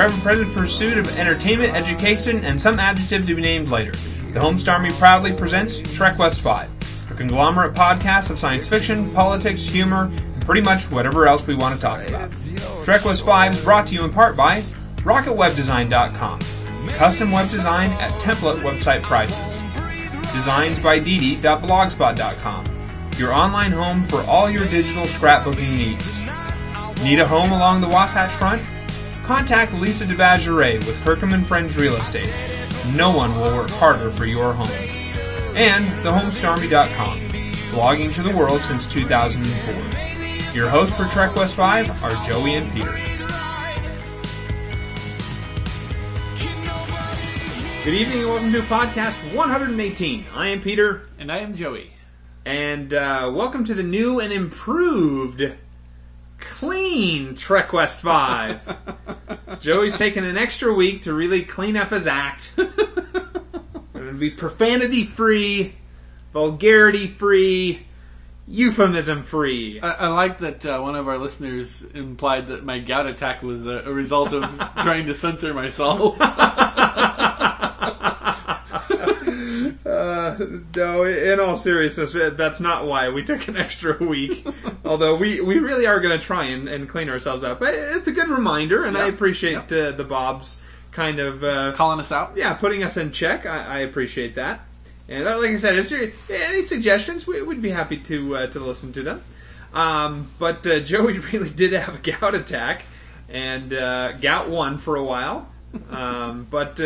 in their ever-present pursuit of entertainment, education, and some adjective to be named later. The Homestar Army proudly presents Trek West 5, a conglomerate podcast of science fiction, politics, humor, and pretty much whatever else we want to talk about. Trek West 5 is brought to you in part by RocketWebDesign.com, custom web design at template website prices. Designs by Didi.blogspot.com, your online home for all your digital scrapbooking needs. Need a home along the Wasatch Front? Contact Lisa DeBageray with Kirkham and Friends Real Estate. No one will work harder for your home. And thehomestarmy.com, blogging to the world since 2004. Your hosts for Trek West 5 are Joey and Peter. Good evening and welcome to podcast 118. I am Peter, And I am Joey. and uh, welcome to the new and improved, clean Trek West 5. Joey's taking an extra week to really clean up his act. It'll be profanity free, vulgarity free, euphemism free. I, I like that uh, one of our listeners implied that my gout attack was a, a result of trying to censor myself. Uh, no, in all seriousness, uh, that's not why we took an extra week. Although we, we really are going to try and, and clean ourselves up. But it's a good reminder, and I appreciate Yep. uh, the Bob's kind of uh, Calling us out. yeah, putting us in check. I, I appreciate that. And uh, like I said, if there any suggestions, we would be happy to uh, to listen to them. Um, but uh, Joey really did have a gout attack, and uh, gout won for a while. Um, but uh,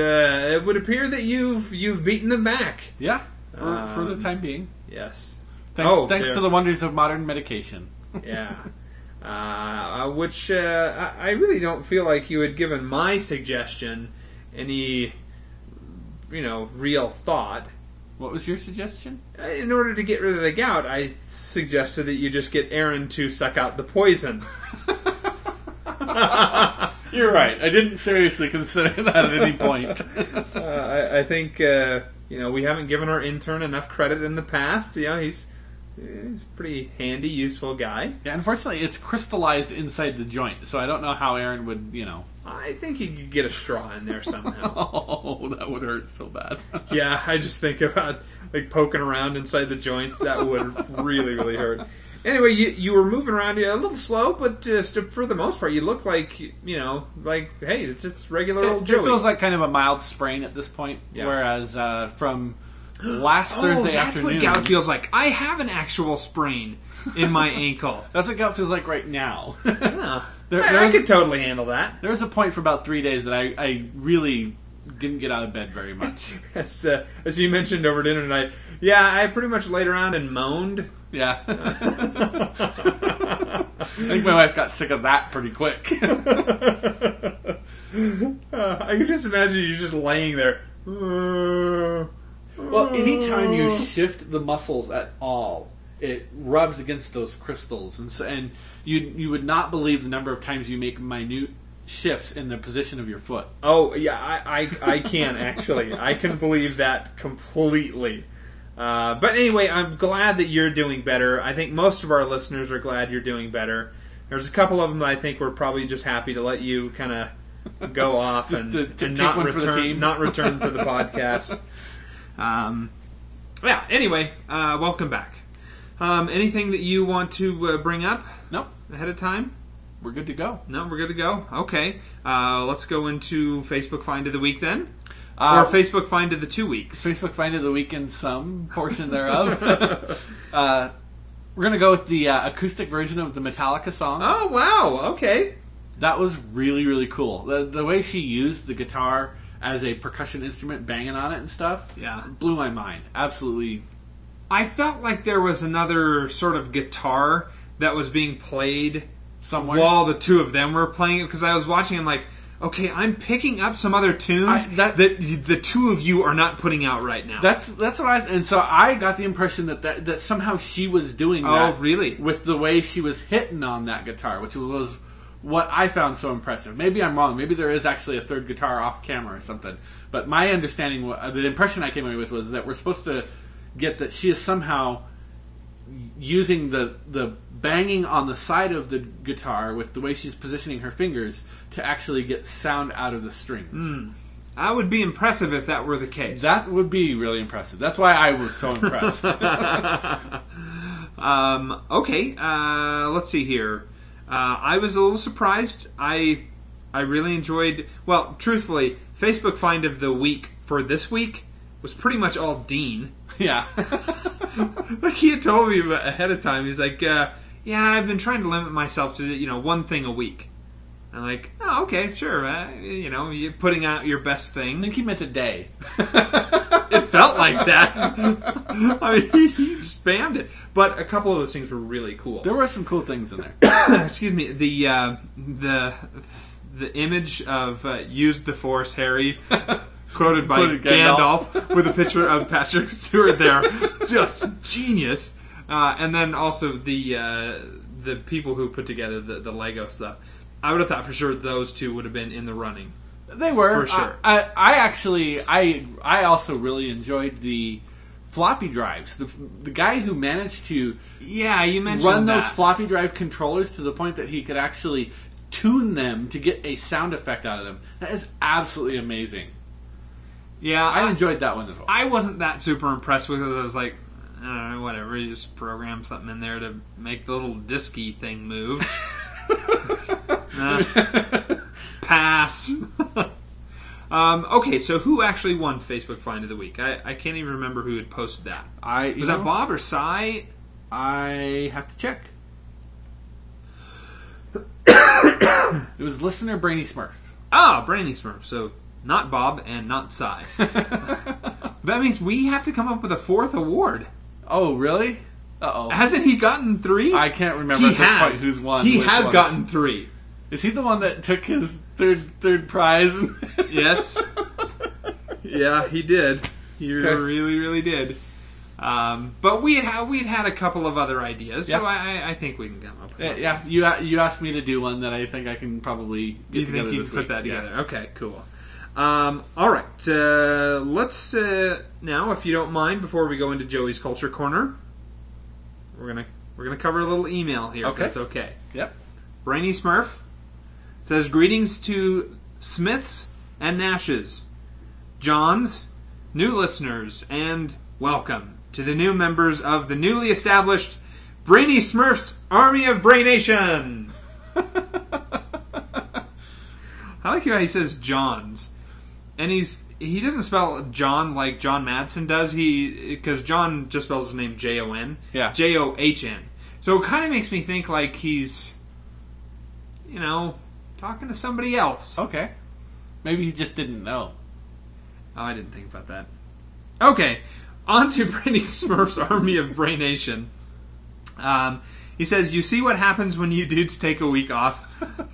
it would appear that you've you've beaten them back. Yeah, for, for the Um, time being. Yes. Thank, oh, thanks yeah. to the wonders of modern medication. Yeah. Uh, which uh, I I really don't feel like you had given my suggestion any, you know, real thought. What was your suggestion? Uh, In order to get rid of the gout, I suggested that you just get Aaron to suck out the poison. You're right. I didn't seriously consider that at any point. Uh, I, I think uh, you know we haven't given our intern enough credit in the past. You know, he's he's a pretty handy, useful guy. yeah, unfortunately, it's crystallized inside the joint, so I don't know how Aaron would, you know. I think he could get a straw in there somehow. Oh, that would hurt so bad. yeah, I just think about like poking around inside the joints. That would really, really hurt. Anyway, you you were moving around a little slow, but just for the most part, you look like you know, like hey, it's just regular It, old it Joey. feels like kind of a mild sprain at this point, Yeah. whereas uh, from last oh, Thursday that's afternoon, what gout feels like. I have an actual sprain in my ankle. that's what gout feels like right now. Yeah. There- I, I could totally handle that. there was a point for about three days that I, I really didn't get out of bed very much. As uh, as you mentioned over dinner tonight, yeah, I pretty much laid around and moaned. Yeah, I think my wife got sick of that pretty quick. Uh, I can just imagine you just laying there. well, anytime you shift the muscles at all, it rubs against those crystals, and so, and you you would not believe the number of times you make minute shifts in the position of your foot. Oh yeah, I, I, I can actually. I can believe that completely. Uh, but anyway, I'm glad that you're doing better. I think most of our listeners are glad you're doing better. There's a couple of them that I think we're probably just happy to let you kind of go off and, to- to and not one for the return not return to the podcast. Um, yeah. Anyway, uh, welcome back. Um, anything that you want to uh, bring up Nope, ahead of time? we're good to go. No, we're good to go. Okay, uh, let's go into Facebook Find of the Week then, Uh, or Facebook Find of the Two Weeks. Facebook find of the weekend, some portion thereof. uh, we're gonna go with the uh, acoustic version of the Metallica song. Oh wow! Okay. That was really really cool. The the way she used the guitar as a percussion instrument, banging on it and stuff, Yeah. blew my mind. Absolutely. I felt like there was another sort of guitar that was being played Somewhere. while the two of them were playing it because I was watching. I'm like, okay, I'm picking up some other tunes I- that, that- the two of you are not putting out right now. That's that's what I and so I got the impression that that, that somehow she was doing Oh, that really? with the way she was hitting on that guitar, which was what I found so impressive. Maybe I'm wrong. Maybe there is actually a third guitar off camera or something. But my understanding, uh, the impression I came away with was that we're supposed to get that she is somehow using the the banging on the side of the guitar with the way she's positioning her fingers to actually get sound out of the strings. I would be impressive if that were the case. That would be really impressive. That's why I was so impressed. Um, okay, uh, let's see here. Uh, I was a little surprised. I I really enjoyed. Well, truthfully, Facebook find of the week for this week was pretty much all Dean. yeah. like he had told me ahead of time. He's like, uh, "Yeah, I've been trying to limit myself to you know one thing a week." I'm like, "Oh, okay, sure. Uh, you know, you're putting out your best I thing." think he meant a day. It felt like that. I mean, he, he spammed it, but a couple of those things were really cool. There were some cool things in there. excuse me the uh, the the image of uh, "Use the Force, Harry," quoted by Quoted Gandalf, Gandalf. with a picture of Patrick Stewart there, just genius. Uh, and then also the uh, the people who put together the, the Lego stuff. I would have thought for sure those two would have been in the running. They were For sure. I, I, I actually, I, I also really enjoyed the floppy drives. The, the guy who managed to Yeah, you mentioned run those floppy drive controllers to the point that he could actually tune them to get a sound effect out of them. That is absolutely amazing. yeah, I I, enjoyed that one as well. I wasn't that super impressed with it. I was like, know, whatever. You just program something in there to make the little disky thing move. Nah. pass. um, okay, so who actually won Facebook Find of the Week? I, I can't even remember who had posted that. I Was know, that Bob or Cy? I have to check. it was listener Brainy Smurf. Ah, Brainy Smurf. So not Bob and not Cy. that means we have to come up with a fourth award. Oh, really? Uh oh. Hasn't he gotten three? I can't remember he at this has. point who's won. He which has ones. gotten three. Is he the one that took his third third prize? Yes. Yeah, he did. He Okay. really, really did. Um, but we had we had had a couple of other ideas, so I, I- think we can come up with. Yeah, something. yeah, you you asked me to do one that I think I can probably get You together think you can put that Yeah. together? Okay, cool. Um, all right, uh, let's uh, now, if you don't mind, before we go into Joey's culture corner, we're gonna we're gonna cover a little email here. If Okay. that's okay. Yep. Brainy Smurf says greetings to Smiths and Nashes, Johns, new listeners, and welcome to the new members of the newly established Brainy Smurfs Army of Braination. I like how he says Johns, and he's he doesn't spell John like John Madsen does. He because John just spells his name J O N. Yeah. J O H N. So it kind of makes me think like he's, you know, talking to somebody else. Okay. Maybe he just didn't know. Oh, I didn't think about that. Okay, on to Brainy Smurf's Army of Braination. Um, he says, "You see what happens when you dudes take a week off.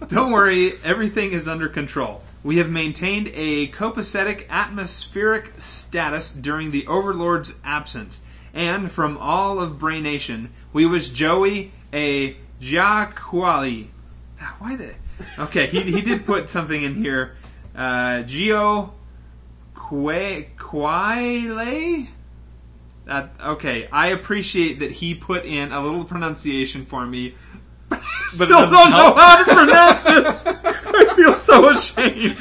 Don't worry, everything is under control. We have maintained a copacetic atmospheric status during the Overlord's absence, and from all of Braination, we wish Joey a Giaquali. Why the? Okay, he he did put something in here. Uh, Uh, okay, I appreciate that he put in a little pronunciation for me. But still don't know how to pronounce it. I feel so ashamed.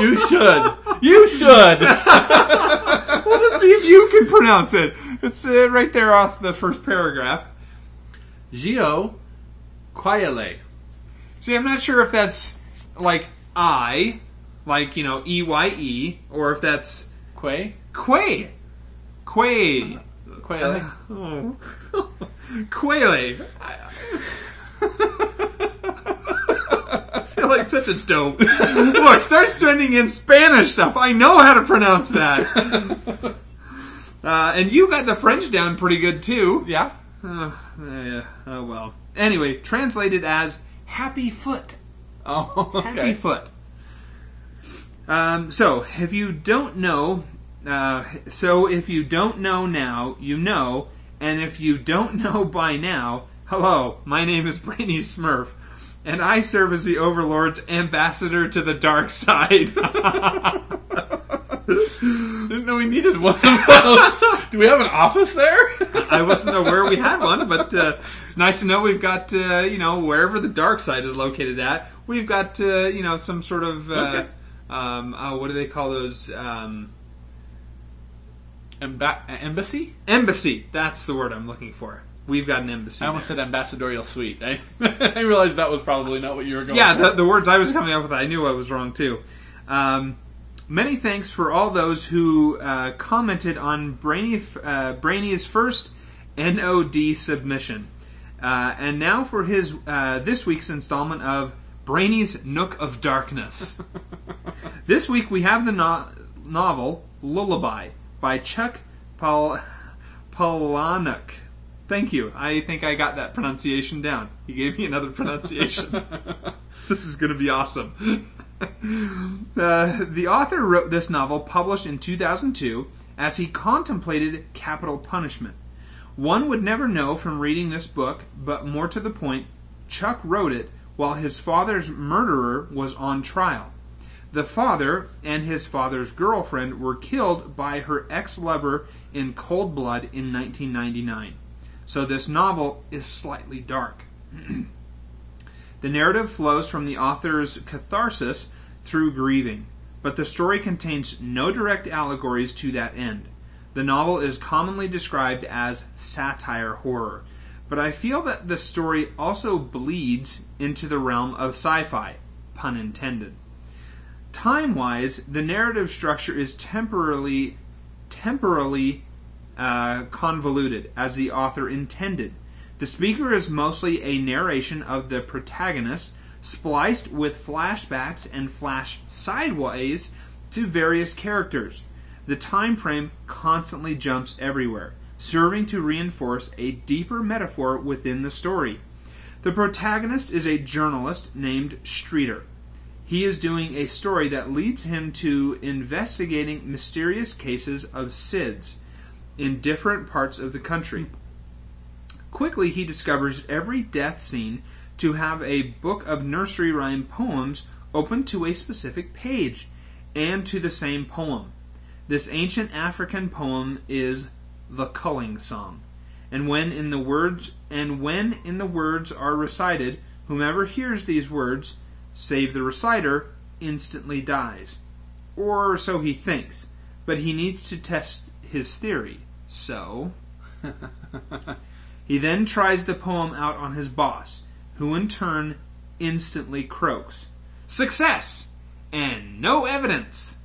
You should. You should. well, let's see if you can pronounce it. It's uh, right there off the first paragraph. Gio Quayale. See, I'm not sure if that's like I, like you know E Y E, or if that's Quay? Quay. Quay. Quayale. Oh. Quayle. Feel like such a dope. Look, start sending in Spanish stuff. I know how to pronounce that. Uh, and you got the French down pretty good too. yeah. Oh, yeah. Oh well. Anyway, translated as happy foot. Oh, okay. Happy foot. Um, so, if you don't know, uh, so if you don't know now, you know, and if you don't know by now, hello, my name is Brainy Smurf, and I serve as the Overlord's ambassador to the dark side. Didn't know we needed one of those. Do we have an office there? I wasn't aware we had one, but uh, it's nice to know we've got uh, you know wherever the dark side is located at, we've got uh, you know some sort of uh, Okay. um, oh, what do they call those um, Emba- embassy? embassy? That's the word I'm looking for. We've got an embassy. I almost there. said ambassadorial suite. I, I realized that was probably not what you were going yeah, for. the, the words I was coming up with, I knew I was wrong too. Um, many thanks for all those who uh, commented on Brainy, uh, Brainy's first NOD submission. Uh, and now for his uh, this week's installment of Brainy's Nook of Darkness. this week we have the no- novel Lullaby by Chuck Pal- Palahniuk. Thank you. I think I got that pronunciation down. He gave me another pronunciation. this is going to be awesome. Uh, the author wrote this novel, published in 2002, as he contemplated capital punishment. One would never know from reading this book, but more to the point, Chuck wrote it while his father's murderer was on trial. The father and his father's girlfriend were killed by her ex lover in cold blood in 1999. So this novel is slightly dark. The narrative flows from the author's catharsis through grieving, but the story contains no direct allegories to that end. The novel is commonly described as satire horror, but I feel that the story also bleeds into the realm of sci fi, pun intended. Time wise, the narrative structure is temporarily, temporally uh, convoluted, as the author intended. The speaker is mostly a narration of the protagonist, spliced with flashbacks and flash sideways to various characters. The time frame constantly jumps everywhere, serving to reinforce a deeper metaphor within the story. The protagonist is a journalist named Streeter. He is doing a story that leads him to investigating mysterious cases of SIDS in different parts of the country. Quickly, he discovers every death scene to have a book of nursery rhyme poems open to a specific page and to the same poem. This ancient African poem is the culling song. And when in the words and when in the words are recited, whomever hears these words, save the reciter, instantly dies. Or so he thinks, but he needs to test his theory. So he then tries the poem out on his boss, who in turn instantly croaks. Success! And no evidence!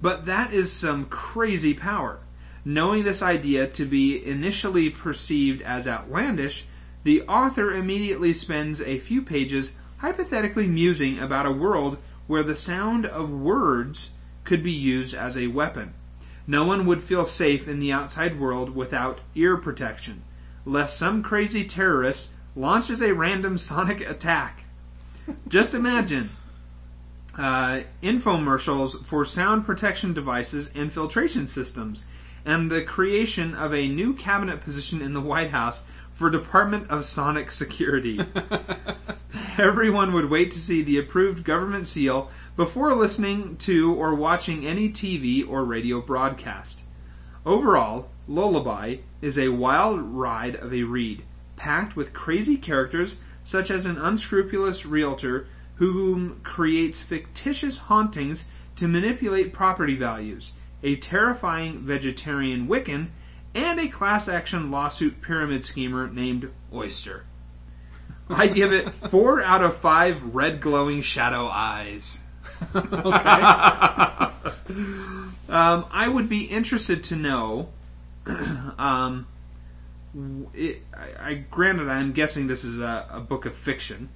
But that is some crazy power. Knowing this idea to be initially perceived as outlandish, the author immediately spends a few pages hypothetically musing about a world where the sound of words could be used as a weapon. No one would feel safe in the outside world without ear protection, lest some crazy terrorist launches a random sonic attack. Just imagine uh, infomercials for sound protection devices and filtration systems, and the creation of a new cabinet position in the White House for Department of Sonic Security. Everyone would wait to see the approved government seal before listening to or watching any TV or radio broadcast. Overall, Lullaby is a wild ride of a read, packed with crazy characters such as an unscrupulous realtor whom creates fictitious hauntings to manipulate property values, a terrifying vegetarian Wiccan, and a class action lawsuit pyramid schemer named Oyster. I give it four out of five red glowing shadow eyes. Um, I would be interested to know. um, it, I, I granted, I'm guessing this is a, a book of fiction.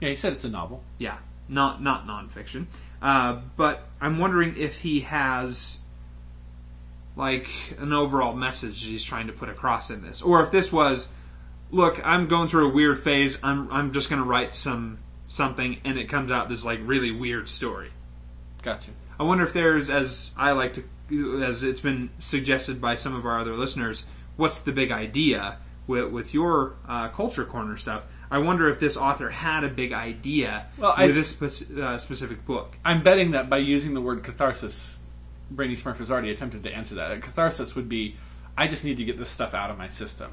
Yeah, he said it's a novel. Yeah, not not nonfiction. Uh, but I'm wondering if he has like an overall message that he's trying to put across in this, or if this was, look, I'm going through a weird phase. I'm I'm just going to write some something, and it comes out this like really weird story. Gotcha. I wonder if there's, as I like to, as it's been suggested by some of our other listeners, what's the big idea with, with your uh, culture corner stuff? I wonder if this author had a big idea Well, I- with this spec- uh, specific book. I'm betting that by using the word catharsis, Brainy Smurf has already attempted to answer that. A catharsis would be, I just need to get this stuff out of my system,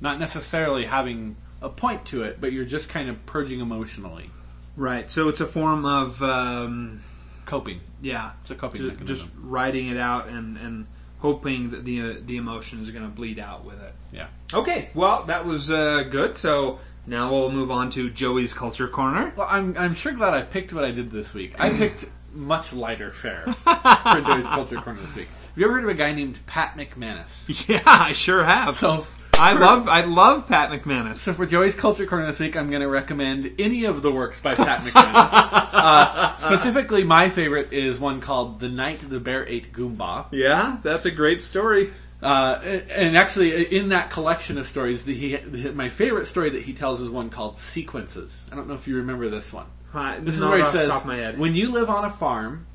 not necessarily having a point to it, but you're just kind of purging emotionally, Right. So it's a form of um, coping. yeah, It's a coping ju- mechanism. just writing it out and and hoping that the uh, the emotion is going to bleed out with it. Yeah. Okay. Well, that was uh, good. So now we'll move on to Joey's culture corner. Well, I'm I'm sure glad I picked what I did this week. I picked much lighter fare for Joey's Culture Corner this week. Have you ever heard of a guy named Pat McManus? Yeah, I sure have. So I love I love Pat McManus. So for Joey's Culture Corner this week, I'm going to recommend any of the works by Pat McManus. uh, specifically, my favorite is one called "The Night the Bear Ate Goombaw." Yeah, that's a great story. Uh, and actually, in that collection of stories, the, he, the, my favorite story that he tells is one called "Sequences." I don't know if you remember this one. Uh, This is where he says, my head. "When you live on a farm,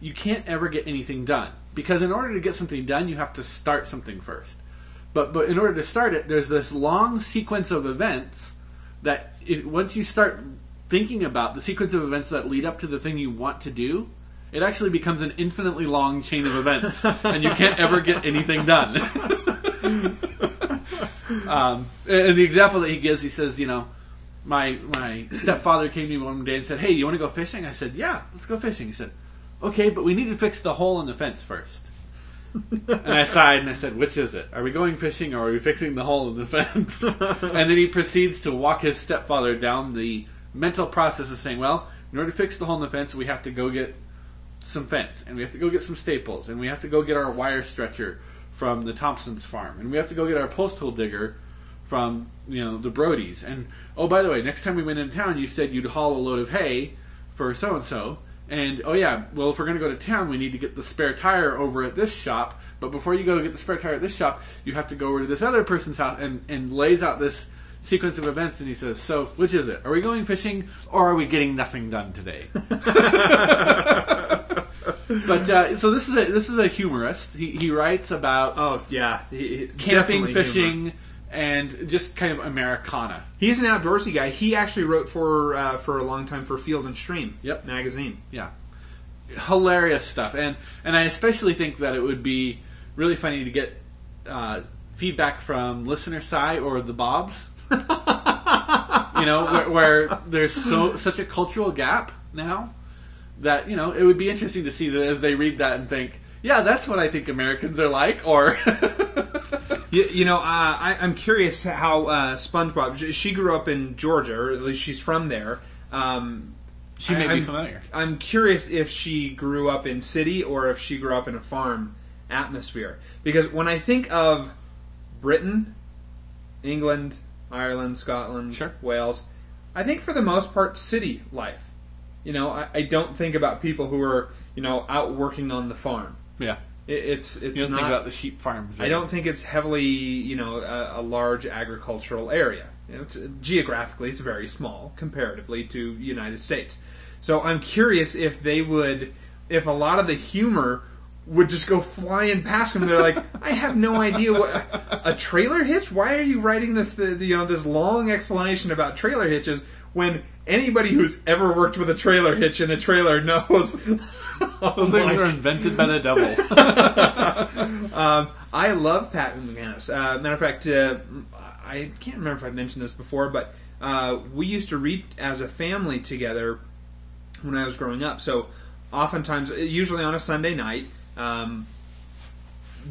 you can't ever get anything done because in order to get something done, you have to start something first. But but in order to start it, there's this long sequence of events that if, once you start thinking about the sequence of events that lead up to the thing you want to do." It actually becomes an infinitely long chain of events, and you can't ever get anything done. um, and the example that he gives, he says, you know, my my stepfather came to me one day and said, "Hey, you want to go fishing?" I said, "Yeah, let's go fishing." He said, "Okay, but we need to fix the hole in the fence first. and I sighed and I said, "Which is it? Are we going fishing or are we fixing the hole in the fence?" and then he proceeds to walk his stepfather down the mental process of saying, "Well, in order to fix the hole in the fence, we have to go get some fence and we have to go get some staples and we have to go get our wire stretcher from the Thompsons farm and we have to go get our post hole digger from you know the Brodies. And oh by the way next time we went into town you said you'd haul a load of hay for so and so and oh yeah well if we're going to go to town we need to get the spare tire over at this shop. But before you go get the spare tire at this shop you have to go over to this other person's house and and lays out this sequence of events. And he says so which is it? Are we going fishing or are we getting nothing done today? But uh, so this is a this is a humorist. He, he writes about Oh yeah, he- he- camping, fishing, humor. And just kind of Americana. He's an outdoorsy guy. He actually wrote for uh, for a long time for Field and Stream. Yep. magazine. Yeah, hilarious stuff. And and I especially think that it would be really funny to get uh, feedback from listener Cy or the Bobs. you know, where, where there's so such a cultural gap now that you know it would be interesting to see that as they read that and think, yeah, that's what I think Americans are like, or You, you know, uh, I, I'm curious how uh, SpongeBob. she- She grew up in Georgia, or at least she's from there. Um, she may I- be I'm- familiar. I'm curious if she grew up in city or if she grew up in a farm atmosphere. Because when I think of Britain, England, Ireland, Scotland, Sure. Wales, I think for the most part city life. You know, I, I don't think about people who are you know out working on the farm. Yeah, It, it's it's you don't not. think about the sheep farms. I don't think it's heavily, you know, a, a large agricultural area. You know, it's, geographically, it's very small comparatively to United States. So I'm curious if they would, if a lot of the humor would just go flying past them. They're like, I have no idea what a trailer hitch. Why are you writing this, the, the, you know, this long explanation about trailer hitches when anybody who's ever worked with a trailer hitch in a trailer knows. Those things are invented by the devil. um, I love Pat McManus. Uh, matter of fact, uh, I can't remember if I mentioned this before, but uh, we used to read as a family together when I was growing up. So, oftentimes, usually on a Sunday night, um,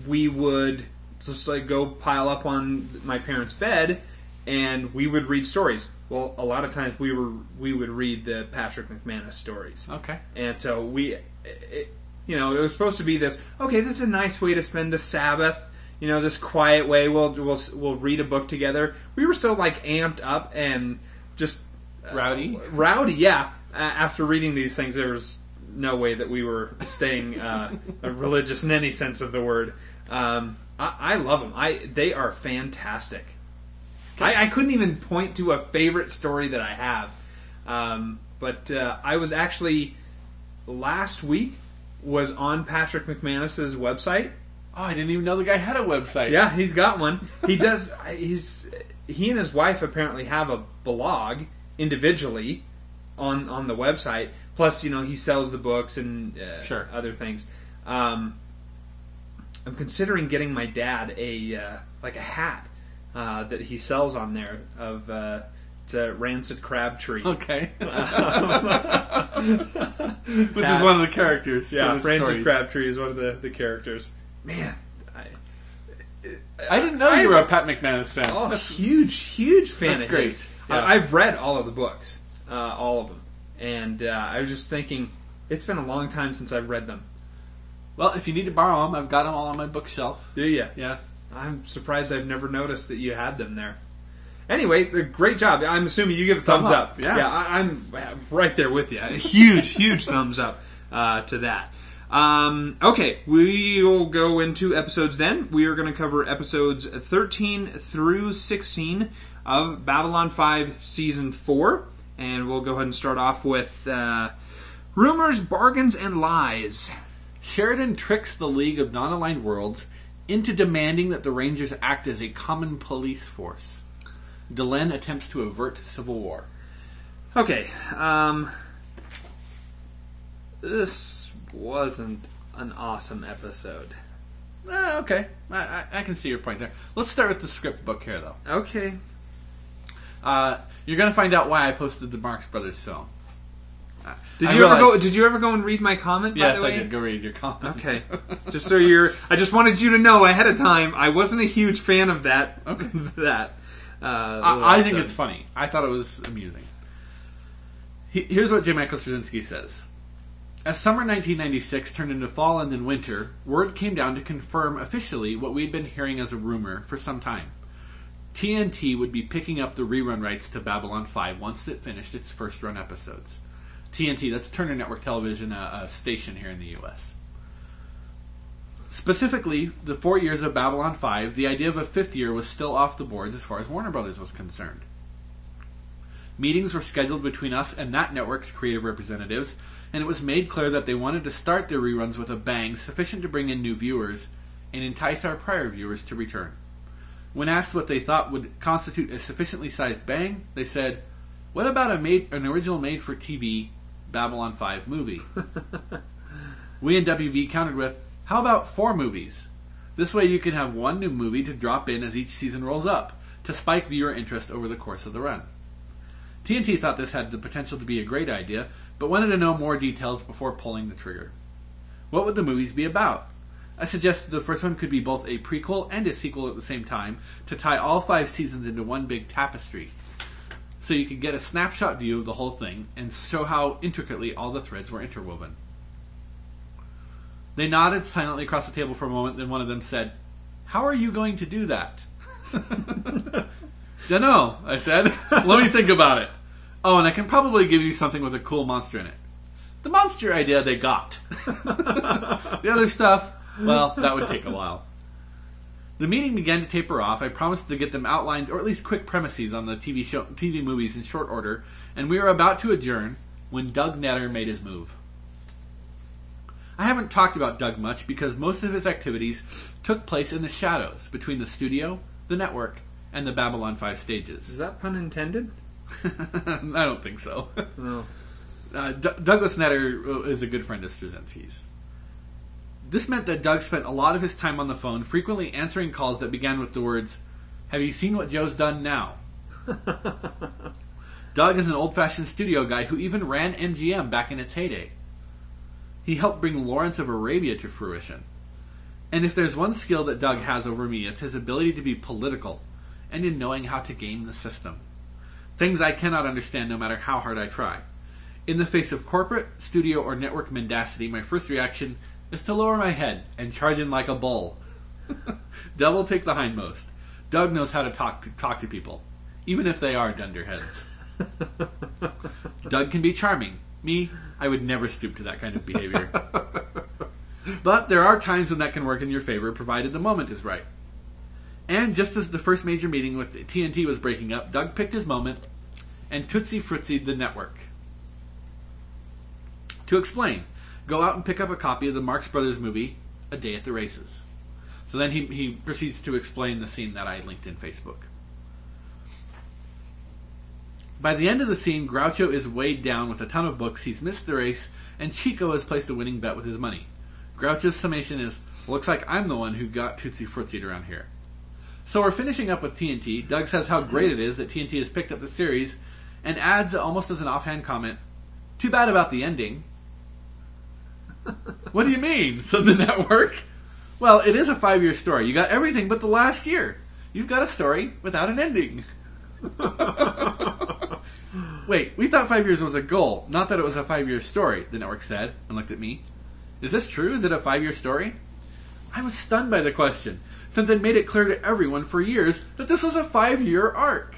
we would just like go pile up on my parents' bed, and we would read stories. Well, a lot of times we were we would read the Patrick McManus stories. okay. And so we, it, you know, it was supposed to be this. Okay, this is a nice way to spend the Sabbath. You know, this quiet way. We'll we'll we'll read a book together. We were so like amped up and just uh, Rowdy? rowdy. Yeah. Uh, after reading these things, there was no way that we were staying uh, religious in any sense of the word. Um, I, I love them. I they are fantastic. I, I couldn't even point to a favorite story that I have. Um, but uh, I was actually last week was on Patrick McManus's website. Oh, I didn't even know the guy had a website. Yeah, he's got one. He does. He's he and his wife apparently have a blog individually on on the website. Plus, you know, he sells the books and uh, Sure. other things. Um, I'm considering getting my dad a uh, like a hat uh, that he sells on there of uh, it's a rancid Crabtree. Okay. Um, Which is one of the characters. yeah, rancid stories. Crabtree is one of the, the characters. Man, I, I didn't know you were a Pat McManus fan. Oh, huge, huge fan That's of great. Yeah. I- I've read all of the books, uh, all of them, and uh, I was just thinking, it's been a long time since I've read them. Well, if you need to borrow them, I've got them all on my bookshelf. Do you? Yeah. I'm surprised I've never noticed that you had them there. Anyway, the- great job. I'm assuming you give a thumbs Thumb up. up, yeah. I, I'm right there with you. A huge, huge thumbs up uh, to that. Um, okay, we will go into episodes then. We are going to cover episodes 13 through 16 of Babylon 5 Season 4. And we'll go ahead and start off with uh, Rumors, Bargains, and Lies. Sheridan tricks the League of Non Aligned Worlds into demanding that the Rangers act as a common police force. Delenn attempts to avert civil war. Okay, um, this wasn't an awesome episode. Ah, okay, I, I, I can see your point there. Let's start with the script book here, though. Okay. Uh, you're going to find out why I posted the Marx Brothers film. Did I you ever go? Did you ever go and read my comment? Yes, by the I did. Go read your comment. Okay, just so you're. I just wanted you to know ahead of time. I wasn't a huge fan of that. Okay. that. Uh, I, I think it's funny. I thought it was amusing. He, here's what J. Michael Straczynski says. As summer 1996 turned into fall and then winter, word came down to confirm officially what we'd been hearing as a rumor for some time. TNT would be picking up the rerun rights to Babylon 5 once it finished its first run episodes. TNT, that's Turner Network Television, a, station here in the U.S. Specifically, the four years of Babylon 5, the idea of a fifth year was still off the boards as far as Warner Brothers was concerned. Meetings were scheduled between us and that network's creative representatives, and it was made clear that they wanted to start their reruns with a bang sufficient to bring in new viewers and entice our prior viewers to return. When asked what they thought would constitute a sufficiently sized bang, they said, "What about a made an original made-for-TV Babylon 5 movie?" we in WB countered with, "How about four movies? This way you can have one new movie to drop in as each season rolls up to spike viewer interest over the course of the run." TNT thought this had the potential to be a great idea, but wanted to know more details before pulling the trigger. What would the movies be about? I suggested the first one could be both a prequel and a sequel at the same time to tie all five seasons into one big tapestry. So you could get a snapshot view of the whole thing and show how intricately all the threads were interwoven. They nodded silently across the table for a moment, then one of them said, How are you going to do that? Dunno, I said. Let me think about it. Oh, and I can probably give you something with a cool monster in it. The monster idea they got. the other stuff, well, that would take a while. The meeting began to taper off. I promised to get them outlines or at least quick premises on the TV show, TV movies in short order, and we were about to adjourn when Doug Netter made his move. I haven't talked about Doug much because most of his activities took place in the shadows between the studio, the network, and the Babylon 5 stages. Is that pun intended? I don't think so. No. Uh, D- Douglas Netter is a good friend of Straczynski's. This meant that Doug spent a lot of his time on the phone, frequently answering calls that began with the words, Have you seen what Joe's done now? Doug is an old fashioned studio guy who even ran MGM back in its heyday. He helped bring Lawrence of Arabia to fruition. And if there's one skill that Doug has over me, it's his ability to be political and in knowing how to game the system. Things I cannot understand no matter how hard I try. In the face of corporate, studio, or network mendacity, my first reaction is to lower my head and charge in like a bull. Devil take the hindmost. Doug knows how to talk to, talk to people, even if they are dunderheads. Doug can be charming. Me, I would never stoop to that kind of behavior. but there are times when that can work in your favor, provided the moment is right. And just as the first major meeting with TNT was breaking up, Doug picked his moment and Tootsie Frootsied the network. To explain, go out and pick up a copy of the Marx Brothers movie, A Day at the Races. So then he, he proceeds to explain the scene that I linked in Facebook. By the end of the scene, Groucho is weighed down with a ton of books, he's missed the race, and Chico has placed a winning bet with his money. Groucho's summation is, looks like I'm the one who got Tootsie Footsied around here. So we're finishing up with TNT. Doug says how great it is that TNT has picked up the series and adds, almost as an offhand comment, too bad about the ending. what do you mean? said the network. Well, it is a five year story. You got everything but the last year. You've got a story without an ending. Wait, we thought five years was a goal, not that it was a five year story, the network said and looked at me. Is this true? Is it a five year story? I was stunned by the question, since I'd made it clear to everyone for years that this was a five year arc.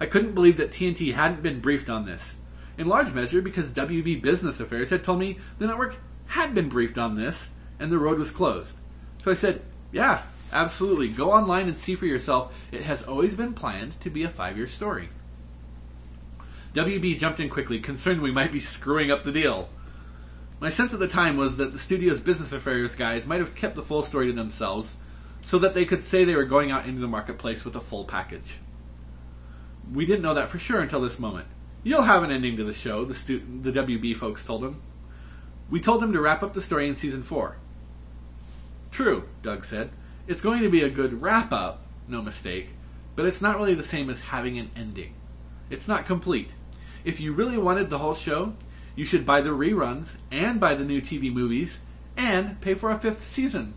I couldn't believe that TNT hadn't been briefed on this, in large measure because WB Business Affairs had told me the network had been briefed on this and the road was closed. So I said, Yeah, absolutely. Go online and see for yourself. It has always been planned to be a five year story. WB jumped in quickly, concerned we might be screwing up the deal. My sense at the time was that the studio's business affairs guys might have kept the full story to themselves so that they could say they were going out into the marketplace with a full package. We didn't know that for sure until this moment. You'll have an ending to the show, the, stu- the WB folks told him. We told them to wrap up the story in season four. True, Doug said. It's going to be a good wrap up, no mistake, but it's not really the same as having an ending. It's not complete. If you really wanted the whole show, you should buy the reruns and buy the new TV movies and pay for a fifth season.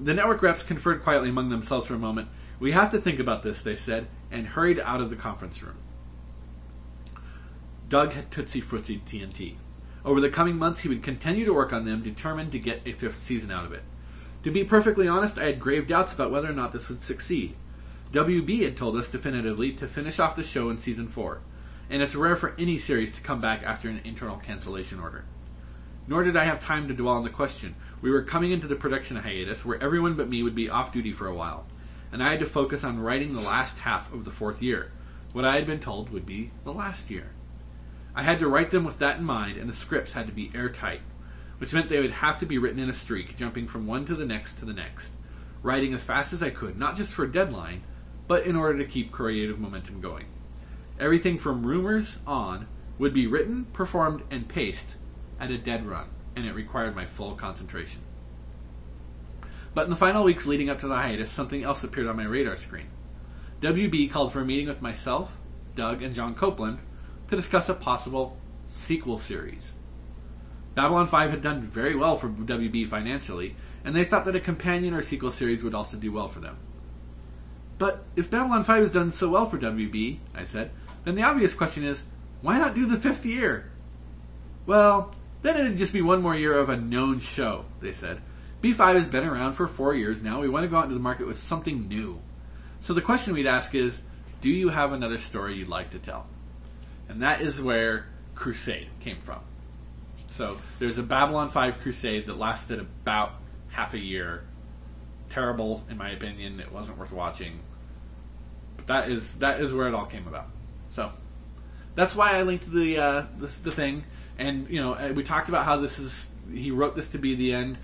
The network reps conferred quietly among themselves for a moment. We have to think about this, they said, and hurried out of the conference room. Doug had Tootsie Fruitsy TNT. Over the coming months, he would continue to work on them, determined to get a fifth season out of it. To be perfectly honest, I had grave doubts about whether or not this would succeed. WB had told us definitively to finish off the show in season 4, and it's rare for any series to come back after an internal cancellation order. Nor did I have time to dwell on the question. We were coming into the production hiatus where everyone but me would be off duty for a while, and I had to focus on writing the last half of the fourth year, what I had been told would be the last year. I had to write them with that in mind, and the scripts had to be airtight, which meant they would have to be written in a streak, jumping from one to the next to the next, writing as fast as I could, not just for a deadline, but in order to keep creative momentum going. Everything from rumors on would be written, performed, and paced at a dead run, and it required my full concentration. But in the final weeks leading up to the hiatus, something else appeared on my radar screen. WB called for a meeting with myself, Doug, and John Copeland to discuss a possible sequel series. Babylon 5 had done very well for WB financially, and they thought that a companion or sequel series would also do well for them. But if Babylon 5 has done so well for WB, I said, then the obvious question is, why not do the fifth year? Well, then it'd just be one more year of a known show, they said. B5 has been around for four years now. We want to go out into the market with something new. So the question we'd ask is, do you have another story you'd like to tell? And that is where Crusade came from. So there's a Babylon 5 Crusade that lasted about half a year. Terrible, in my opinion. It wasn't worth watching. But that is that is where it all came about. So that's why I linked the uh, this the thing. And you know, we talked about how this is. He wrote this to be the end.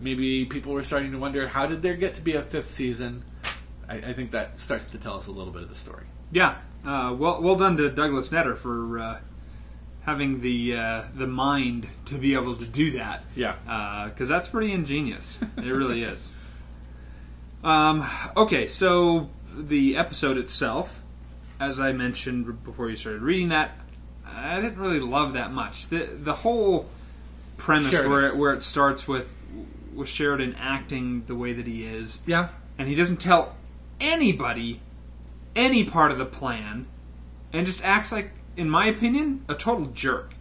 Maybe people were starting to wonder how did there get to be a fifth season. I, I think that starts to tell us a little bit of the story. Yeah. Uh, well, well done to Douglas Netter for uh, having the uh, the mind to be able to do that. Yeah. Because that's pretty ingenious. It really is. Um, okay, so the episode itself, as I mentioned before you started reading that, I didn't really love that much. The the whole premise Sheridan. where it, where it starts with with Sheridan acting the way that he is, Yeah. and he doesn't tell anybody any part of the plan, and just acts like, in my opinion, a total jerk.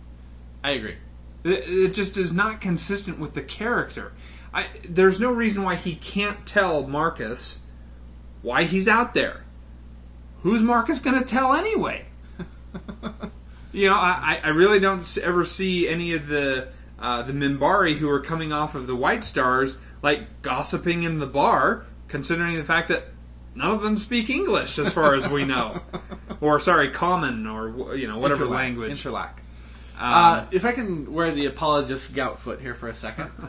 I agree. It, it just is not consistent with the character. I, there's no reason why he can't tell Marcus why he's out there. Who's Marcus going to tell anyway? you know, I, I really don't ever see any of the uh, the Minbari who are coming off of the White Stars like gossiping in the bar, considering the fact that none of them speak English, as far as we know, or sorry, common or you know whatever Interlac. language. Interlac. Um, Uh, if I can wear the apologist gout foot here for a second.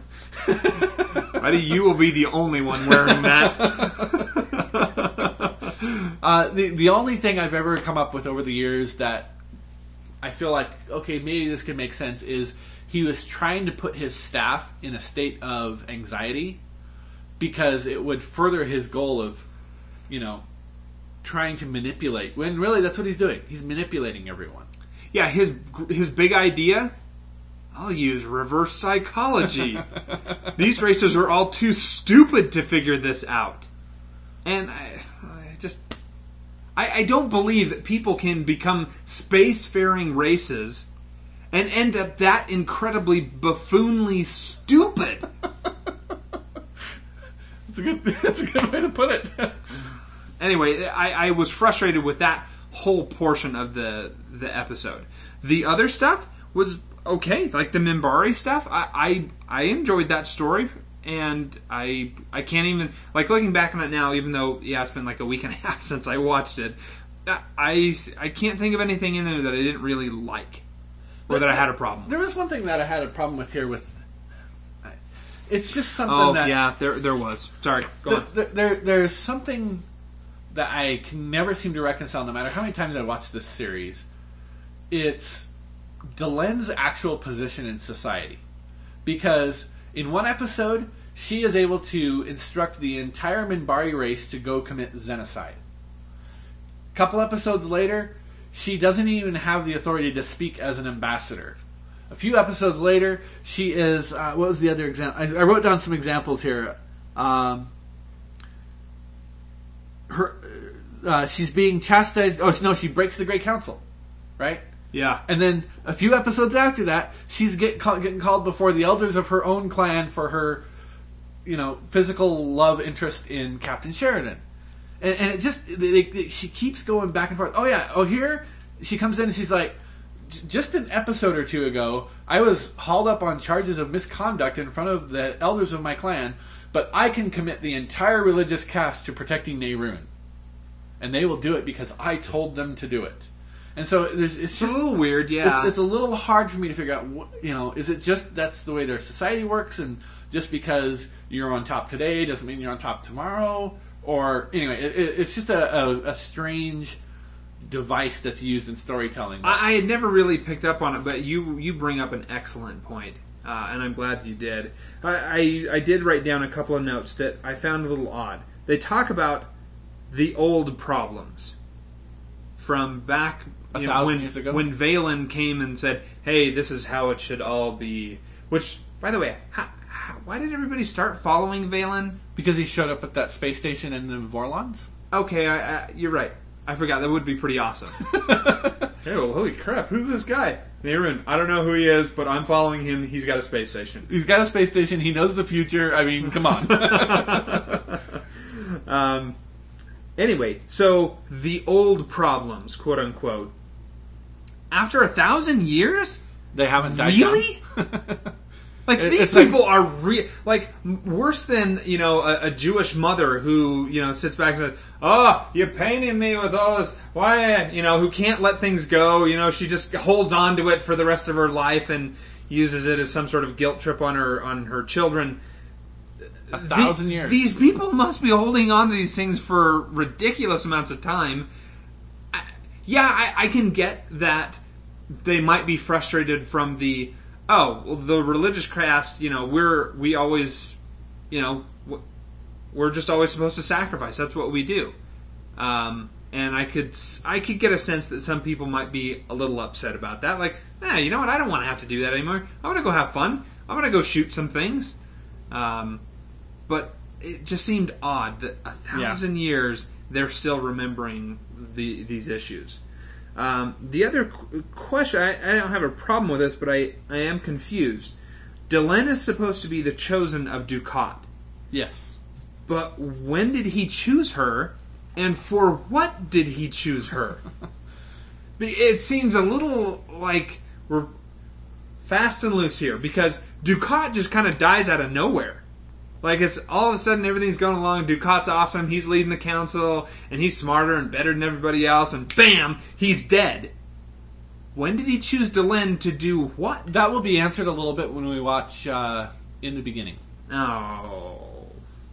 I think you will be the only one wearing that. Uh, the the only thing I've ever come up with over the years that I feel like okay maybe this could make sense is he was trying to put his staff in a state of anxiety because it would further his goal of, you know, trying to manipulate. When really that's what he's doing. He's manipulating everyone. Yeah, his his big idea. I'll use reverse psychology. These racers are all too stupid to figure this out, and I, I just I, I don't believe that people can become spacefaring races and end up that incredibly buffoonly stupid. That's a good. That's a good way to put it. anyway, I, I was frustrated with that whole portion of the the episode. The other stuff was okay, like the Minbari stuff. I, I I enjoyed that story, and I I can't even like looking back on it now. Even though yeah, it's been like a week and a half since I watched it. I I can't think of anything in there that I didn't really like, or that I had a problem. With. There was one thing that I had a problem with here with. It's just something Oh that yeah, there there was. Sorry, go on. there, there, there's something that I can never seem to reconcile, no matter how many times I watch this series. It's Delenn's actual position in society, because in one episode she is able to instruct the entire Minbari race to go commit genocide. A couple episodes later, she doesn't even have the authority to speak as an ambassador. A few episodes later, she is. Uh, what was the other example? I, I wrote down some examples here. Um, her, uh, she's being chastised. Oh no, she breaks the Great Council, right? Yeah, And then a few episodes after that, she's get, call, getting called before the elders of her own clan for her, you know, physical love interest in Captain Sheridan. And, and it just, they, they, she keeps going back and forth. Oh yeah, oh here, she comes in and she's like, just an episode or two ago, I was hauled up on charges of misconduct in front of the elders of my clan, but I can commit the entire religious caste to protecting Neroon. And they will do it because I told them to do it. And so there's, it's it's just a little weird. Yeah, it's, it's a little hard for me to figure out. What, you know, is it just that's the way their society works, and just because you're on top today doesn't mean you're on top tomorrow? Or anyway, it- it's just a, a, a strange device that's used in storytelling. I, I had never really picked up on it, but you you bring up an excellent point, uh, and I'm glad that you did. I, I I did write down a couple of notes that I found a little odd. They talk about the old problems from back A you know, thousand when years ago? when Valen came and said, "Hey, this is how it should all be." Which, by the way, how, how, why did everybody start following Valen? because he showed up at that space station in the Vorlons. Okay, I, I, you're right. I forgot. That would be pretty awesome. hey, well, holy crap! Who's this guy? Neroon. I don't know who he is, but I'm following him. He's got a space station. He's got a space station. He knows the future. I mean, come on. Um, anyway, so the old problems, quote unquote. After a thousand years, they haven't died. really? Like It- these it's like- people are real. like worse than you know a, a Jewish mother who you know sits back and says, "Oh, you're painting me with all this. Why, you know, who can't let things go? You know, she just holds on to it for the rest of her life and uses it as some sort of guilt trip on her on her children." a thousand The- years. These people must be holding on to these things for ridiculous amounts of time. I, yeah, I, I can get that they might be frustrated from the oh, well, the religious caste. You know, we're we always, you know, we're just always supposed to sacrifice. That's what we do. Um, and I could I could get a sense that some people might be a little upset about that. Like, eh, you know what? I don't want to have to do that anymore. I want to go have fun. I want to go shoot some things. Um, but it just seemed odd that a thousand years they're still remembering the, these issues. Um, the other qu- question, I, I don't have a problem with this, but I, I am confused. Delenn is supposed to be the chosen of Dukhat, yes. but when did he choose her, and for what did he choose her? it seems a little like we're fast and loose here because Dukhat just kind of dies out of nowhere. Like it's all of a sudden everything's going along. Dukhat's awesome. He's leading the council, and he's smarter and better than everybody else. And bam, he's dead. When did he choose Delenn to do what? That will be answered a little bit when we watch uh, in the beginning. Oh,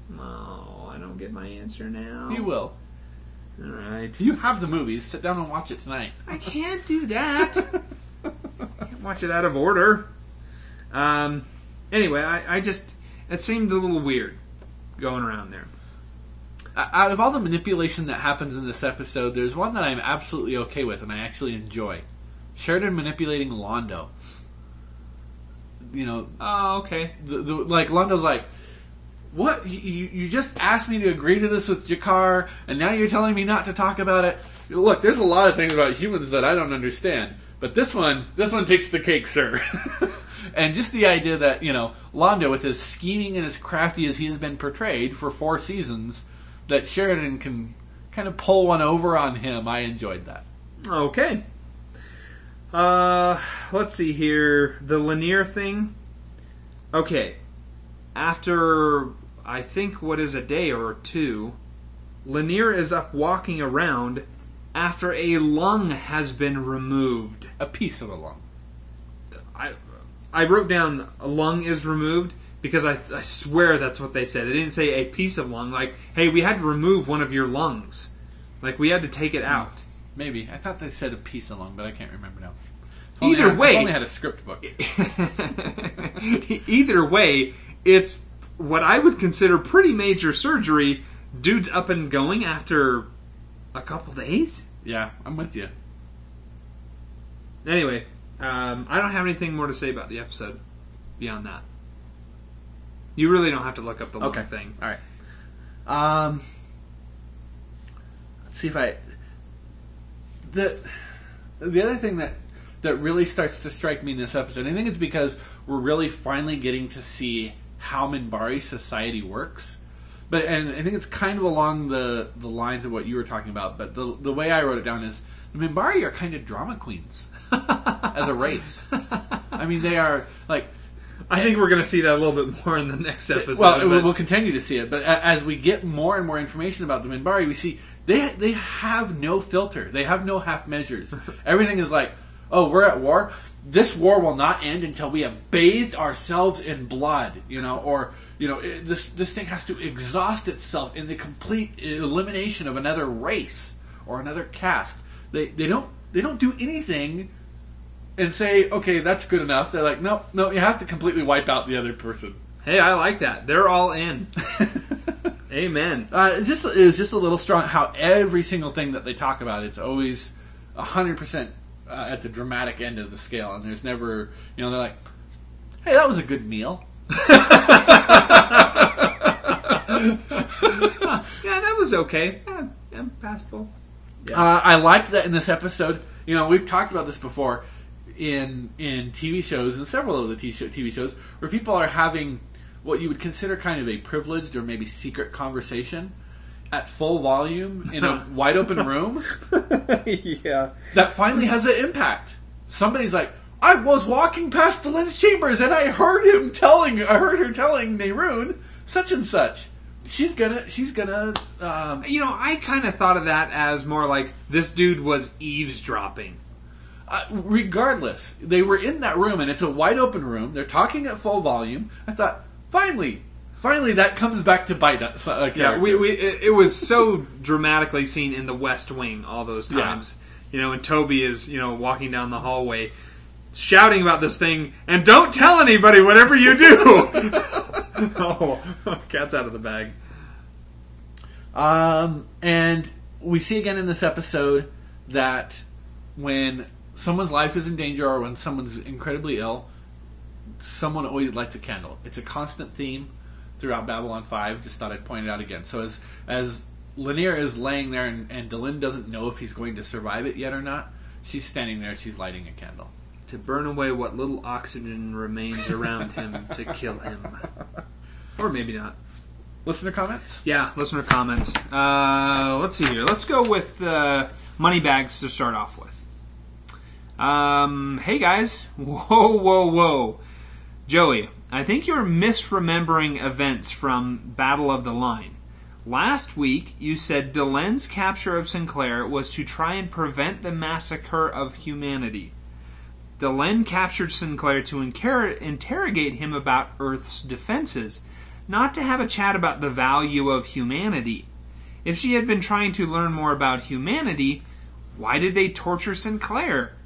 no, I don't get my answer now. You will. All right. You have the movies. Sit down and watch it tonight. I can't do that. Can't watch it out of order. Um, anyway, I, I just it seemed a little weird going around there. Uh, out of all the manipulation that happens in this episode, there's one that I'm absolutely okay with and I actually enjoy. Sheridan manipulating Londo. You know, Oh, okay. the, the, like Londo's like, "What? You, you you just asked me to agree to this with G'Kar, and now you're telling me not to talk about it." Look, there's a lot of things about humans that I don't understand, but this one, this one takes the cake, sir. and just the idea that you know Londo, with as scheming and as crafty as he has been portrayed for four seasons, that Sheridan can kind of pull one over on him. I enjoyed that. Okay. Uh, let's see here. The Lennier thing. Okay. After, I think, what is a day or two, Lennier is up walking around after a lung has been removed. A piece of a lung. I, wrote down a lung is removed because I, I swear that's what they said. They didn't say a piece of lung. Like, hey, we had to remove one of your lungs. Like, we had to take it hmm. out. Maybe I thought they said a piece of lung, but I can't remember now. If Either only I- if way- only I had a script book. Either way, it's what I would consider pretty major surgery. Dude's up and going after a couple days. Yeah, I'm with you. Anyway, um, I don't have anything more to say about the episode beyond that. You really don't have to look up the long Okay. thing. All right. Um, let's see if I the the other thing that that really starts to strike me in this episode. I think it's because we're really finally getting to see how Minbari society works. But and I think it's kind of along the the lines of what you were talking about. But the the way I wrote it down is the Minbari are kind of drama queens as a race. I mean, they are like I think we're going to see that a little bit more in the next episode. well, but- we'll- continue to see it, but as we get more and more information about the Minbari, we see they they have no filter. They have no half measures. Everything is like, oh, we're at war. This war will not end until we have bathed ourselves in blood, you know, or you know, it, this this thing has to exhaust itself in the complete elimination of another race or another caste. They they don't they don't do anything and say, okay, that's good enough. They're like, no, no, you have to completely wipe out the other person. hey, I like that. They're all in. Amen. Uh, it's just it's just a little strong how every single thing that they talk about it's always hundred percent uh, at the dramatic end of the scale, and there's never you know they're like, hey, that was a good meal. Yeah, that was okay. Yeah, yeah passable. Uh, I like that in this episode. You know, we've talked about this before in in TV shows and several of the TV shows where people are having what you would consider kind of a privileged or maybe secret conversation at full volume in a wide open room. yeah. that finally has an impact. Somebody's like, I was walking past Delenn's chambers and I heard him telling, I heard her telling Neroon such and such. She's gonna, she's gonna, um, You know, I kind of thought of that as more like this dude was eavesdropping. Uh, regardless, they were in that room and it's a wide open room. They're talking at full volume. I thought, finally, finally, that comes back to bite us. Uh, Yeah, we, we it, it was so dramatically seen in the West Wing all those times. Yeah. You know, and Toby is you know walking down the hallway, shouting about this thing, and don't tell anybody whatever you do. oh, cat's out of the bag. Um, and we see again in this episode that when someone's life is in danger or when someone's incredibly ill, someone always lights a candle. It's a constant theme throughout Babylon 5. Just thought I'd point it out again. So as as Lennier is laying there and, and Delin doesn't know if he's going to survive it yet or not, she's standing there, she's lighting a candle. To burn away what little oxygen remains around him to kill him, or maybe not. Listener comments? Yeah, listener comments. Uh, let's see here. Let's go with uh, Moneybags to start off with. Um, hey guys. Whoa, whoa, whoa. Joey, I think you're misremembering events from Battle of the Line. Last week, you said Delenn's capture of Sinclair was to try and prevent the massacre of humanity. Delenn captured Sinclair to incar- interrogate him about Earth's defenses, not to have a chat about the value of humanity. If she had been trying to learn more about humanity, why did they torture Sinclair?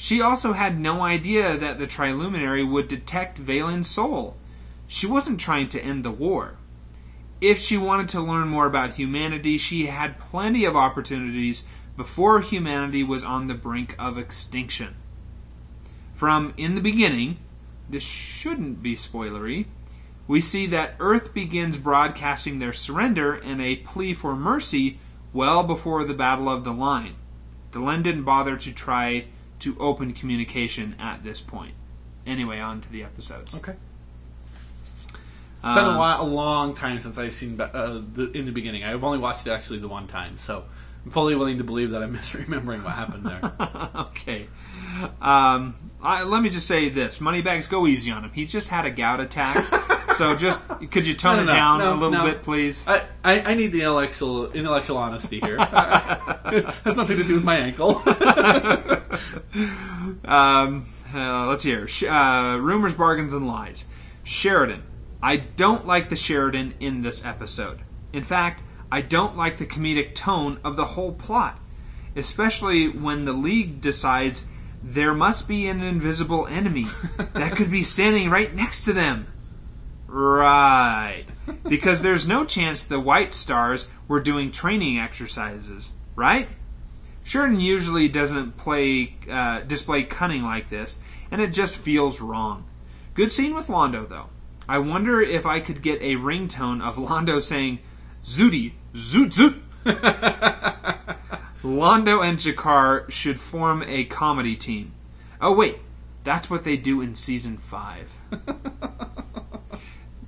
She also had no idea that the Triluminary would detect Valen's soul. She wasn't trying to end the war. If she wanted to learn more about humanity, she had plenty of opportunities before humanity was on the brink of extinction. From In the Beginning, this shouldn't be spoilery, we see that Earth begins broadcasting their surrender and a plea for mercy well before the Battle of the Line. Delenn didn't bother to try to open communication at this point. Anyway, on to the episodes. Okay. It's been a, while, a long time since I've seen uh, the, in the beginning. I've only watched it actually the one time, so I'm fully willing to believe that I'm misremembering what happened there. okay. Um, I, let me just say this: Moneybags, go easy on him. He just had a gout attack, so just could you tone No, it down no, a little no. bit, please? I, I, I need the intellectual intellectual honesty here. it has nothing to do with my ankle. Um, uh, let's hear. Uh, rumors, bargains, and lies. Sheridan. I don't like the Sheridan in this episode. In fact, I don't like the comedic tone of the whole plot, especially when the League decides there must be an invisible enemy that could be standing right next to them. Right. Because there's no chance the White Stars were doing training exercises, right? Sheridan usually doesn't play uh, display cunning like this, and it just feels wrong. Good scene with Londo though. I wonder if I could get a ringtone of Londo saying "Zooty, zoot zoot." Londo and G'Kar should form a comedy team. Oh wait, that's what they do in season five.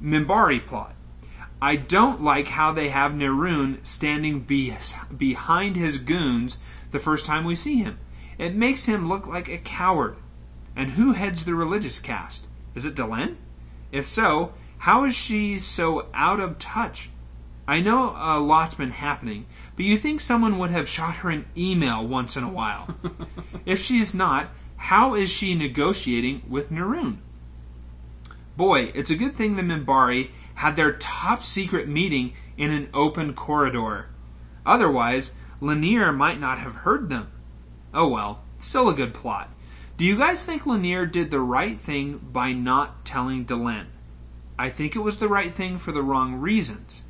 Minbari plot. I don't like how they have Neroon standing be- behind his goons the first time we see him. It makes him look like a coward. And who heads the religious caste? Is it Delenn? If so, how is she so out of touch? I know a lot's been happening, but you think someone would have shot her an email once in a while. if she's not, how is she negotiating with Neroon? Boy, it's a good thing the Minbari had their top secret meeting in an open corridor. Otherwise, Lennier might not have heard them. Oh well, still a good plot. Do you guys think Lennier did the right thing by not telling Delenn? I think it was the right thing for the wrong reasons.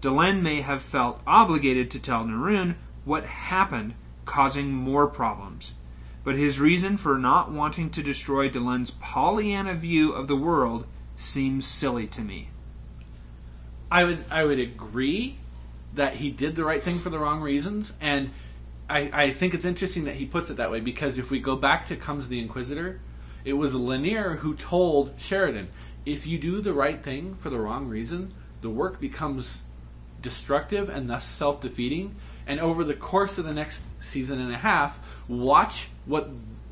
Delenn may have felt obligated to tell Neroon what happened, causing more problems. But his reason for not wanting to destroy Delenn's Pollyanna view of the world seems silly to me. I would I would agree that he did the right thing for the wrong reasons, and I, I think it's interesting that he puts it that way because if we go back to Comes the Inquisitor, it was Lennier who told Sheridan, if you do the right thing for the wrong reason, the work becomes destructive and thus self defeating. And over the course of the next season and a half, watch what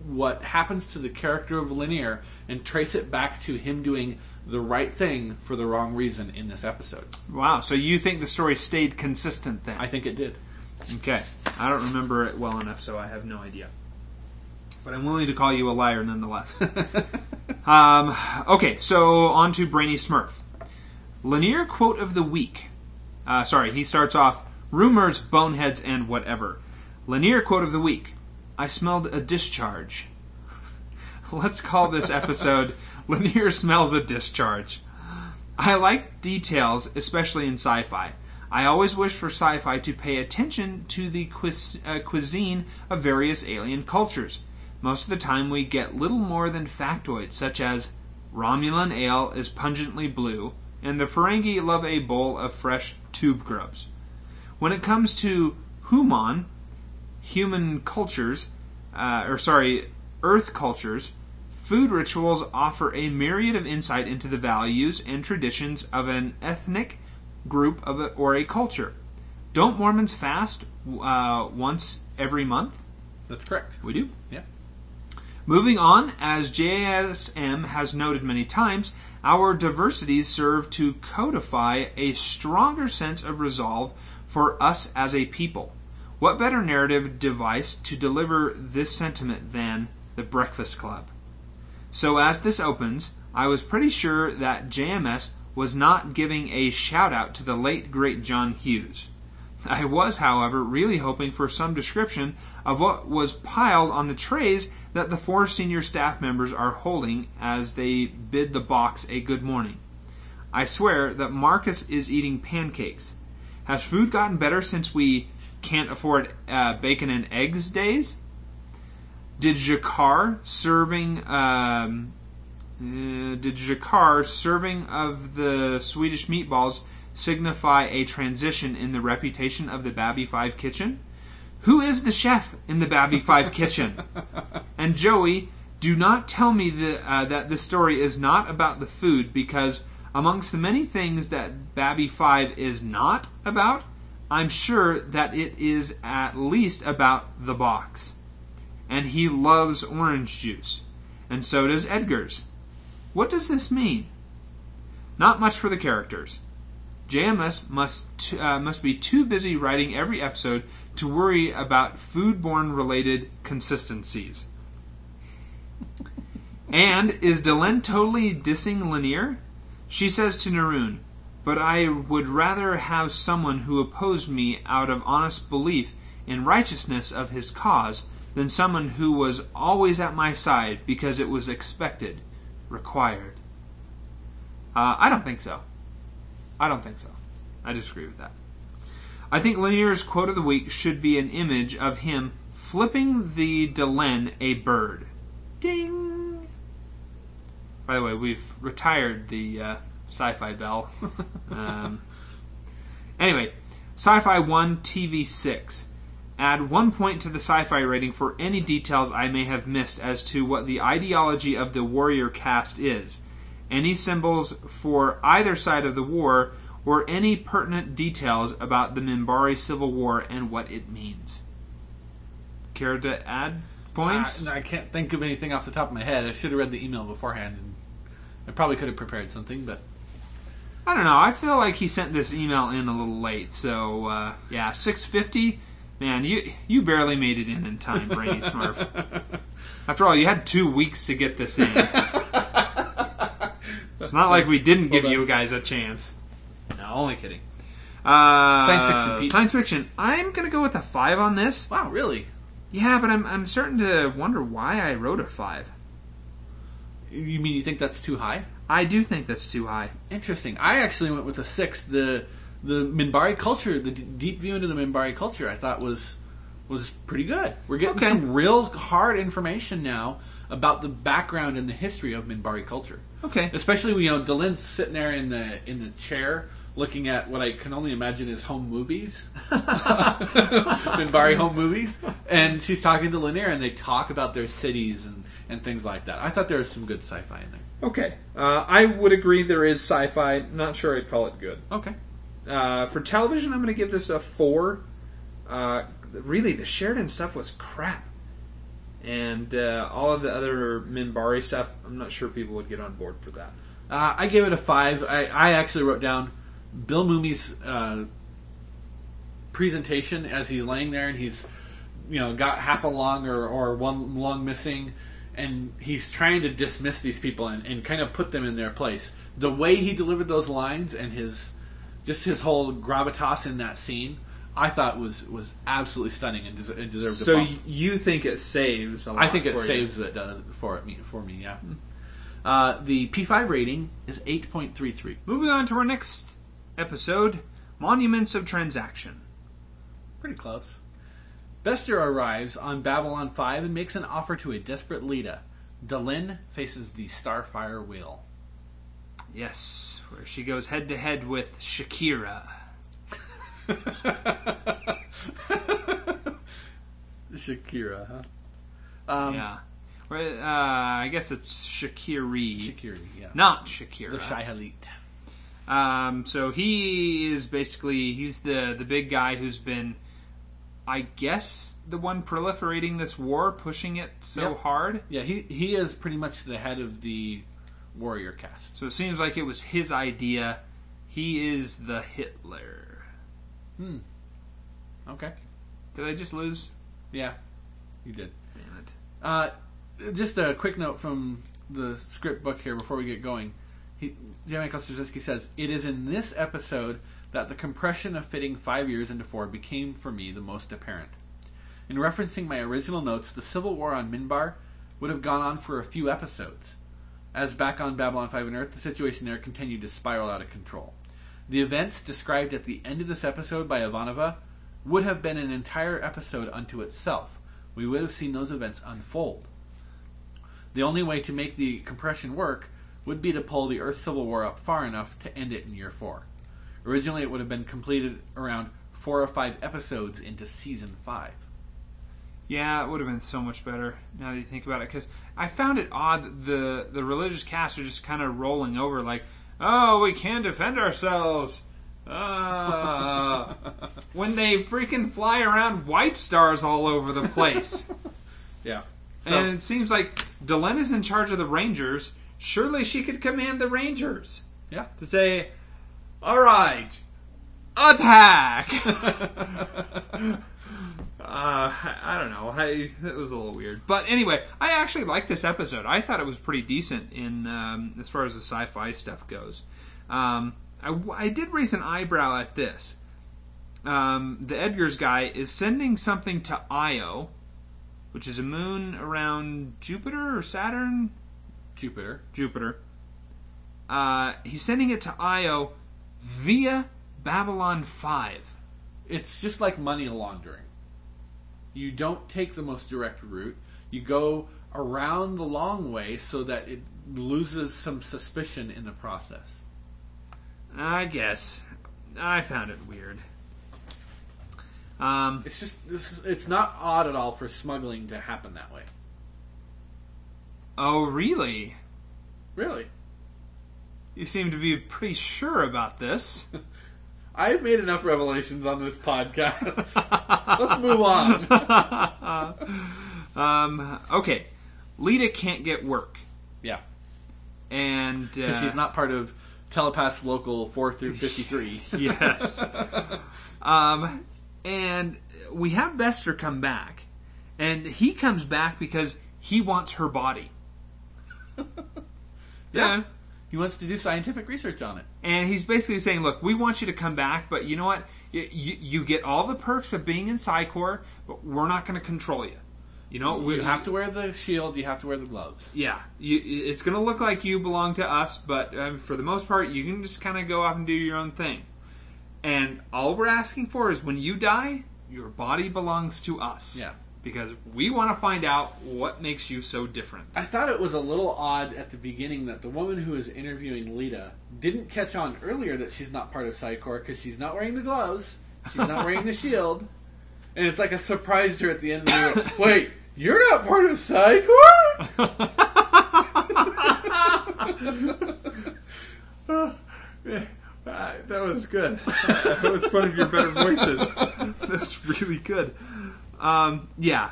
what happens to the character of Lennier and trace it back to him doing the right thing for the wrong reason in this episode. Wow, so you think the story stayed consistent then? I think it did. Okay. I don't remember it well enough, so I have no idea. But I'm willing to call you a liar nonetheless. um, okay, so on to Brainy Smurf. Lennier quote of the week. Uh, sorry, he starts off rumors, boneheads, and whatever. Lennier quote of the week. I smelled a discharge. Let's call this episode Lennier Smells a Discharge. I like details, especially in sci fi. I always wish for sci fi to pay attention to the cuis- uh, cuisine of various alien cultures. Most of the time, we get little more than factoids, such as Romulan ale is pungently blue, and the Ferengi love a bowl of fresh tube grubs. When it comes to human, human cultures, uh, or sorry, Earth cultures, food rituals offer a myriad of insight into the values and traditions of an ethnic group of a, or a culture. Don't Mormons fast uh, once every month? That's correct. We do. Yeah. Moving on, as JSM has noted many times, our diversities serve to codify a stronger sense of resolve for us as a people. What better narrative device to deliver this sentiment than The Breakfast Club? So, as this opens, I was pretty sure that JMS was not giving a shout out to the late great John Hughes. I was, however, really hoping for some description of what was piled on the trays that the four senior staff members are holding as they bid the box a good morning. I swear that Marcus is eating pancakes. Has food gotten better since we can't afford uh, bacon and eggs days? Did G'Kar serving um, uh, did G'Kar serving of the Swedish meatballs signify a transition in the reputation of the Babby Five kitchen? Who is the chef in the Babby Five kitchen? And Joey, do not tell me that, uh, that the story is not about the food because amongst the many things that Babby Five is not about, I'm sure that it is at least about the box. And he loves orange juice. And so does Edgars. What does this mean? Not much for the characters. JMS must uh, must be too busy writing every episode to worry about foodborne related consistencies. and is Delenn totally dissing Lennier? She says to Neroon, but I would rather have someone who opposed me out of honest belief in righteousness of his cause than someone who was always at my side because it was expected, required. Uh, I don't think so. I don't think so. I disagree with that. I think Lennier's quote of the week should be an image of him flipping the Delenn a bird. Ding! By the way, we've retired the uh, sci fi bell. um, anyway, Sci Fi 1 TV 6. Add one point to the sci fi rating for any details I may have missed as to what the ideology of the warrior caste is any symbols for either side of the war, or any pertinent details about the Minbari Civil War and what it means. Care to add points? I, I can't think of anything off the top of my head. I should have read the email beforehand, and I probably could have prepared something, but I don't know. I feel like he sent this email in a little late, so uh, yeah, six fifty. Man, you you barely made it in in time, Brainy Smurf. After all, you had two weeks to get this in. It's not like we didn't give Hold you guys a chance. No, only kidding. Uh, Science fiction, Pete. Science fiction. I'm gonna go with a five on this. wow, really? Yeah, but I'm I'm starting to wonder why I wrote a five. You mean you think that's too high? I do think that's too high. Interesting. I actually went with a six. The the Minbari culture, the d- deep view into the Minbari culture, I thought was was pretty good. We're getting Okay. some real hard information now about the background and the history of Minbari culture. Okay. Especially you know, Delenn's sitting there in the in the chair looking at what I can only imagine is home movies, Minbari home movies, and she's talking to Lennier, and they talk about their cities and and things like that. I thought there was some good sci-fi in there. Okay. Uh, I would agree there is sci-fi. Not sure I'd call it good. Okay. Uh, for television, I'm going to give this a four. Uh, really, the Sheridan stuff was crap, and uh, all of the other Minbari stuff, I'm not sure people would get on board for that. Uh, I gave it a five. I, I actually wrote down Bill Mumy's uh, presentation as he's laying there and he's, you know, got half a lung or, or one lung missing, and he's trying to dismiss these people and, and kind of put them in their place. The way he delivered those lines and his, just his whole gravitas in that scene, I thought was was absolutely stunning and, des- and deserved a So bump. you think it saves? A lot I think it for you. saves it uh, for it me for me. Yeah. Uh, the P5 rating is eight point three three. Moving on to our next episode, Monuments of Transaction. Pretty close. Bester arrives on Babylon 5 and makes an offer to a desperate Lyta. Delenn faces the Starfire wheel. Yes, where she goes head to head with Shakira. Shakira, huh? Um, yeah. Where, uh, I guess it's Shakiri. Shakiri, yeah. Not Shakira. The Shai Alyt. Um, so he is basically he's the the big guy who's been, I guess, the one proliferating this war, pushing it so Yep. hard. Yeah, he, he is pretty much the head of the warrior caste. So it seems like it was his idea. He is the Hitler. Hmm. Okay. Did I just lose? Yeah, you did. Damn it. Uh, just a quick note from the script book here before we get going. He, J. Michael says, It is in this episode that the compression of fitting five years into four became for me the most apparent. In referencing my original notes, the civil war on Minbar would have gone on for a few episodes. As back on Babylon 5 and Earth, the situation there continued to spiral out of control. The events described at the end of this episode by Ivanova would have been an entire episode unto itself. We would have seen those events unfold. The only way to make the compression work would be to pull the Earth Civil War up far enough to end it in year four. Originally, it would have been completed around four or five episodes into season five. Yeah, it would have been so much better now that you think about it. Because I found it odd that the the religious caste are just kind of rolling over, like, "Oh, we can't defend ourselves." Uh, when they freaking fly around white stars all over the place. Yeah. and it seems like Delenn is in charge of the Rangers. Surely she could command the Rangers yeah. to say, "All right, attack." Uh, I don't know. I, it was a little weird, but anyway, I actually liked this episode. I thought it was pretty decent in um, as far as the sci-fi stuff goes. Um, I, I did raise an eyebrow at this. Um, the Edgars guy is sending something to Io, which is a moon around Jupiter or Saturn. Jupiter. Jupiter. Uh, he's sending it to Io via Babylon Five. It's just like money laundering. You don't take the most direct route. You go around the long way so that it loses some suspicion in the process. I guess I found it weird. Um, It's just this is, it's not odd at all for smuggling to happen that way. oh, really? Really. You seem to be pretty sure about this. I've made enough revelations on this podcast. Let's move on. Um, okay, Lyta can't get work, Yeah. and uh, Because she's not part of Telepath's Local 4 through 53. yes. um, and we have Bester come back, and he comes back because he wants her body. yeah. He wants to do scientific research on it. And he's basically saying, look, we want you to come back, but you know what? You, you, you get all the perks of being in Psi Corps, but we're not going to control you. You know, we You have to wear the shield, you have to wear the gloves. Yeah, you, it's going to look like you belong to us, but um, for the most part, you can just kind of go off and do your own thing. And all we're asking for is when you die, your body belongs to us. Yeah. Because we want to find out what makes you so different. I thought it was a little odd at the beginning that the woman who is interviewing Lyta didn't catch on earlier that she's not part of Psi Corps because she's not wearing the gloves, she's not wearing the shield, and it's like a surprised her at the end of the Wait, you're not part of Psi Corps? Yeah, uh, that was good. that was one of your better voices. That's really good. Um, yeah,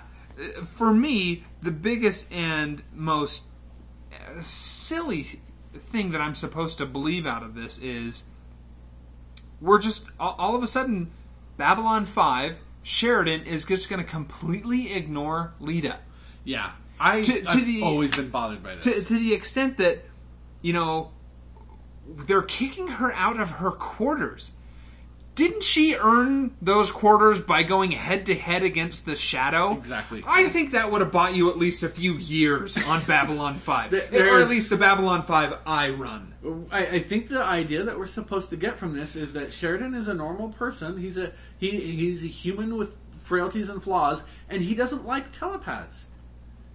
for me, the biggest and most silly thing that I'm supposed to believe out of this is we're just all, of a sudden Babylon Five Sheridan is just going to completely ignore Lyta. Yeah, I, To- to I've the- always been bothered by this. to, to the extent that you know they're kicking her out of her quarters didn't she earn those quarters by going head to head against the shadow Exactly. i think that would have bought you at least a few years on babylon 5 There- or at least the babylon 5 i run I, I think the idea that we're supposed to get from this is that Sheridan is a normal person. He's a he he's a human with frailties and flaws, and he doesn't like telepaths.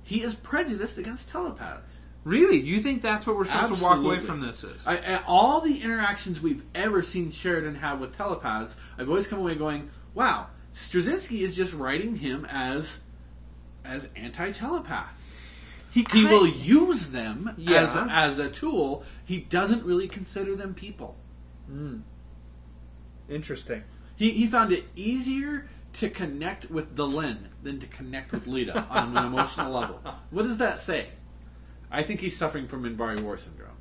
He is prejudiced against telepaths. Really you think that's what we're supposed to walk away from this is I, all the interactions we've ever seen Sheridan have with telepaths, I've always come away going, "Wow, Straczynski is just writing him as as anti-telepath." he, He will use them Yeah. as a, as a tool. He doesn't really consider them people. Hmm. interesting He, he found it easier to connect with Delenn than to connect with Lyta on an emotional level. What does that say? I think he's suffering from Minbari War syndrome.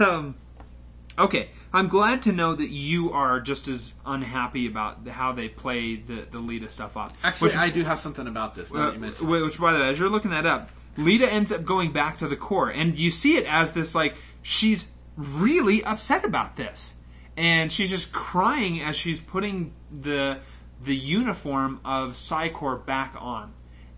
um, okay, I'm glad to know that you are just as unhappy about how they play the, the Lyta stuff off. Actually, which, I do have something about this. Uh, that you mention which, by the way, as you're looking that up, Lyta ends up going back to the Corps, and you see it as this like she's really upset about this, and she's just crying as she's putting the the uniform of Psi Corps back on.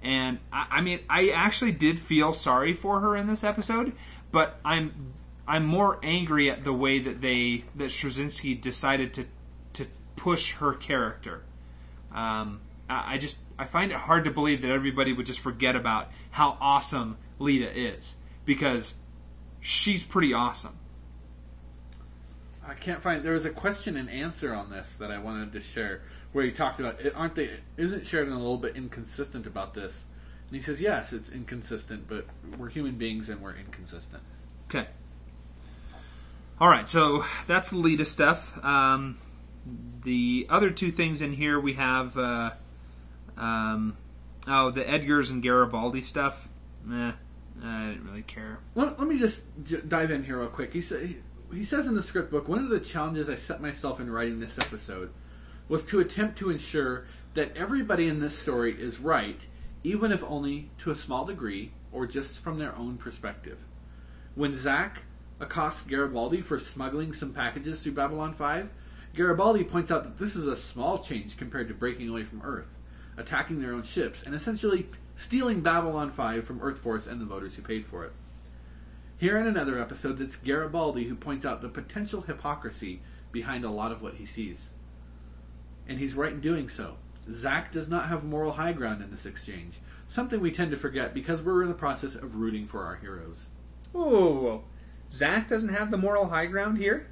And I, I mean, I actually did feel sorry for her in this episode, but I'm I'm more angry at the way that they that Straczynski decided to to push her character. Um, I, I just I find it hard to believe that everybody would just forget about how awesome Lyta is because she's pretty awesome. I can't find. There was a question and answer on this that I wanted to share, where he talked about, it. aren't they? Isn't Sheridan a little bit inconsistent about this? And he says, yes, it's inconsistent, but we're human beings and we're inconsistent. Okay. All right, so that's the Lyta stuff. Um, the other two things in here we have, uh, um, oh, the Edgars and Garibaldi stuff. Meh, I didn't really care. Let, let me just j- dive in here real quick. He, sa- he says in the script book one of the challenges I set myself in writing this episode was to attempt to ensure that everybody in this story is right, even if only to a small degree or just from their own perspective. When Zack accosts Garibaldi for smuggling some packages through Babylon 5, Garibaldi points out that this is a small change compared to breaking away from Earth, attacking their own ships, and essentially stealing Babylon 5 from Earth Force and the voters who paid for it. Here in another episode, it's Garibaldi who points out the potential hypocrisy behind a lot of what he sees. And he's right in doing so. Zack does not have moral high ground in this exchange, something we tend to forget because we're in the process of rooting for our heroes. Whoa, whoa, whoa. Zack doesn't have the moral high ground here?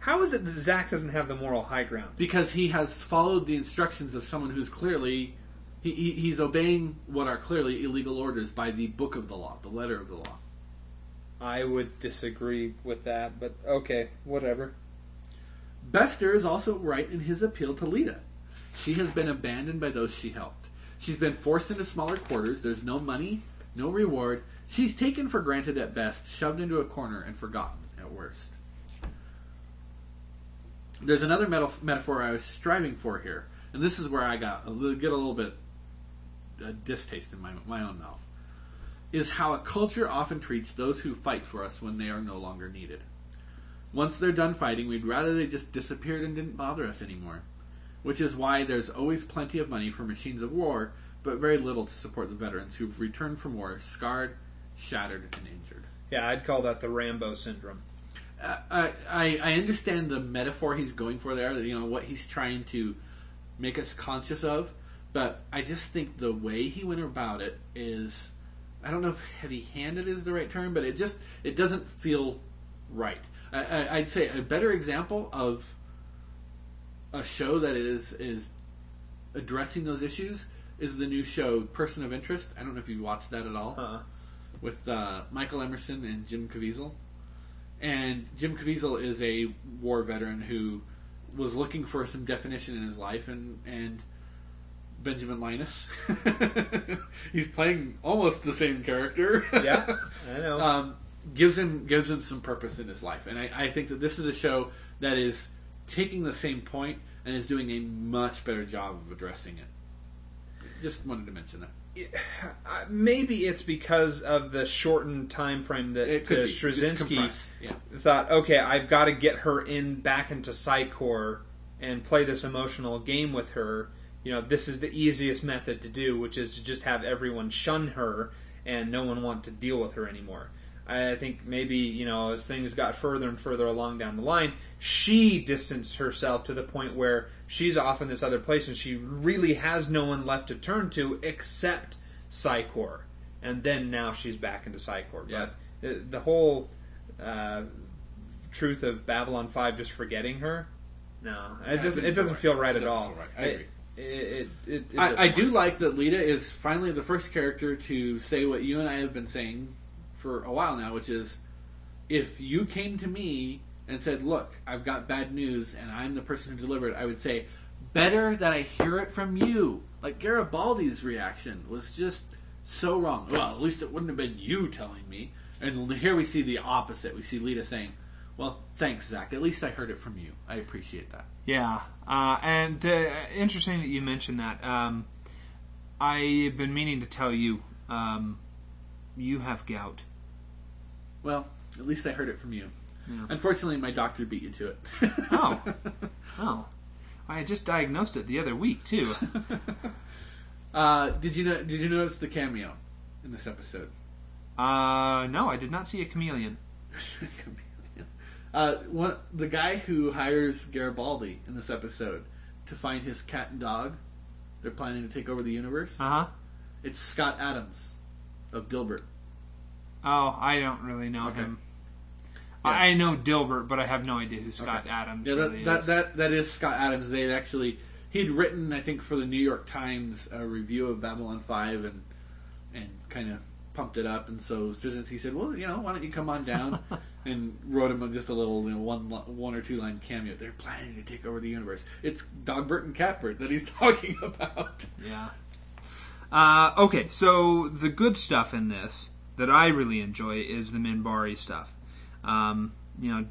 How is it that Zack doesn't have the moral high ground? Because he has followed the instructions of someone who's clearly. He, he, he's obeying what are clearly illegal orders by the book of the law, the letter of the law. I would disagree with that, but okay, whatever. Bester is also right in his appeal to Lyta. She has been abandoned by those she helped. She's been forced into smaller quarters. There's no money, no reward. She's taken for granted at best, shoved into a corner, and forgotten at worst. There's another meta- metaphor I was striving for here, and this is where I got a little, get a little bit a distaste in my my own mouth. Is how a culture often treats those who fight for us when they are no longer needed. Once they're done fighting, we'd rather they just disappeared and didn't bother us anymore. Which is why there's always plenty of money for machines of war, but very little to support the veterans who've returned from war scarred, shattered, and injured. Yeah, I'd call that the Rambo syndrome. Uh, I, I I understand the metaphor he's going for there. You know what he's trying to make us conscious of, but I just think the way he went about it is I don't know if heavy-handed is the right term, but it just it doesn't feel right. I, I, I'd say a better example of a show that is is addressing those issues is the new show Person of Interest. I don't know if you watched that at all Uh-uh. with uh, Michael Emerson and Jim Caviezel. And Jim Caviezel is a war veteran who was looking for some definition in his life, and and Benjamin Linus, he's playing almost the same character. Yeah, I know. um, gives him gives him some purpose in his life, and I, I think that this is a show that is taking the same point and is doing a much better job of addressing it. Just wanted to mention that. Maybe it's because of the shortened time frame that It uh, Straczynski yeah. thought, okay, I've got to get her in back into Psi Corps and play this emotional game with her. You know, this is the easiest method to do, which is to just have everyone shun her and no one want to deal with her anymore. I think maybe, you know, as things got further and further along down the line, she distanced herself to the point where she's off in this other place and she really has no one left to turn to except Psi Corps. And then now she's back into Psi Corps. Yeah. But the whole uh, truth of Babylon 5 just forgetting her, no, it Yeah, doesn't. it doesn't feel feel right right. at all. right. I agree. It, it, it, it I, I do like that Lyta is finally the first character to say what you and I have been saying for a while now, which is if you came to me and said, Look, I've got bad news and I'm the person who delivered, I would say, Better that I hear it from you. Like Garibaldi's reaction was just so wrong. Well, at least it wouldn't have been you telling me. And here we see the opposite. We see Lyta saying, Well, thanks, Zack. At least I heard it from you. I appreciate that. Yeah, uh, and uh, interesting that you mentioned that. Um, I've been meaning to tell you, um, you have gout. Well, At least I heard it from you. Yeah. Unfortunately, my doctor beat you to it. Oh. Oh. I just diagnosed it the other week too. Uh, did you know? Did you notice the cameo in this episode? Uh, no, I did not see a chameleon. uh, one, the guy who hires Garibaldi in this episode to find his cat and dog, they're planning to take over the universe. Uh huh. It's Scott Adams of Dilbert. Oh, I don't really know Okay. him. Yeah. I know Dilbert, but I have no idea who Scott Okay. Adams Yeah, that, really that, is. that that is Scott Adams. They actually he'd written, I think, for the New York Times a review of Babylon Five and and kind of pumped it up. And so Straczynski said, "Well, you know, why don't you come on down?" and wrote him just a little, you know, one one or two line cameo. They're planning to take over the universe. It's Dogbert and Catbert that he's talking about. Yeah. Uh, okay, so the good stuff in this that I really enjoy is the Minbari stuff. Um, you know,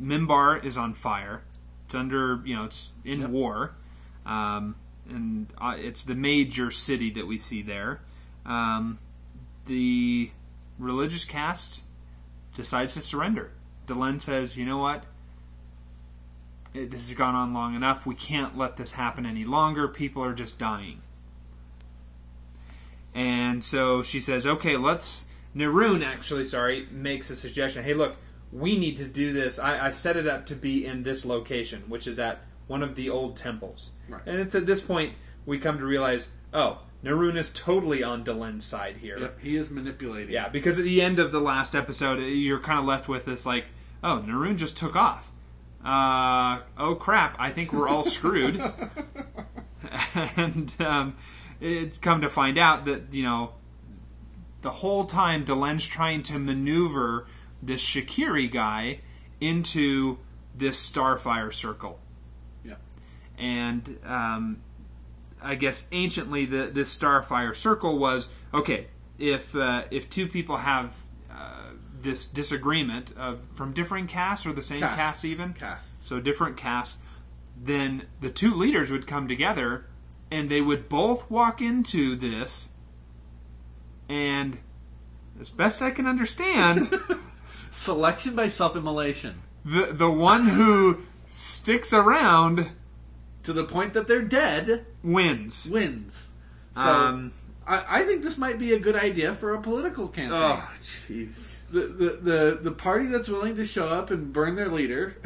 Minbar is on fire. It's under, you know, it's in Yep. war. Um, and uh, it's the major city that we see there. Um, the religious caste decides to surrender. Delenn says, you know what? It- This has gone on long enough. We can't let this happen any longer. People are just dying. And so she says, okay, let's. Neroon actually, sorry, makes a suggestion. Hey, look, we need to do this. I, I've set it up to be in this location, which is at one of the old temples. Right. And it's at this point we come to realize, oh, Neroon is totally on Delenn's side here. Yep, he is manipulating. Yeah, because at the end of the last episode, you're kind of left with this like, oh, Neroon just took off. Uh, oh crap! I think we're all screwed. and um, it's come to find out that you know the whole time Delenn's trying to maneuver this Shakiri guy into this Starfire circle yeah. and um, I guess anciently the this starfire circle was okay. If uh, if two people have uh, this disagreement of from differing castes or the same Castes. caste even, Castes. so different castes, then the two leaders would come together and they would both walk into this, and as best I can understand, Selection by self-immolation the the one who sticks around to the point that they're dead wins. wins. So Um, I, I think this might be a good idea for a political campaign. Oh, jeez. the, the the the party that's willing to show up and burn their leader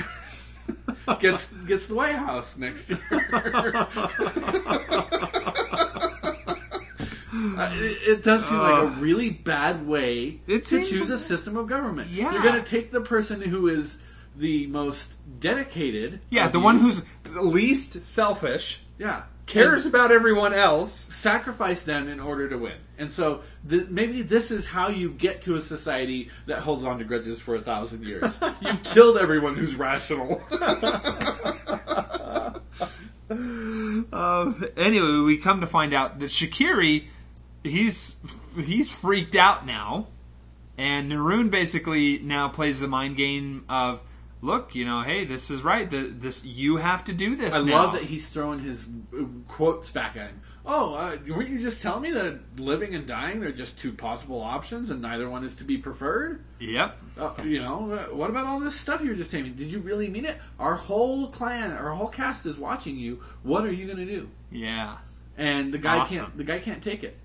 gets gets the White House next year. Uh, it, it does seem like a really bad way It to choose a system of government. Yeah. You're going to take the person who is the most dedicated. Yeah, of the you- one who's the least selfish, yeah cares and about everyone else. sacrifice them in order to win. And so th- maybe this is how you get to a society that holds on to grudges for a thousand years. You've killed everyone who's rational. Uh, anyway, we come to find out that Shakiri, he's he's freaked out now, and Neroon basically now plays the mind game of, look, you know, hey, this is right. The, this you have to do this. I now." love that he's throwing his uh, quotes back at him. Oh, uh, weren't you just telling me that living and dying are just two possible options, and neither one is to be preferred? Yep. Uh, you know, uh, what about all this stuff you were just telling me? Did you really mean it? Our whole clan, our whole caste is watching you. What are you going to do? Yeah. and the guy Awesome. can't the guy can't take it.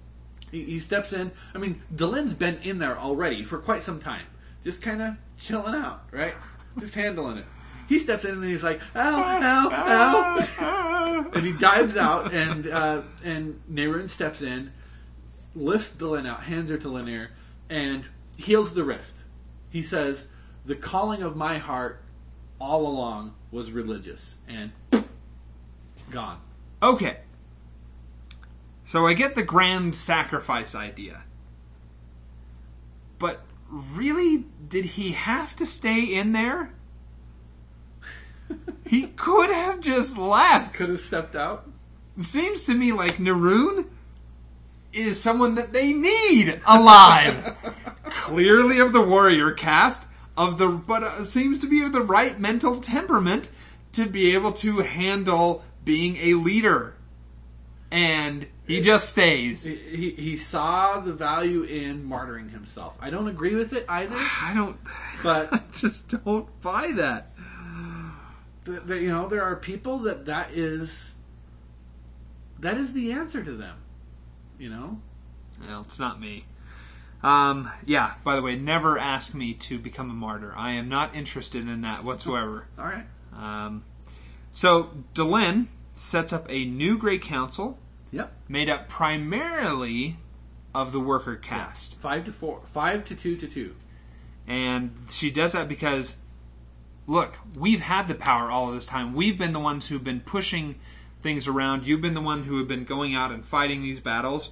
He, he steps in. I mean, Delenn's been in there already for quite some time, just kind of chilling out, right? Just handling it. He steps in and he's like, "Ow, ow, ow!" and he dives out, and uh, and Neroon steps in, lifts Delenn out, hands her to Lennier, and heals the rift. He says, "The calling of my heart all along was religious," and gone. Okay. So I get the grand sacrifice idea. But really, did he have to stay in there? he could have just left. Could have stepped out. Seems to me like Neroon is someone that they need alive. Clearly of the warrior caste, of the but uh, seems to be of the right mental temperament to be able to handle being a leader. and he just stays. He, he, he saw the value in martyring himself. I don't agree with it either, I don't. but I just don't buy that. th- th- you know there are people that that is that is the answer to them. You know, Well, it's not me. Um, yeah. By the way, never ask me to become a martyr. I am not interested in that whatsoever. all right. Um, so Delenn sets up a new Grey Council Yep. made up primarily of the worker caste. Five to four, five to two to two. And she does that because, look, we've had the power all of this time. We've been the ones who've been pushing things around. You've been the one who have been going out and fighting these battles,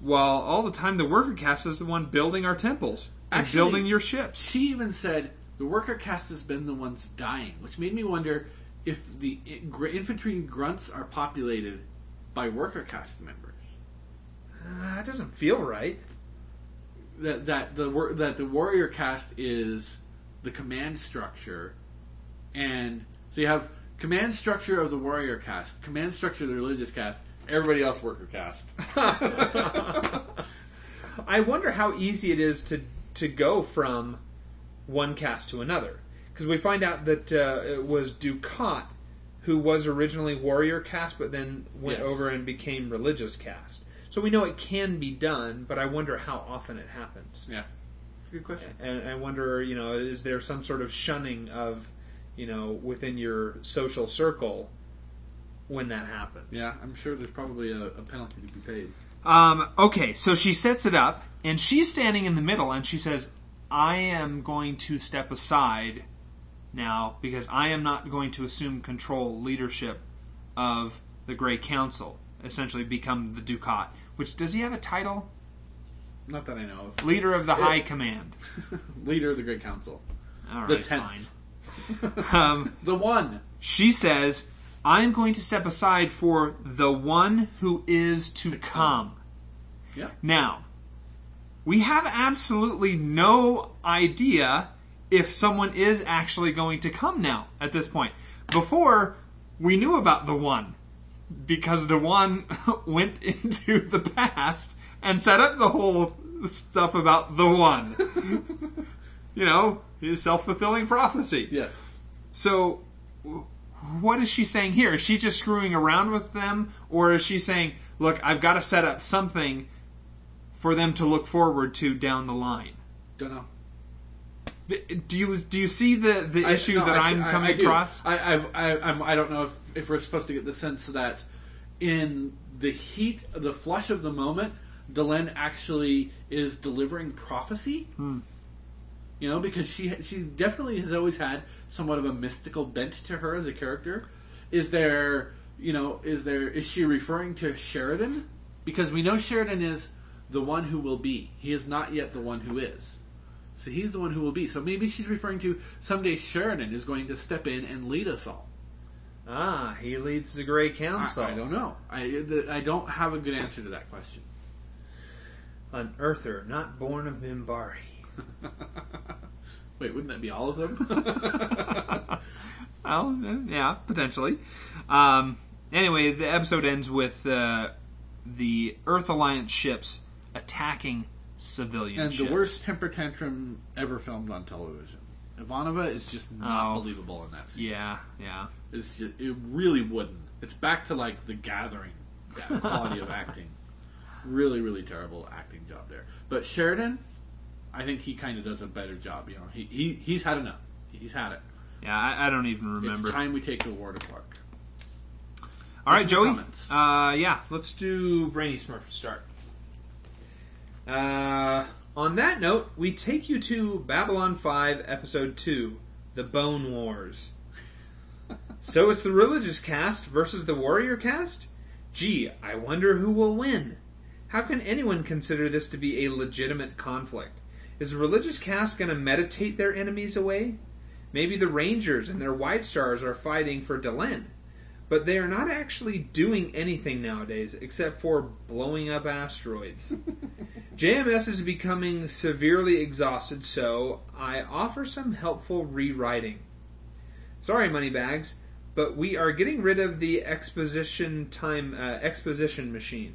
while all the time the worker caste is the one building our temples and Actually- building your ships. She even said the worker caste has been the ones dying, which made me wonder if the infantry grunts are populated by worker caste members. Uh, that doesn't feel right. That that the that the warrior caste is the command structure, and so you have command structure of the warrior caste, command structure of the religious caste, everybody else worker caste. I wonder how easy it is to to go from one caste to another because we find out that uh, it was Dukhat who was originally warrior caste, but then went Yes. over and became religious caste. So we know it can be done, but I wonder how often it happens. yeah, good question. And I wonder, you know, is there some sort of shunning of, you know, within your social circle when that happens? Yeah, I'm sure there's probably a, a penalty to be paid. Um, okay, so she sets it up, and she's standing in the middle, and she says, I am going to step aside now because I am not going to assume control, leadership of the Grey Council, essentially become the Dukhat. Which, does he have a title? Not that I know of. Leader of the High Command. Leader of the Grey Council. All The right, tenth. fine. Um, The one. she says, I'm going to step aside for the one who is to come. come. Yeah. Now, we have absolutely no idea if someone is actually going to come now at this point. Before, we knew about the one because the one went into the past and set up the whole stuff about the one. you know, his self fulfilling prophecy. Yeah. So, what is she saying here? Is she just screwing around with them, or is she saying, "Look, I've got to set up something for them to look forward to down the line"? Don't know. Do you do you see the the I- issue no, that I- I'm coming I do. across? I, I, I, I'm, I don't know if, if we're supposed to get the sense that in the heat, the flush of the moment, Delenn actually is delivering prophecy. Hmm. You know, because she she definitely has always had somewhat of a mystical bent to her as a character. Is there, you know, is there is she referring to Sheridan? Because we know Sheridan is the one who will be. He is not yet the one who is. So he's the one who will be. So maybe she's referring to someday Sheridan is going to step in and lead us all. Ah, he leads the Grey Council. I don't know. I the, I don't have a good answer to that question. An Earther, not born of Minbari. Wait, wouldn't that be all of them? Oh, uh, yeah, potentially. Um, anyway, the episode ends with uh, the Earth Alliance ships attacking civilian and ships. the worst temper tantrum ever filmed on television. Ivanova is just not Oh. believable in that scene. Yeah, yeah. It's just, it really wouldn't. It's back to like the gathering that quality of acting. Really, really terrible acting job there. But Sheridan, I think he kind of does a better job. You know, he, he he's had enough. He's had it. Yeah, I, I don't even remember. It's time we take the war to Clark. All right, Listen to Joey. Uh, yeah, let's do Brainy Smurf to start. Uh, on that note, we take you to Babylon 5, Episode 2 The Bone Wars. so it's the religious caste versus the warrior caste? Gee, I wonder who will win. How can anyone consider this to be a legitimate conflict? Is the religious caste going to meditate their enemies away? Maybe the Rangers and their White Stars are fighting for Delenn but they are not actually doing anything nowadays except for blowing up asteroids. JMS is becoming severely exhausted, so I offer some helpful rewriting. Sorry, Moneybags, but we are getting rid of the exposition time uh, exposition machine.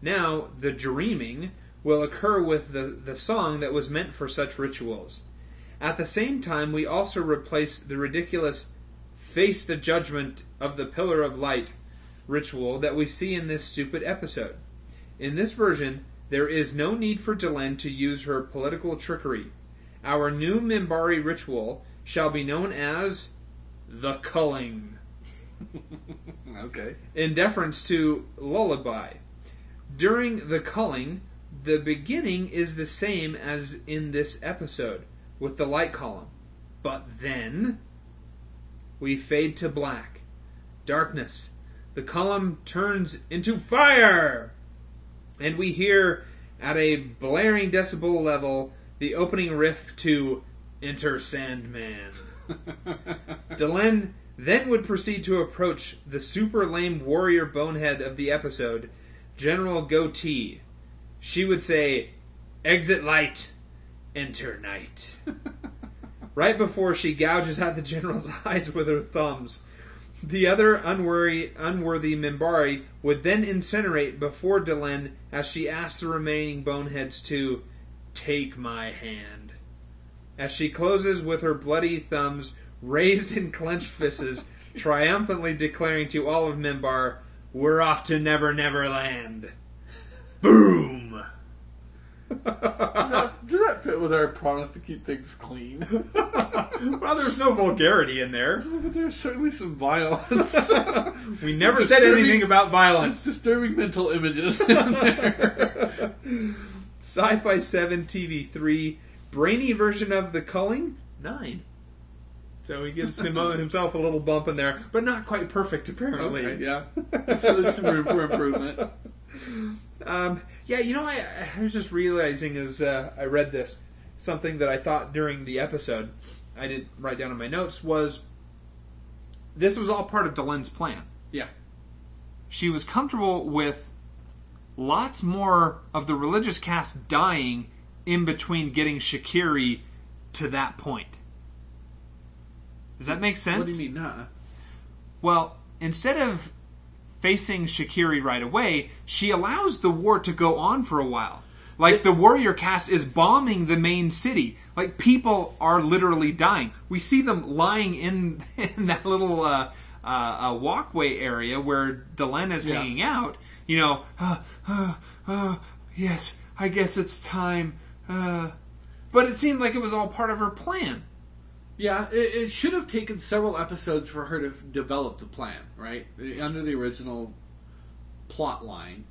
Now, the dreaming will occur with the, the song that was meant for such rituals. At the same time, we also replace the ridiculous face the judgment of the pillar of light ritual that we see in this stupid episode. In this version, there is no need for Delenn to use her political trickery. Our new Minbari ritual shall be known as the culling, Okay. in deference to lullaby. During the culling, the beginning is the same as in this episode with the light column. But then we fade to black. Darkness. The column turns into fire! And we hear at a blaring decibel level the opening riff to Enter Sandman. Delenn then would proceed to approach the super lame warrior bonehead of the episode, General Goatee. She would say, Exit light, enter night. right before she gouges out the general's eyes with her thumbs. The other unworthy, unworthy Minbari would then incinerate before Delenn as she asked the remaining boneheads to take my hand. As she closes with her bloody thumbs raised in clenched fists, triumphantly declaring to all of Minbar, We're off to Never Never Land. Boom! Does that, does with our promise to keep things clean? well, there's no vulgarity in there. but there's certainly some violence. We never said anything about violence. disturbing mental images in there. Sci Fi 7 TV 3, brainy version of The Culling, 9. So he gives him, uh, himself a little bump in there, but not quite perfect, apparently. Okay, yeah. So there's some room for improvement. Um, yeah, you know, I, I was just realizing as uh, I read this, something that I thought during the episode, I didn't write down in my notes, was this was all part of Delenn's plan. Yeah. She was comfortable with lots more of the religious caste dying in between getting Shakiri to that point. Does that make sense? What do you mean, nah? Well, instead of facing Shakiri right away, she allows the war to go on for a while. Like the warrior caste is bombing the main city. Like people are literally dying. We see them lying in in that little uh, uh, uh, walkway area where Delenn is Yeah. hanging out. You know, uh, uh, uh, yes, I guess it's time. Uh, but it seemed like it was all part of her plan. Yeah, it, it should have taken several episodes for her to develop the plan, right? Under the original plot line.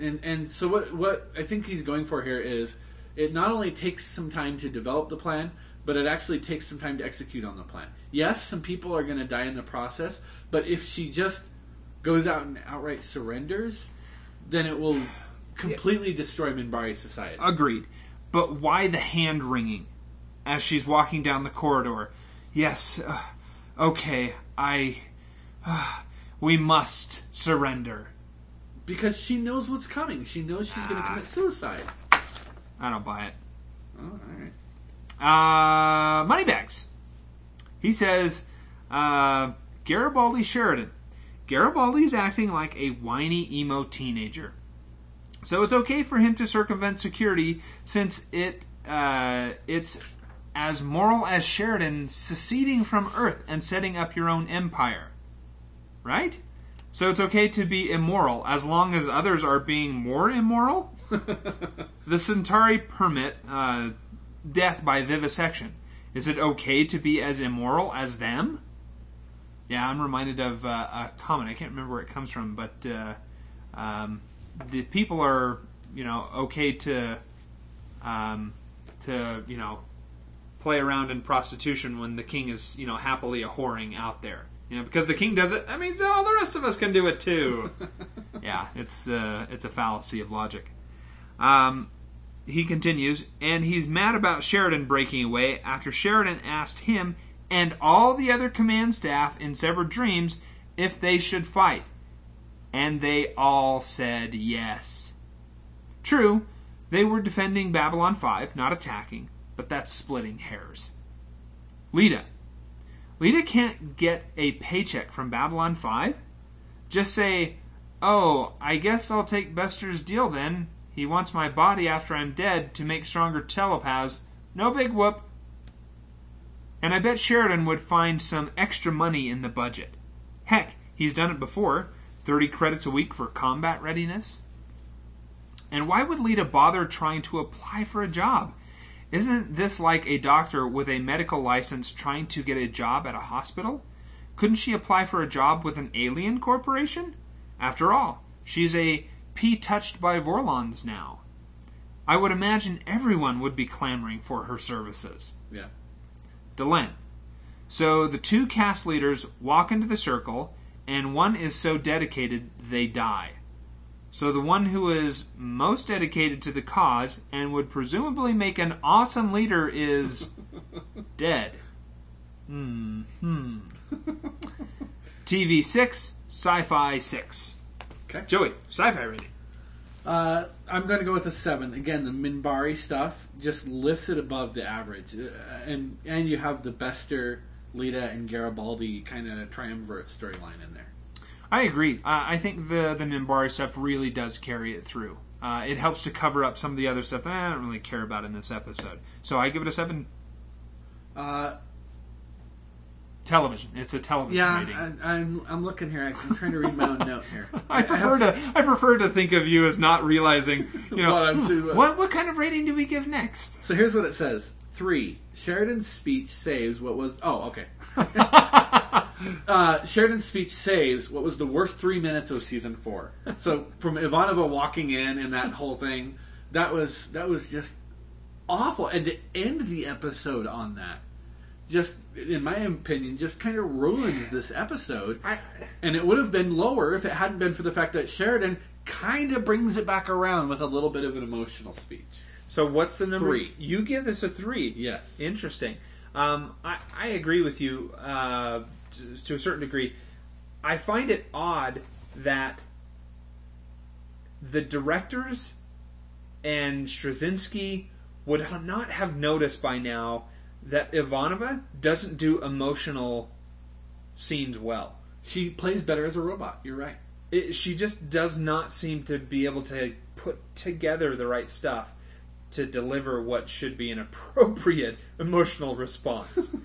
And and so what what I think he's going for here is it not only takes some time to develop the plan, but it actually takes some time to execute on the plan. Yes, some people are going to die in the process, but if she just goes out and outright surrenders, then it will completely destroy Minbari society. Agreed. But why the hand wringing as she's walking down the corridor? Yes, uh, okay, I. Uh, we must surrender. Because she knows what's coming. She knows she's going to commit suicide. I don't buy it. Oh, all right. Uh, Moneybags. He says, uh, Garibaldi Sheridan. Garibaldi is acting like a whiny emo teenager. So it's okay for him to circumvent security since it uh, it's as moral as Sheridan seceding from Earth and setting up your own empire. Right? So it's okay to be immoral as long as others are being more immoral? the Centauri permit uh, death by vivisection. Is it okay to be as immoral as them? Yeah, I'm reminded of uh, a comment. I can't remember where it comes from, but uh, um, the people are, you know, okay to, um, to you know, play around in prostitution when the king is, you know, happily a whoring out there. You know, because the king does it, that means all the rest of us can do it too. yeah, it's uh, it's a fallacy of logic. Um, he continues, and he's mad about Sheridan breaking away after Sheridan asked him and all the other command staff in Severed Dreams if they should fight. And they all said yes. True, they were defending Babylon 5, not attacking, but that's splitting hairs. Lyta. Lyta can't get a paycheck from Babylon 5? Just say, Oh, I guess I'll take Bester's deal then. He wants my body after I'm dead to make stronger telepaths. No big whoop. And I bet Sheridan would find some extra money in the budget. Heck, he's done it before 30 credits a week for combat readiness. And why would Lyta bother trying to apply for a job? Isn't this like a doctor with a medical license trying to get a job at a hospital? Couldn't she apply for a job with an alien corporation? After all, she's a P touched by Vorlons now. I would imagine everyone would be clamoring for her services. Yeah. Delenn. So the two caste leaders walk into the circle, and one is so dedicated they die. So the one who is most dedicated to the cause and would presumably make an awesome leader is dead. Hmm. Hmm. TV 6, Sci Fi 6. Okay. Joey, sci fi rating. Uh, I'm going to go with a seven. Again, the Minbari stuff just lifts it above the average, uh, and and you have the Bester, Lyta, and Garibaldi kind of triumvirate storyline in there. I agree. Uh, I think the the Minbari stuff really does carry it through. Uh, it helps to cover up some of the other stuff that I don't really care about in this episode. So I give it a seven. Uh, Television. It's a television yeah, rating. I, I'm I'm looking here. I'm trying to read my own note here. I prefer have- to I prefer to think of you as not realizing you know What I'm to- what what kind of rating do we give next? So here's what it says: three. Sheridan's speech saves what was. Oh, okay. uh, Sheridan's speech saves what was the worst three minutes of season four. So from Ivanova walking in and that whole thing, that was that was just awful. And to end the episode on that, just in my opinion, just kind of ruins this episode. I, And it would have been lower if it hadn't been for the fact that Sheridan kind of brings it back around with a little bit of an emotional speech. so what's the number? Three. You give this a three. Yes. Interesting. Um, I, I agree with you uh, to, to a certain degree. I find it odd that the directors and Straczynski would ha- not have noticed by now that Ivanova doesn't do emotional scenes well. She plays better as a robot. You're right. It, she just does not seem to be able to put together the right stuff to deliver what should be an appropriate emotional response.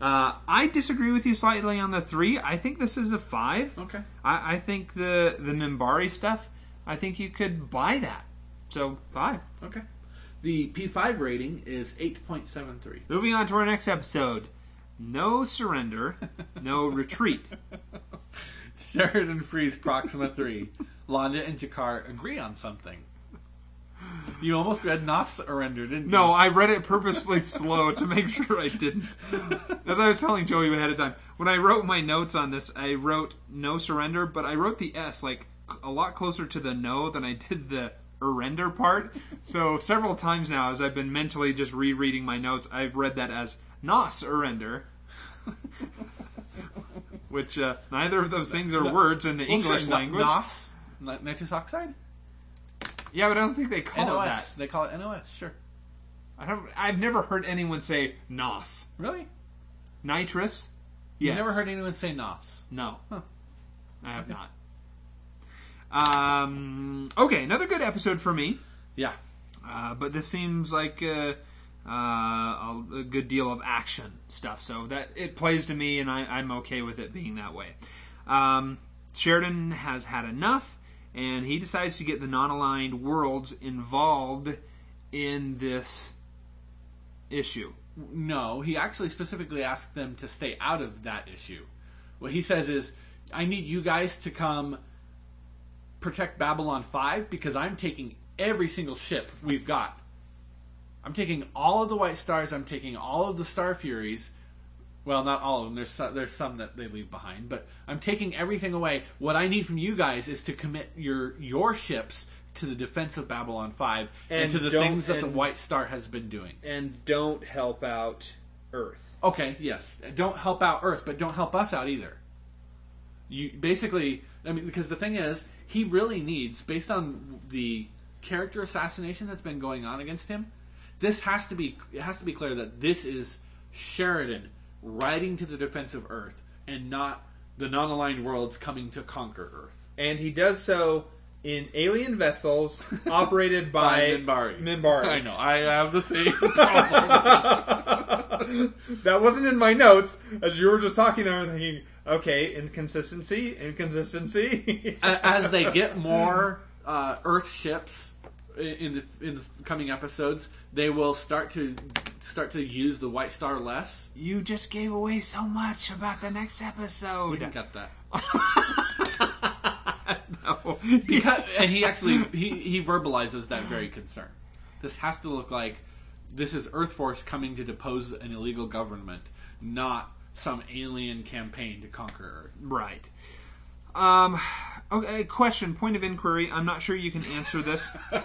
uh, I disagree with you slightly on the three. I think this is a five. Okay. I, I think the the Minbari stuff. I think you could buy that. So five. Okay. The P5 rating is 8.73. Moving on to our next episode. No surrender, no retreat. Sheridan frees Proxima 3. Londo and G'Kar agree on something. You almost read Nos surrender, didn't you? No, I read it purposefully slow to make sure I didn't. As I was telling Joey ahead of time, when I wrote my notes on this, I wrote no surrender, but I wrote the S like a lot closer to the no than I did the surrender part. So several times now, as I've been mentally just rereading my notes, I've read that as not surrender. Which uh, neither of those things are words in the Well, English sure, language. Nos, nitrous oxide? Yeah, but I don't think they call it NOS. that. They call it NOS, sure. I don't, I've never heard anyone say nos. Really? Nitrous? Yes. never heard anyone say Nos. No. Huh. I have not. Um, okay, another good episode for me. Yeah. Uh, but this seems like uh, uh, a, a good deal of action stuff, so that it plays to me, and I, I'm okay with it being that way. Um, Sheridan has had enough, and he decides to get the non-aligned worlds involved in this issue. No, he actually specifically asked them to stay out of that issue. What he says is, I need you guys to come protect Babylon 5 because I'm taking every single ship we've got. I'm taking all of the White Stars, I'm taking all of the Star Furies. Well, not all of them. There's some, there's some that they leave behind, but I'm taking everything away. What I need from you guys is to commit your your ships to the defense of Babylon 5 and, And to the things that the White Star has been doing. And don't help out Earth. Okay, yes. Don't help out Earth, but don't help us out either. You basically, I mean, because the thing is, he really needs, based on the character assassination that's been going on against him, this has to be it has to be clear that this is Sheridan riding to the defense of Earth, and not the non-aligned worlds coming to conquer Earth. and he does so in alien vessels operated by, Minbari. Minbari. I know. I have the same problem. that wasn't in my notes. As you were just talking there, I'm thinking, okay, inconsistency, inconsistency. As they get more uh, Earth ships in the in the coming episodes, they will start to start to use the White Star less. you just gave away so much about the next episode. We didn't get that. no. Because, and he actually he, he verbalizes that very concern. This has to look like this is Earth Force coming to depose an illegal government, not some alien campaign to conquer Earth. Right. Um, okay, question, point of inquiry. I'm not sure you can answer this.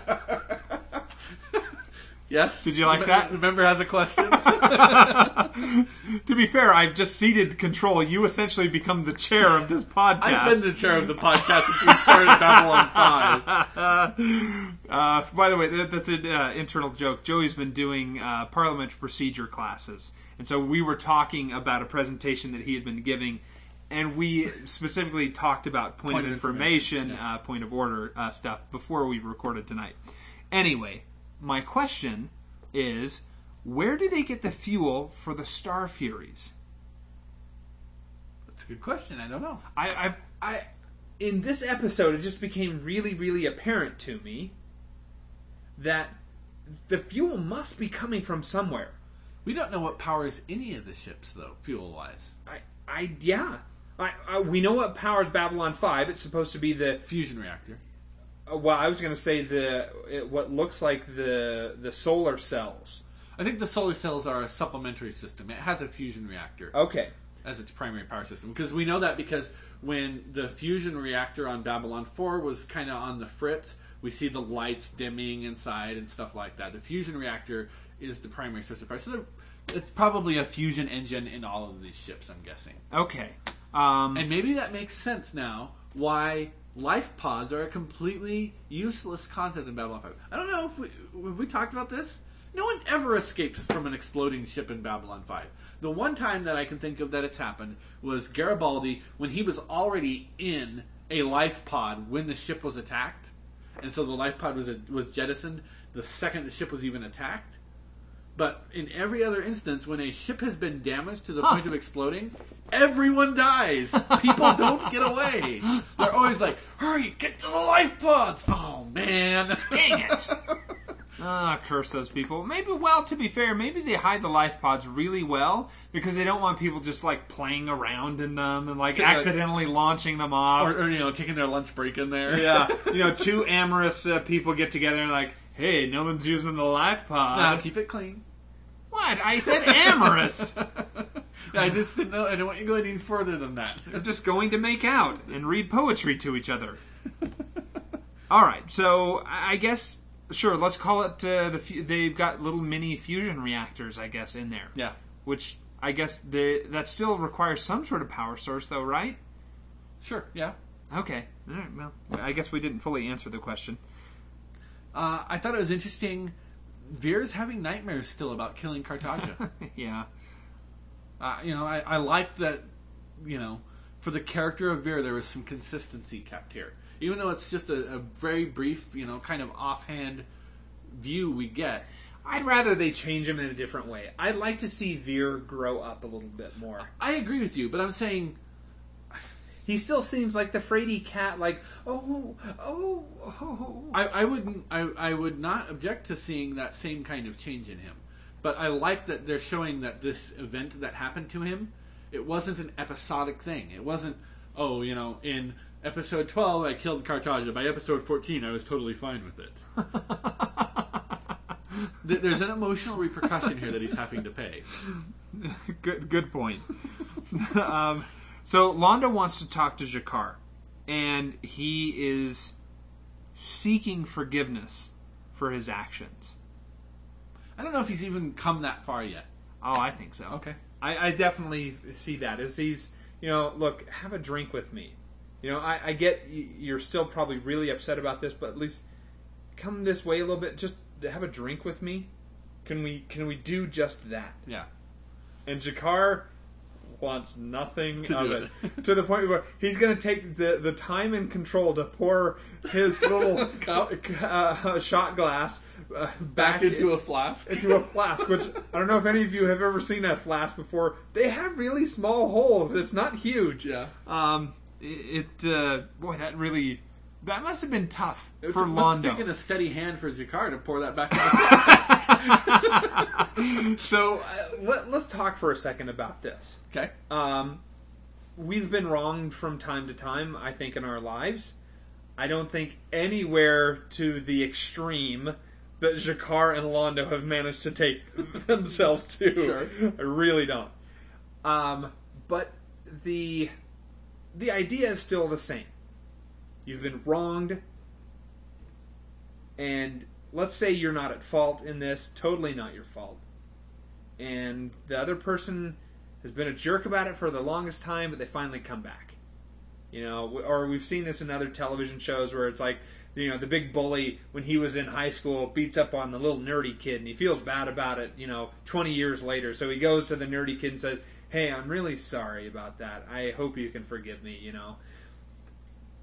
Yes. Did you like that? Remember has a question. to be fair, I've just ceded control. You essentially become the chair of this podcast. I've been the chair of the podcast since we started Babylon Five. Uh, by the way, that, that's an uh, internal joke. Joey's been doing uh, parliamentary procedure classes, and so we were talking about a presentation that he had been giving, and we specifically talked about point, Point of of information, information, yeah. uh, point of order uh, stuff before we recorded tonight. Anyway, my question is, where do they get the fuel for the Star Furies? That's a good question. I don't know. I, I, I, in this episode, it just became really, really apparent to me that the fuel must be coming from somewhere. We don't know what powers any of the ships, though, fuel wise. I, I, yeah. I, I, we know what powers Babylon Five. It's supposed to be the. Fusion reactor. Uh, Well, I was going to say the it, what looks like the the solar cells. I think the solar cells are a supplementary system. It has a fusion reactor Okay. as its primary power system. Because we know that because when the fusion reactor on Babylon 4 was kind of on the fritz, we see the lights dimming inside and stuff like that. The fusion reactor is the primary source of power. So it's probably a fusion engine in all of these ships, I'm guessing. Okay. Um, And maybe that makes sense now why life pods are a completely useless concept in Babylon 5. I don't know if we, have we talked about this. No one ever escapes from an exploding ship in Babylon 5. The one time that I can think of that it's happened was Garibaldi when he was already in a life pod when the ship was attacked. And so the life pod was, was jettisoned the second the ship was even attacked. But in every other instance, when a ship has been damaged to the point of exploding, everyone dies. People don't get away. They're always like, "Hurry, get to the life pods!" Oh man, Dang it! Ah, curse those people. Maybe, well, to be fair, maybe they hide the life pods really well because they don't want people just like playing around in them and like Yeah, accidentally launching them off. or, or you know, taking their lunch break in there. yeah, you know, two amorous uh, people get together and like, hey, no one's using the life pod. Now keep it clean. what? I said amorous. I just didn't know. I don't want you to go any further than that. They're just going to make out and read poetry to each other. All right, so I I guess sure. Let's call it uh, the. fu- They've got little mini fusion reactors, I guess, in there. Yeah, Which I guess they, that still requires some sort of power source, though, right? sure. Yeah. Okay. All right. Well, I guess we didn't fully answer the question. Uh, I thought it was interesting. Vir's having nightmares still about killing Cartagia. yeah. Uh, you know, I, I like that. You know, for the character of Vir, there was some consistency kept here, even though it's just a, a very brief, you know, kind of offhand view we get. I'd rather they change him in a different way. I'd like to see Veer grow up a little bit more. I agree with you, but I'm saying He still seems like the fraidy cat, like oh, oh, oh. I, I wouldn't. I, I would not object to seeing that same kind of change in him. But I like that they're showing that this event that happened to him, it wasn't an episodic thing. It wasn't, oh, you know, in episode 12 I killed Cartagia. By episode 14 I was totally fine with it. There's an emotional repercussion here that he's having to pay. good, good point. um, so Londo wants to talk to G'Kar, and he is seeking forgiveness for his actions. I don't know if he's even come that far yet. Oh, I think so. Okay. I, I definitely see that as he's, you know, look, have a drink with me. You know, I, I get you're still probably really upset about this, but at least come this way a little bit. Just have a drink with me. Can we can we do just that? Yeah. And G'Kar wants nothing To of it. it. to the point where he's going to take the, the time and control to pour his little Cup. uh, shot glass uh, Back into a flask. into a flask, which I don't know if any of you have ever seen a flask before. They have really small holes. It's not huge. Yeah. Um, it, it uh, boy, that really that must have been tough It for must have Londo. taken a steady hand for G'Kar to pour that back into the so uh, let, let's talk for a second about this. Okay. Um, we've been wronged from time to time, I think, in our lives. I don't think anywhere to the extreme that G'Kar and Londo have managed to take themselves to. Sure. I really don't. Um, but the the idea is still the same. You've been wronged, and let's say you're not at fault in this. Totally not your fault. And the other person has been a jerk about it for the longest time, but they finally come back. You know, or we've seen this in other television shows where it's like, you know, the big bully when he was in high school beats up on the little nerdy kid and he feels bad about it, you know, 20 years later. So he goes to the nerdy kid and says, Hey, I'm really sorry about that. I hope you can forgive me, you know.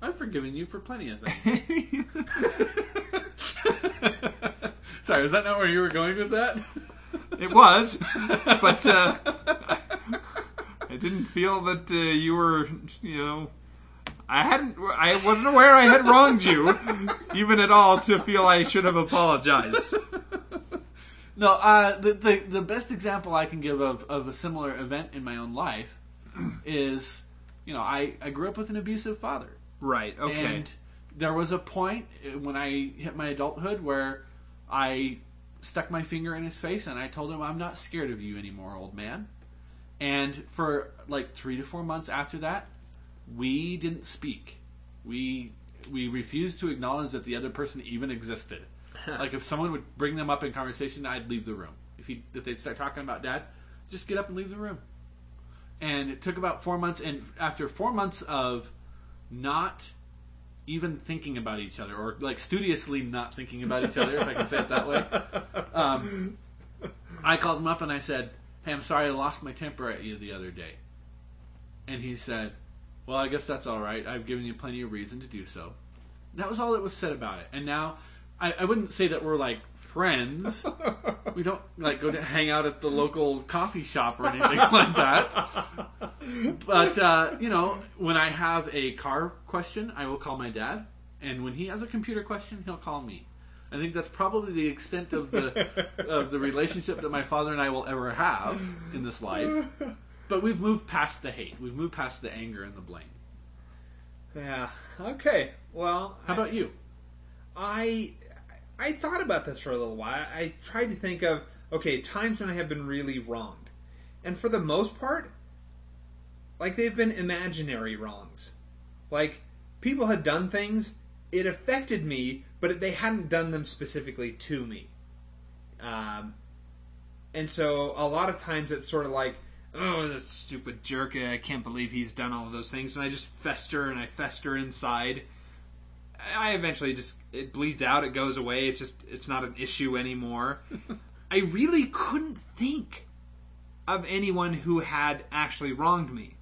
I've forgiven you for plenty of things. Sorry, was that not where you were going with that? It was, but uh, I didn't feel that uh, you were, you know, I hadn't, I wasn't aware I had wronged you, even at all, to feel I should have apologized. No, uh, the, the the best example I can give of, of a similar event in my own life is, you know, I, I grew up with an abusive father. Right. Okay. And there was a point uh, when I hit my adulthood where I stuck my finger in his face and I told him, I'm not scared of you anymore, old man. And for like three to four months after that, we didn't speak. We we refused to acknowledge that the other person even existed. like if someone would bring them up in conversation, I'd leave the room. If he if they'd start talking about dad, just get up and leave the room. And it took about four months. And after four months of not even thinking about each other, or like studiously not thinking about each other, if I can say it that way, um, I called him up and I said, "Hey, I'm sorry I lost my temper at you the other day." And he said, "Well, I guess that's all right. I've given you plenty of reason to do so." That was all that was said about it. And now, I, I wouldn't say that we're like friends. we don't like go to hang out at the local coffee shop or anything like that. But uh, you know, when I have a car question, I will call my dad, and when he has a computer question, he'll call me. I think that's probably the extent of the of the relationship that my father and I will ever have in this life. But we've moved past the hate. We've moved past the anger and the blame. yeah. Okay. Well, How about you? I I thought about this for a little while. I tried to think of okay times when I have been really wronged, and for the most part, like they've been imaginary wrongs. Like people had done things, it affected me, but they hadn't done them specifically to me. Um, and so a lot of times it's sort of like, oh, that stupid jerk! I can't believe he's done all of those things, and I just fester and I fester inside. I eventually just it bleeds out, it goes away. It's just it's not an issue anymore. I really couldn't think of anyone who had actually wronged me.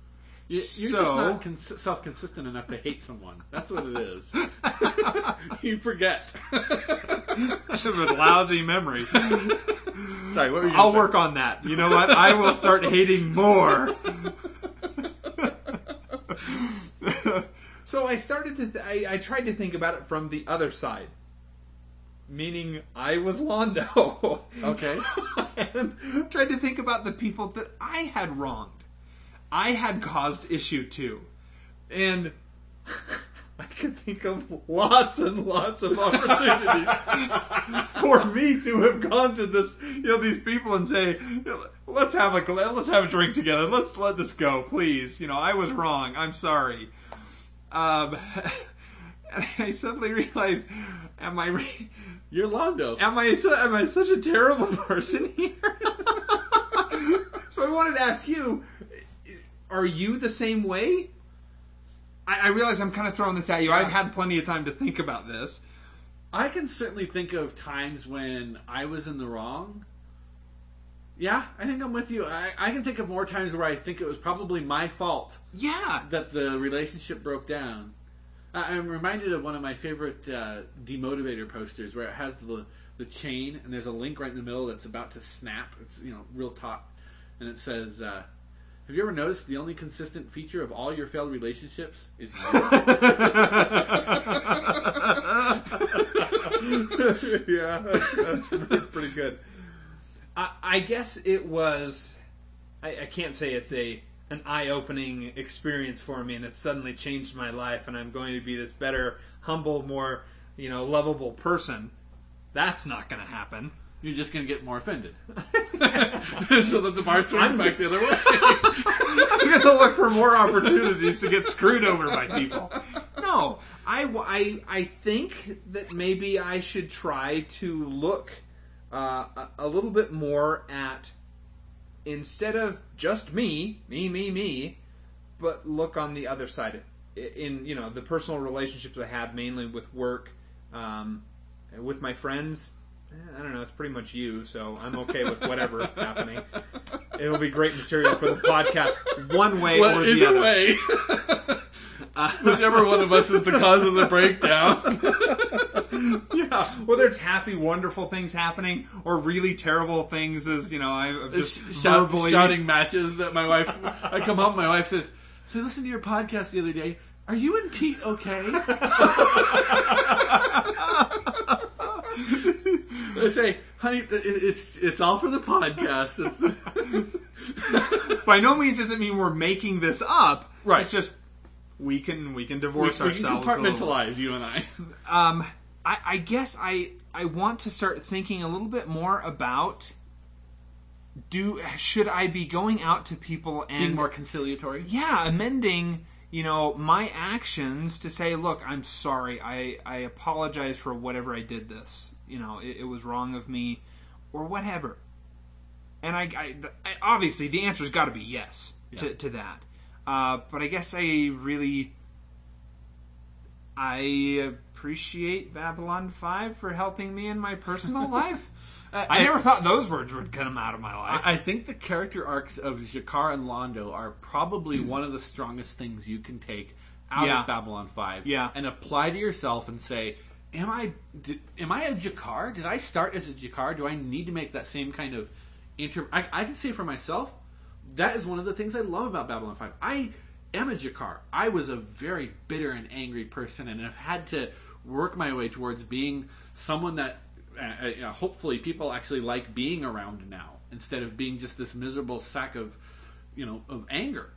You- You're so, just not cons- self-consistent enough to hate someone. That's what it is. you forget. I have a lousy memory. Sorry, what were you? I'll work on that. You know what? I will start hating more. so I started to. Th- I, I tried to think about it from the other side, meaning I was Londo. Okay. and tried to think about the people that I had wronged. I had caused issue to, and. I could think of lots and lots of opportunities for me to have gone to this, you know, these people and say, "Let's have a let's have a drink together. Let's let this go, please." You know, I was wrong. I'm sorry. Um, and I suddenly realized, am I re- You're Londo. am I su- am I such a terrible person here? so I wanted to ask you: Are you the same way? I, I realize I'm kind of throwing this at you. I've had plenty of time to think about this. I can certainly think of times when I was in the wrong. Yeah, I think I'm with you. I, I can think of more times where I think it was probably my fault Yeah. that the relationship broke down. I, I'm reminded of one of my favorite uh, demotivator posters where it has the the chain and there's a link right in the middle that's about to snap. It's you know real top, and it says, uh, "Have you ever noticed the only consistent feature of all your failed relationships is you?" yeah, that's, that's pretty good. I, I guess it was. I, I can't say it's a an eye opening experience for me, and it suddenly changed my life, and I'm going to be this better, humble, more you know, lovable person. That's not going to happen. You're just going to get more offended, so that the bar swings back the other way. I'm going to look for more opportunities to get screwed over by people. No, I, I, I think that maybe I should try to look uh, a, a little bit more at instead of just me, me, me, me, but look on the other side. In you know the personal relationships I have, mainly with work, um, with my friends. eh, I don't know. It's pretty much you, so I'm okay with whatever happening. It'll be great material for the podcast, one way Well, or the other. way, whichever one of us is the cause of the breakdown. Yeah, whether it's happy, wonderful things happening or really terrible things, as you know, I'm just Shout- verbally shouting matches that my wife. I come home, my wife says, "So I listened to your podcast the other day. Are you and Pete okay?" I say, "Honey, it's it's all for the podcast. It's the, By no means does it mean we're making this up. Right. It's just we can we can we, divorce we can ourselves. little. compartmentalize you and I. Um, I, I guess I I want to start thinking a little bit more about do should I be going out to people and Being more conciliatory. yeah, amending, you know, my actions to say, look, I'm sorry. I, I apologize for whatever I did this. You know, it, it was wrong of me or whatever. And I, I, I obviously the answer's got to be yes to, to that. Uh, but I guess I really I appreciate Babylon 5 for helping me in my personal life. I never thought those words would come out of my life. I I think the character arcs of G'Kar and Londo are probably one of the strongest things you can take out Yeah. of Babylon Five, Yeah. and apply to yourself and say, "Am I did, am I a G'Kar? Did I start as a G'Kar? Do I need to make that same kind of inter?" I, I can say for myself, that is one of the things I love about Babylon Five. I am a G'Kar. I was a very bitter and angry person, and have had to work my way towards being someone that uh, uh, hopefully people actually like being around now, instead of being just this miserable sack of, you know, of anger.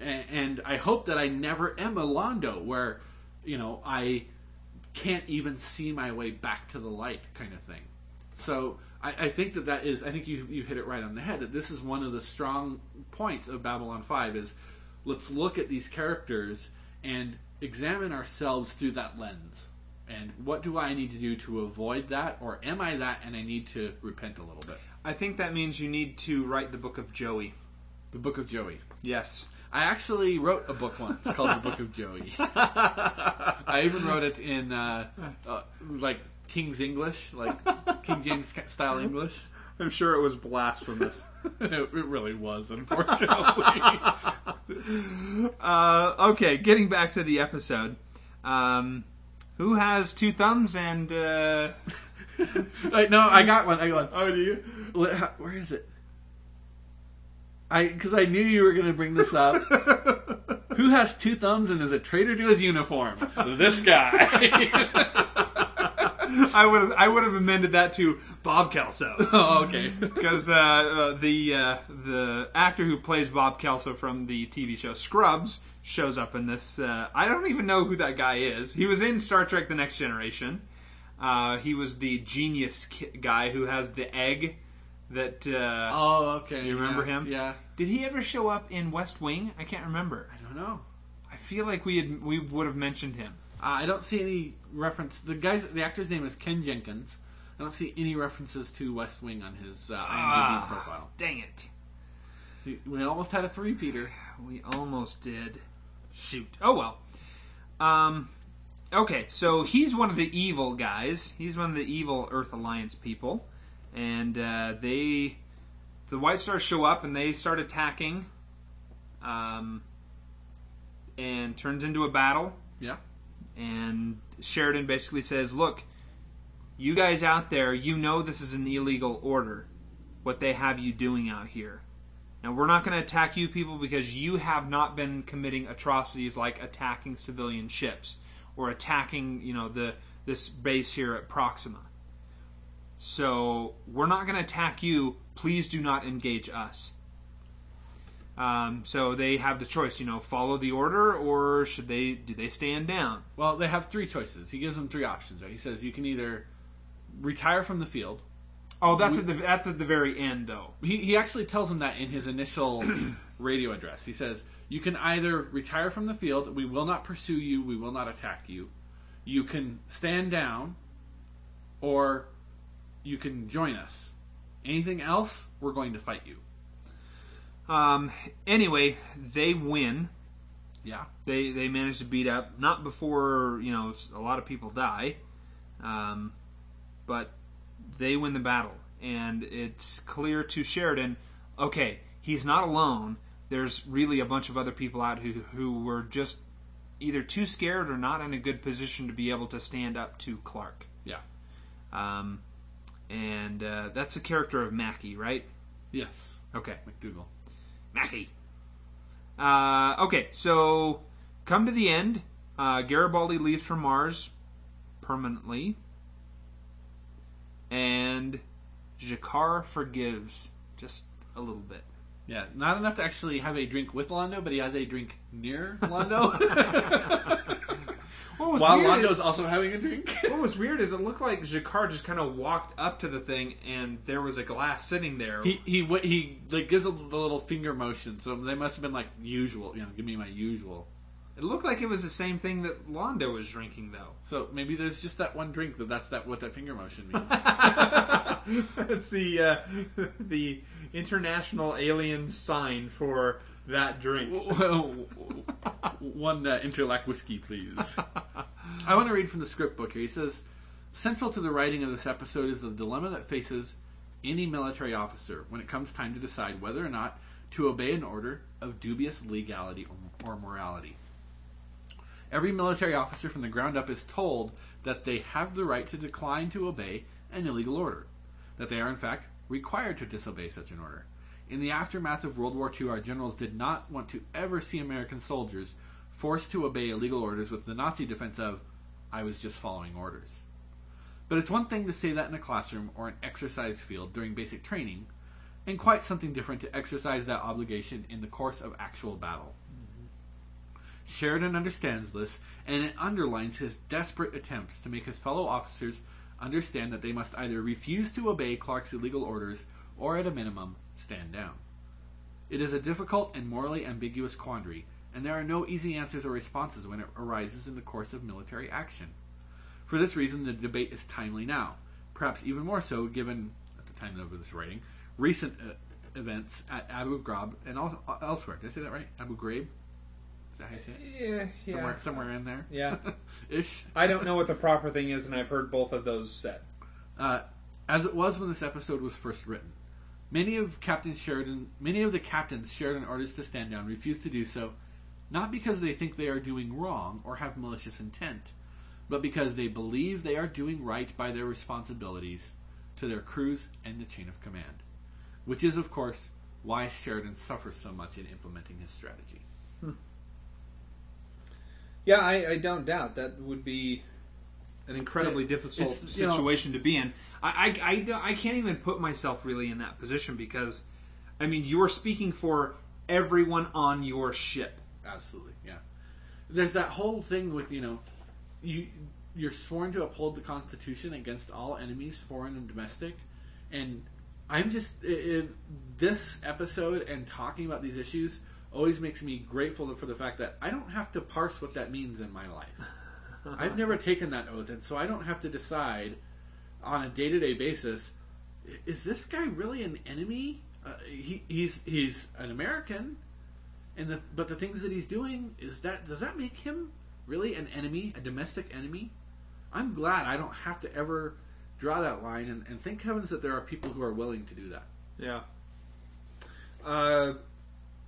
And, and I hope that I never am a Londo, where, you know, I can't even see my way back to the light, kind of thing. So I, I think that that is. I think you you hit it right on the head. That this is one of the strong points of Babylon Five is let's look at these characters and examine ourselves through that lens. And what do I need to do to avoid that, or am I that, and I need to repent a little bit? I think that means you need to write the book of Joey. The Book of Joey. Yes. I actually wrote a book once called The Book of Joey. I even wrote it in uh, uh, it was like King's English, like King James style English. I'm sure it was blasphemous. it really was, unfortunately. uh, okay, getting back to the episode. Um, who has two thumbs and. Uh... Wait, no, I got one. I got one. Oh, do you? Where is it? I because I knew you were going to bring this up. Who has two thumbs and is a traitor to his uniform? this guy. I would have I would have amended that to Bob Kelso. oh, okay. because uh, uh, the uh, the actor who plays Bob Kelso from the TV show Scrubs shows up in this. Uh, I don't even know who that guy is. He was in Star Trek: The Next Generation. Uh, he was the genius ki- guy who has the egg. That uh, Oh, okay. You remember yeah, him? Yeah. did he ever show up in West Wing? I can't remember. I don't know. I feel like we had we would have mentioned him. Uh, I don't see any reference. The guy's the actor's name is Ken Jenkins. I don't see any references to West Wing on his uh, IMDb Ah, profile. Dang it! We- We almost had a three, Peter. We almost did. Shoot. Oh well. Um. Okay, so he's one of the evil guys. He's one of the evil Earth Alliance people, and uh, they the White Stars show up and they start attacking, um, and turns into a battle. Yeah. And Sheridan basically says, "Look, you guys out there, you know this is an illegal order. What they have you doing out here." Now we're not going to attack you people because you have not been committing atrocities like attacking civilian ships or attacking, you know, the this base here at Proxima. So we're not going to attack you. Please do not engage us. Um, so they have the choice, you know, follow the order or should they do they stand down? Well, they have three choices. He gives them three options. Right? He says you can either retire from the field. Oh, that's at the that's at the very end though. He, he actually tells them that in his initial radio address. He says you can either retire from the field. We will not pursue you. We will not attack you. You can stand down, or you can join us. Anything else, we're going to fight you. Um, anyway, they win. Yeah. They they manage to beat up not before you know a lot of people die, um, but they win the battle, and it's clear to Sheridan. Okay, he's not alone. There's really a bunch of other people out who who were just either too scared or not in a good position to be able to stand up to Clark. Yeah. Um, and uh, that's the character of Mackie, right? Yes. Okay. McDougal. Mackie. Uh, okay, so come to the end. Uh, Garibaldi leaves for Mars permanently, and G'Kar forgives just a little bit. Yeah, not enough to actually have a drink with Londo, but he has a drink near Londo. What was While weird Londo's is, also having a drink. what was weird is it looked like G'Kar just kind of walked up to the thing, and there was a glass sitting there. He he he like gives a, the little finger motion, so they must have been like usual. You know, give me my usual. it looked like it was the same thing that Londo was drinking, though. So maybe there's just that one drink that that's that what that finger motion means. It's the uh, the international alien sign for that drink. one uh, interlac whiskey, please. I want to read from the script book here. He says, central to the writing of this episode is the dilemma that faces any military officer when it comes time to decide whether or not to obey an order of dubious legality or, or morality. Every military officer from the ground up is told that they have the right to decline to obey an illegal order, that they are in fact required to disobey such an order. In the aftermath of World War II, our generals did not want to ever see American soldiers forced to obey illegal orders with the Nazi defense of, I was just following orders. But it's one thing to say that in a classroom or an exercise field during basic training, and quite something different to exercise that obligation in the course of actual battle. Sheridan understands this, and it underlines his desperate attempts to make his fellow officers understand that they must either refuse to obey Clark's illegal orders or, at a minimum, stand down. It is a difficult and morally ambiguous quandary, and there are no easy answers or responses when it arises in the course of military action. For this reason, the debate is timely now, perhaps even more so given, at the time of this writing, recent uh, events at Abu Ghraib and al- elsewhere. Did I say that right? Abu Ghraib? Is that how you say it? Yeah, Somewhere, somewhere in there. Yeah. Ish. I don't know what the proper thing is, and I've heard both of those said. Uh, as it was when this episode was first written. Many of Captain Sheridan, many of the captains Sheridan orders to stand down refuse to do so, not because they think they are doing wrong or have malicious intent, but because they believe they are doing right by their responsibilities to their crews and the chain of command. Which is, of course, why Sheridan suffers so much in implementing his strategy. Hmm. Yeah, I, I don't doubt that would be an incredibly It- difficult you know- situation to be in. I, I, I, I can't even put myself really in that position because, I mean, you're speaking for everyone on your ship. Absolutely, yeah. There's that whole thing with you know, you you're sworn to uphold the Constitution against all enemies, foreign and domestic, and I'm just i i this episode and talking about these issues always makes me grateful for the fact that I don't have to parse what that means in my life. I've never taken that oath, and so I don't have to decide on a day to day basis: is this guy really an enemy? Uh, he, he's he's an American, and the, but the things that he's doing is that does that make him really an enemy, a domestic enemy? I'm glad I don't have to ever draw that line, and, and thank heavens that there are people who are willing to do that. Yeah. Uh,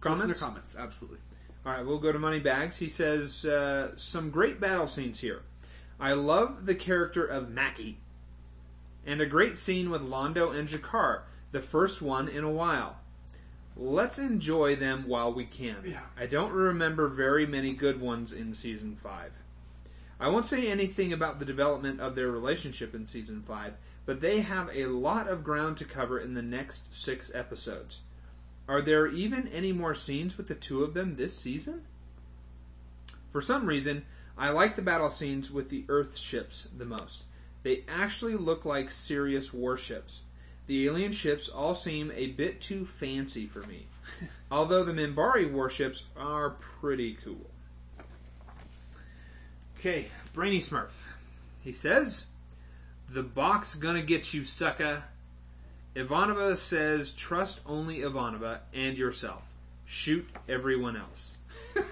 Listener comments? comments, absolutely. All right, we'll go to Moneybags. He says uh, some great battle scenes here. I love the character of Mackie, and a great scene with Londo and G'Kar, the first one in a while. Let's enjoy them while we can. Yeah. I don't remember very many good ones in season five. I won't say anything about the development of their relationship in season five, but they have a lot of ground to cover in the next six episodes. Are there even any more scenes with the two of them this season? For some reason, I like the battle scenes with the Earth ships the most. They actually look like serious warships. The alien ships all seem a bit too fancy for me, although the Minbari warships are pretty cool. Okay, Brainy Smurf. He says, The box gonna get you, sucker. Ivanova says, Trust only Ivanova and yourself. Shoot everyone else.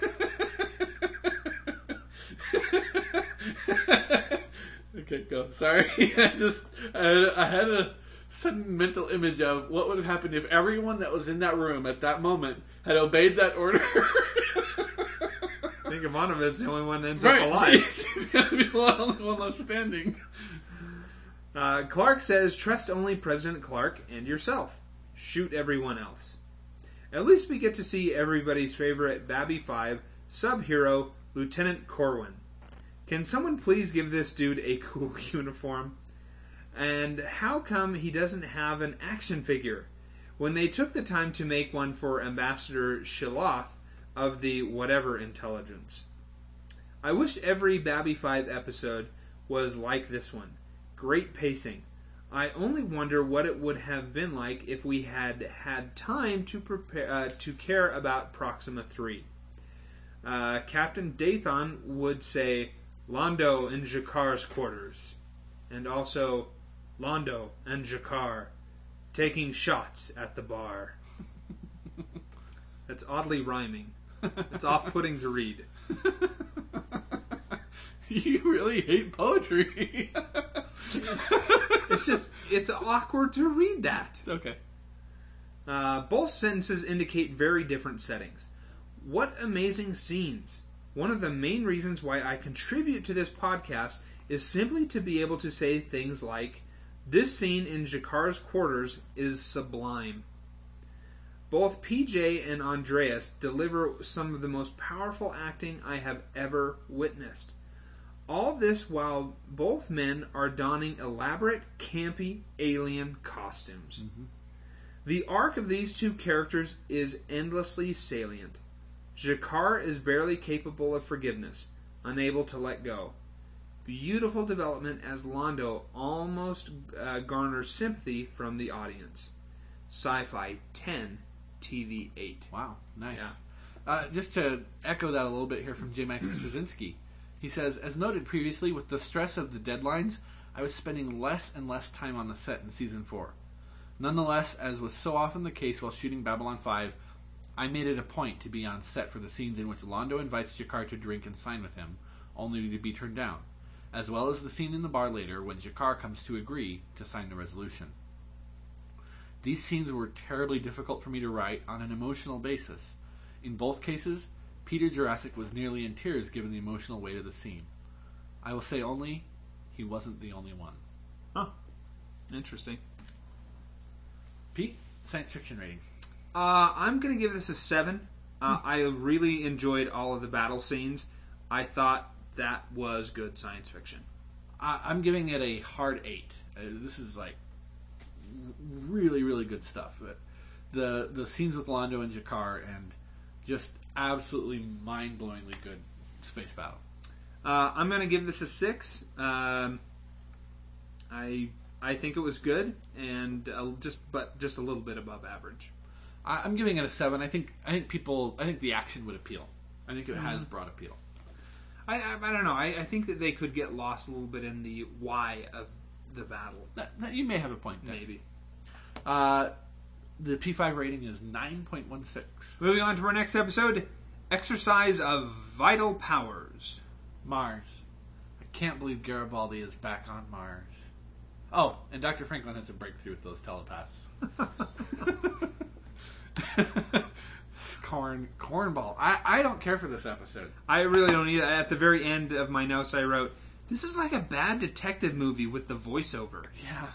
okay, go. Sorry, I just I, I had a sudden mental image of what would have happened if everyone that was in that room at that moment had obeyed that order. I think Ivanova's the only one that ends right, up alive. he's, he's gonna be the only one left standing. Uh, Clark says, trust only President Clark and yourself. Shoot everyone else. At least we get to see everybody's favorite Babby 5 sub hero, Lieutenant Corwin. Can someone please give this dude a cool uniform? And how come he doesn't have an action figure? When they took the time to make one for Ambassador Shiloth of the whatever intelligence. I wish every Babby 5 episode was like this one. Great pacing. I only wonder what it would have been like if we had had time to prepare uh, to care about Proxima 3. Uh, Captain Dathan would say Londo in G'Kar's quarters, and also Londo and G'Kar taking shots at the bar. That's oddly rhyming. It's off-putting to read. you really hate poetry. It's just it's awkward to read that. okay. Uh, both sentences indicate very different settings. What amazing scenes! One of the main reasons why I contribute to this podcast is simply to be able to say things like, This scene in G'Kar's quarters is sublime. Both PJ and Andreas deliver some of the most powerful acting I have ever witnessed. All this while both men are donning elaborate, campy alien costumes. The arc of these two characters is endlessly salient. G'Kar is barely capable of forgiveness, unable to let go. Beautiful development as Londo almost uh, garners sympathy from the audience. Sci Fi 10, TV 8. Wow, nice. Yeah. Uh, just to echo that a little bit here from J. Max Straczynski, he says, as noted previously, with the stress of the deadlines, I was spending less and less time on the set in season four. Nonetheless, as was so often the case while shooting Babylon 5, I made it a point to be on set for the scenes in which Londo invites G'Kar to drink and sign with him, only to be turned down, as well as the scene in the bar later when G'Kar comes to agree to sign the resolution. These scenes were terribly difficult for me to write on an emotional basis. In both cases, Peter Jurasik was nearly in tears given the emotional weight of the scene. I will say only, he wasn't the only one. Huh. Interesting. Pete, science fiction rating. Uh, I'm going to give this a 7. Uh, I really enjoyed all of the battle scenes. I thought that was good science fiction. I, I'm giving it a hard eight. Uh, this is like really, really good stuff. The the scenes with Londo and G'Kar and just absolutely mind blowingly good space battle. Uh, I'm going to give this a 6. Um, I I think it was good and uh, just but just a little bit above average. I, I'm giving it a seven. I think I think people I think the action would appeal. I think it has broad appeal. I I, I don't know. I, I think that they could get lost a little bit in the why of the battle. That, that- you may have a point there. Maybe. Uh, the P5 rating is 9.16. Moving on to our next episode, exercise of vital powers. Mars. I can't believe Garibaldi is back on Mars. Oh, and Dr. Franklin has a breakthrough with those telepaths. corn cornball. I, I don't care for this episode. I really don't either. At the very end of my notes, I wrote, "This is like a bad detective movie with the voiceover." Yeah.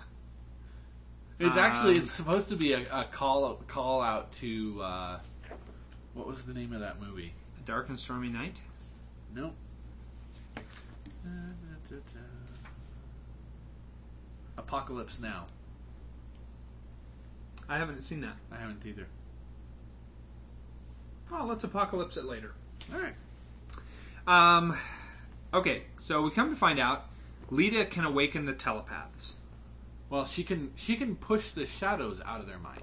It's actually Um, it's supposed to be a, a call call out to uh, what was the name of that movie? A Dark and Stormy Night. Nope. Apocalypse Now. I haven't seen that. I haven't either. Oh, let's apocalypse it later. All right. Um, okay, so we come to find out, Lyta can awaken the telepaths. Well, she can she can push the shadows out of their mind.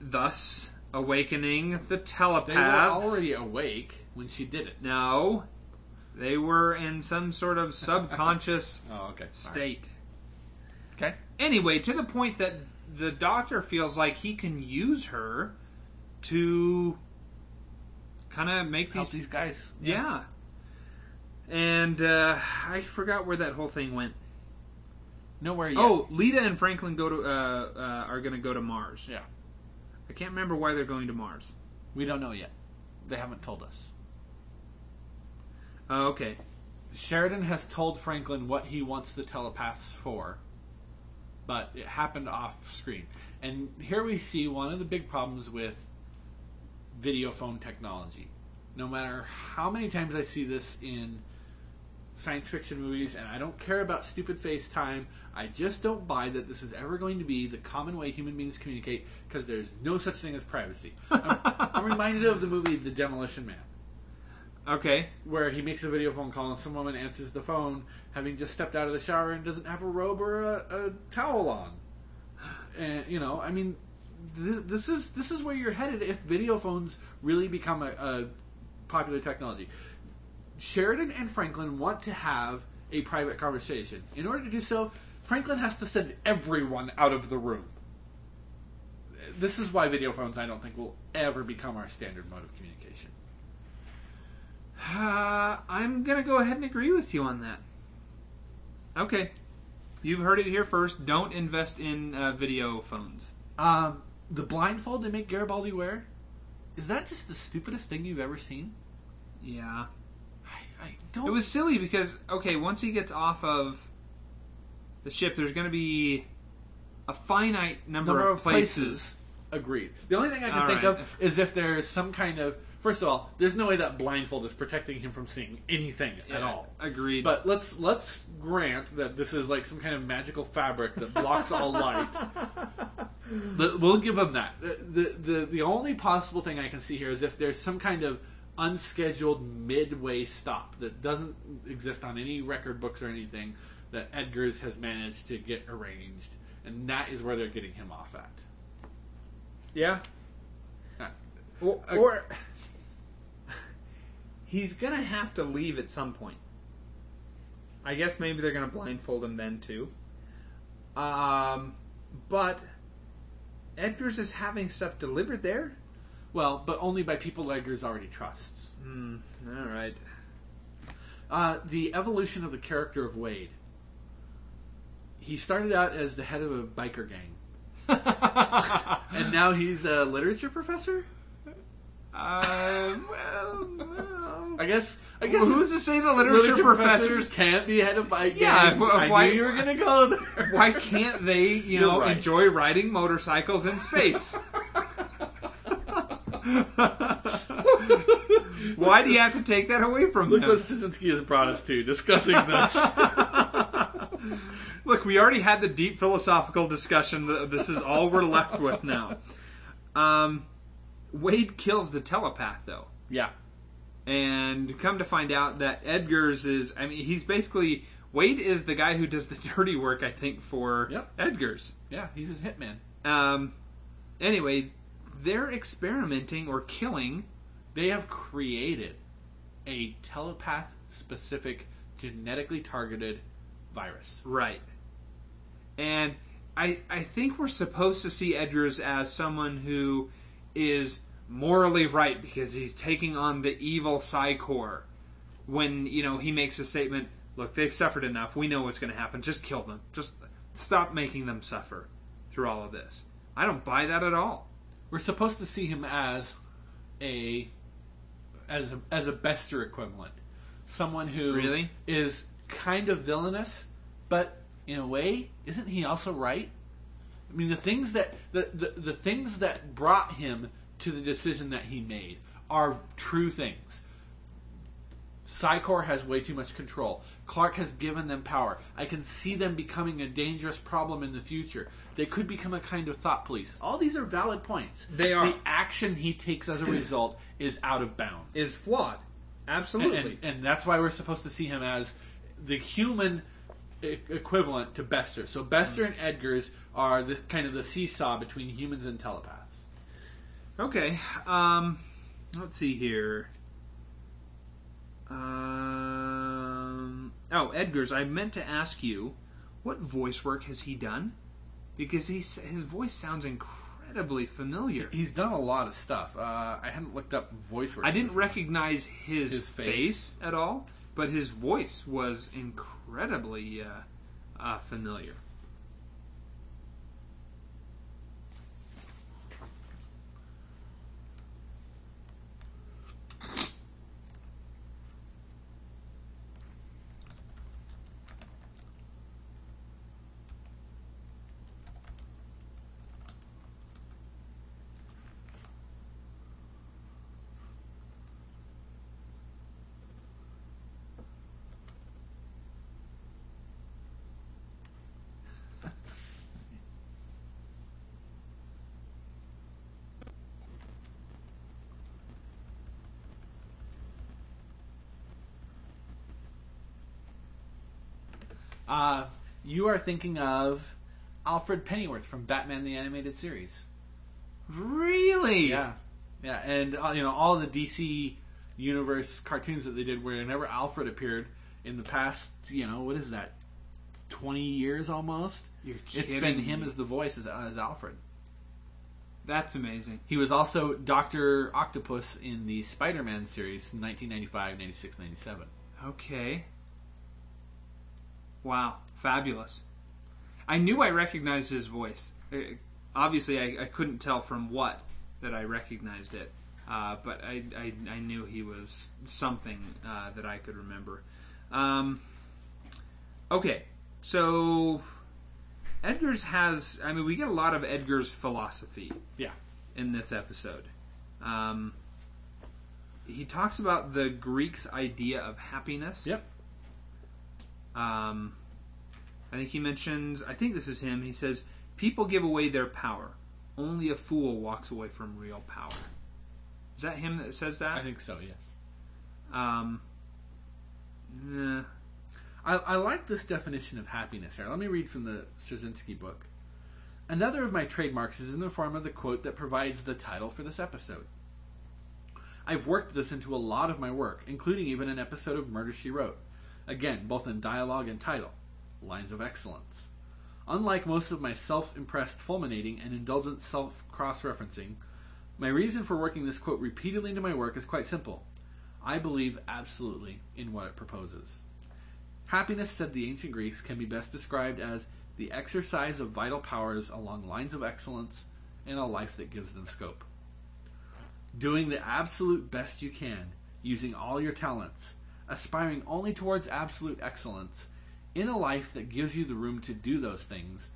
thus awakening the telepaths. They were already awake when she did it. no, they were in some sort of subconscious Oh, okay. state. Okay. Anyway, to the point that the doctor feels like he can use her to kind of make Help these. these guys. Yeah. And uh, I forgot where that whole thing went. Nowhere yet. Oh, Lyta and Franklin go to uh, uh, are going to go to Mars. Yeah. I can't remember why they're going to Mars. We don't know yet. They haven't told us. Oh, okay. Sheridan has told Franklin what he wants the telepaths for, but it happened off screen. And here we see one of the big problems with video phone technology. No matter how many times I see this in science fiction movies, and I don't care about stupid FaceTime, I just don't buy that this is ever going to be the common way human beings communicate because there's no such thing as privacy. I'm, I'm reminded of the movie The Demolition Man Okay. where he makes a video phone call and some woman answers the phone having just stepped out of the shower and doesn't have a robe or a, a towel on. And you know, I mean, this, this is this is where you're headed if video phones really become a, a popular technology. Sheridan and Franklin want to have a private conversation. In order to do so, Franklin has to send everyone out of the room. This is why video phones, I don't think, will ever become our standard mode of communication. Uh, I'm gonna go ahead and agree with you on that. Okay, you've heard it here first. Don't invest in uh, video phones. Um, the blindfold they make Garibaldi wear, is that just the stupidest thing you've ever seen? Yeah, I, I don't. it was silly because okay, once he gets off of the ship, there's gonna be a finite number, number of places. places. Agreed. The only thing I can All think right. of is if there's some kind of. First of all, there's no way that blindfold is protecting him from seeing anything at Yeah, all. Agreed. But let's let's grant that this is like some kind of magical fabric that blocks all light. We'll give them that. The, the the the only possible thing I can see here is if there's some kind of unscheduled midway stop that doesn't exist on any record books or anything that Edgars has managed to get arranged, and that is where they're getting him off at. yeah, Uh, or, Uh, or he's gonna have to leave at some point. I guess maybe they're gonna blindfold him then too. Um, but Edgars is having stuff delivered there. Well, but only by people Edgars already trusts. Hmm. All right. Uh, the evolution of the character of Wade. He started out as the head of a biker gang, and now he's a literature professor. Uh, well, well. I guess. I guess Who's to say the literature, professors? can't be head of bike Yeah, gangs? wh- I why- knew you were going to go there. Why can't they, you You're know, right. enjoy riding motorcycles in space? Why do you have to take that away from Look them? what Straczynski has brought us to discussing this. Look, we already had the deep philosophical discussion. This is all we're left with now. Um, Wade kills the telepath, though. yeah, And come to find out that Edgars is, I mean, he's basically, Wade is the guy who does the dirty work, I think, for Yep. Edgars. yeah, he's his hitman. Um, anyway, they're experimenting or killing. They have created a telepath specific, genetically targeted virus. Right. And I I think we're supposed to see Edgars as someone who is morally right because he's taking on the evil Psi Corps. When, you know, he makes a statement, look, they've suffered enough. We know what's going to happen. Just kill them. Just stop making them suffer through all of this. I don't buy that at all. we're supposed to see him as a as a, as a Bester equivalent, someone who Really? is kind of villainous, but in a way, isn't he also right? I mean, the things that the, the the things that brought him to the decision that he made are true things. Psi Corps has way too much control. Clark has given them power. I can see them becoming a dangerous problem in the future. They could become a kind of thought police. All these are valid points. They are. The action he takes as a result is out of bounds. Is flawed. Absolutely. and, and that's why we're supposed to see him as the human equivalent to Bester. So Bester and Edgars are the kind of the seesaw between humans and telepaths. Okay. Um, let's see here. Um, oh, Edgars. I meant to ask you, what voice work has he done? Because he's, his voice sounds incredibly familiar. He's done a lot of stuff. Uh, I hadn't looked up voice work. I didn't recognize his, His face. face. at all, but his voice was incredibly uh, uh, familiar. Uh, you are thinking of Alfred Pennyworth from Batman the Animated Series. Really? Yeah, yeah, and uh, you know all the DC universe cartoons that they did, where whenever Alfred appeared in the past, you know what is that, twenty years almost? You're It's kidding been him as the voice as, as Alfred. That's amazing. He was also Doctor Octopus in the Spider-Man series, 1995, 96, 97. Okay. Wow, fabulous. I knew I recognized his voice. Uh, Obviously, I, I couldn't tell from what that I recognized it, uh, but I, I, I knew he was something uh, that I could remember. Um, okay, so Edgars has. I mean, we get a lot of Edgars' philosophy Yeah. in this episode. Um, he talks about the Greeks' idea of happiness. Yep. Um, I think he mentions. I think this is him. He says, "People give away their power. Only a fool walks away from real power." Is that him that says that? I think so. Yes. Um, nah. I, I like this definition of happiness here. Let me read from the Straczynski book. Another of my trademarks is in the form of the quote that provides the title for this episode. I've worked this into a lot of my work, including even an episode of Murder She Wrote. Again, both in dialogue and title. Lines of excellence. Unlike most of my self impressed fulminating and indulgent self cross referencing, my reason for working this quote repeatedly into my work is quite simple. I believe absolutely in what it proposes. Happiness, said the ancient Greeks, can be best described as the exercise of vital powers along lines of excellence in a life that gives them scope. Doing the absolute best you can, using all your talents, aspiring only towards absolute excellence, in a life that gives you the room to do those things,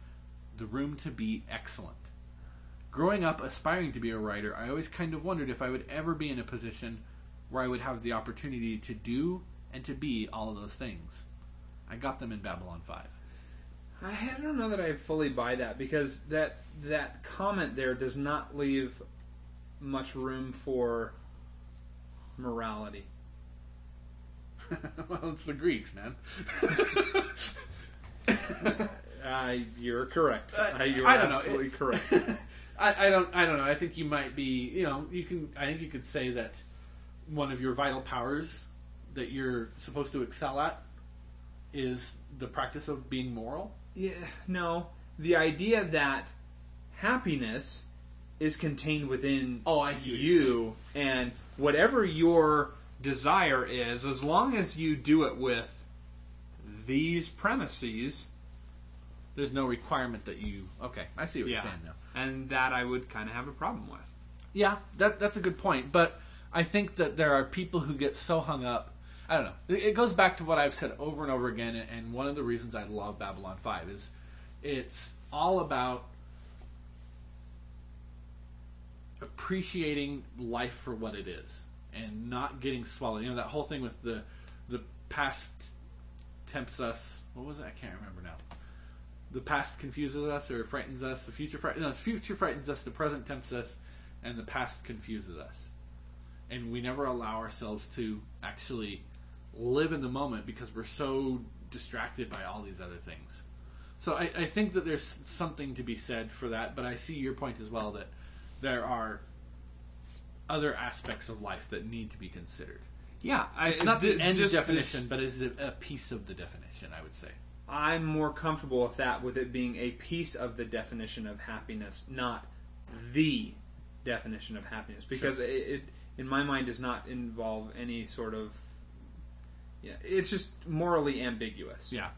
the room to be excellent. Growing up aspiring to be a writer, I always kind of wondered if I would ever be in a position where I would have the opportunity to do and to be all of those things. I got them in Babylon 5. I don't know that I fully buy that because that that comment there does not leave much room for morality. well, it's the Greeks, man. Uh, you're correct. Uh, you're I don't absolutely It- correct. I, I don't I don't know. I think you might be you know, you can I think you could say that one of your vital powers that you're supposed to excel at is the practice of being moral. Yeah, no. The idea that happiness is contained within Oh, I see you're you, and whatever your desire is, as long as you do it with these premises, there's no requirement that you. Okay, I see what Yeah. you're saying now. And that I would kind of have a problem with. Yeah, that that's a good point. But I think that there are people who get so hung up. I don't know. It, goes back to what I've said over and over again, and- and one of the reasons I love Babylon Five is it's all about appreciating life for what it is and not getting swallowed. You know that whole thing with the the past tempts us. What was it? I can't remember now. The past confuses us or frightens us. The future fright- no, the future frightens us. The present tempts us, and the past confuses us. And we never allow ourselves to actually live in the moment because we're so distracted by all these other things. So I, I think that there's something to be said for that, but I see your point as well that there are other aspects of life that need to be considered. Yeah, I, It's not th- the end just definition, this- but it's a, a piece of the definition, I would say. I'm more comfortable with that, with it being a piece of the definition of happiness, not the definition of happiness, because it, it, in my mind, does not involve any sort of. Yeah, it's just morally ambiguous. Yeah.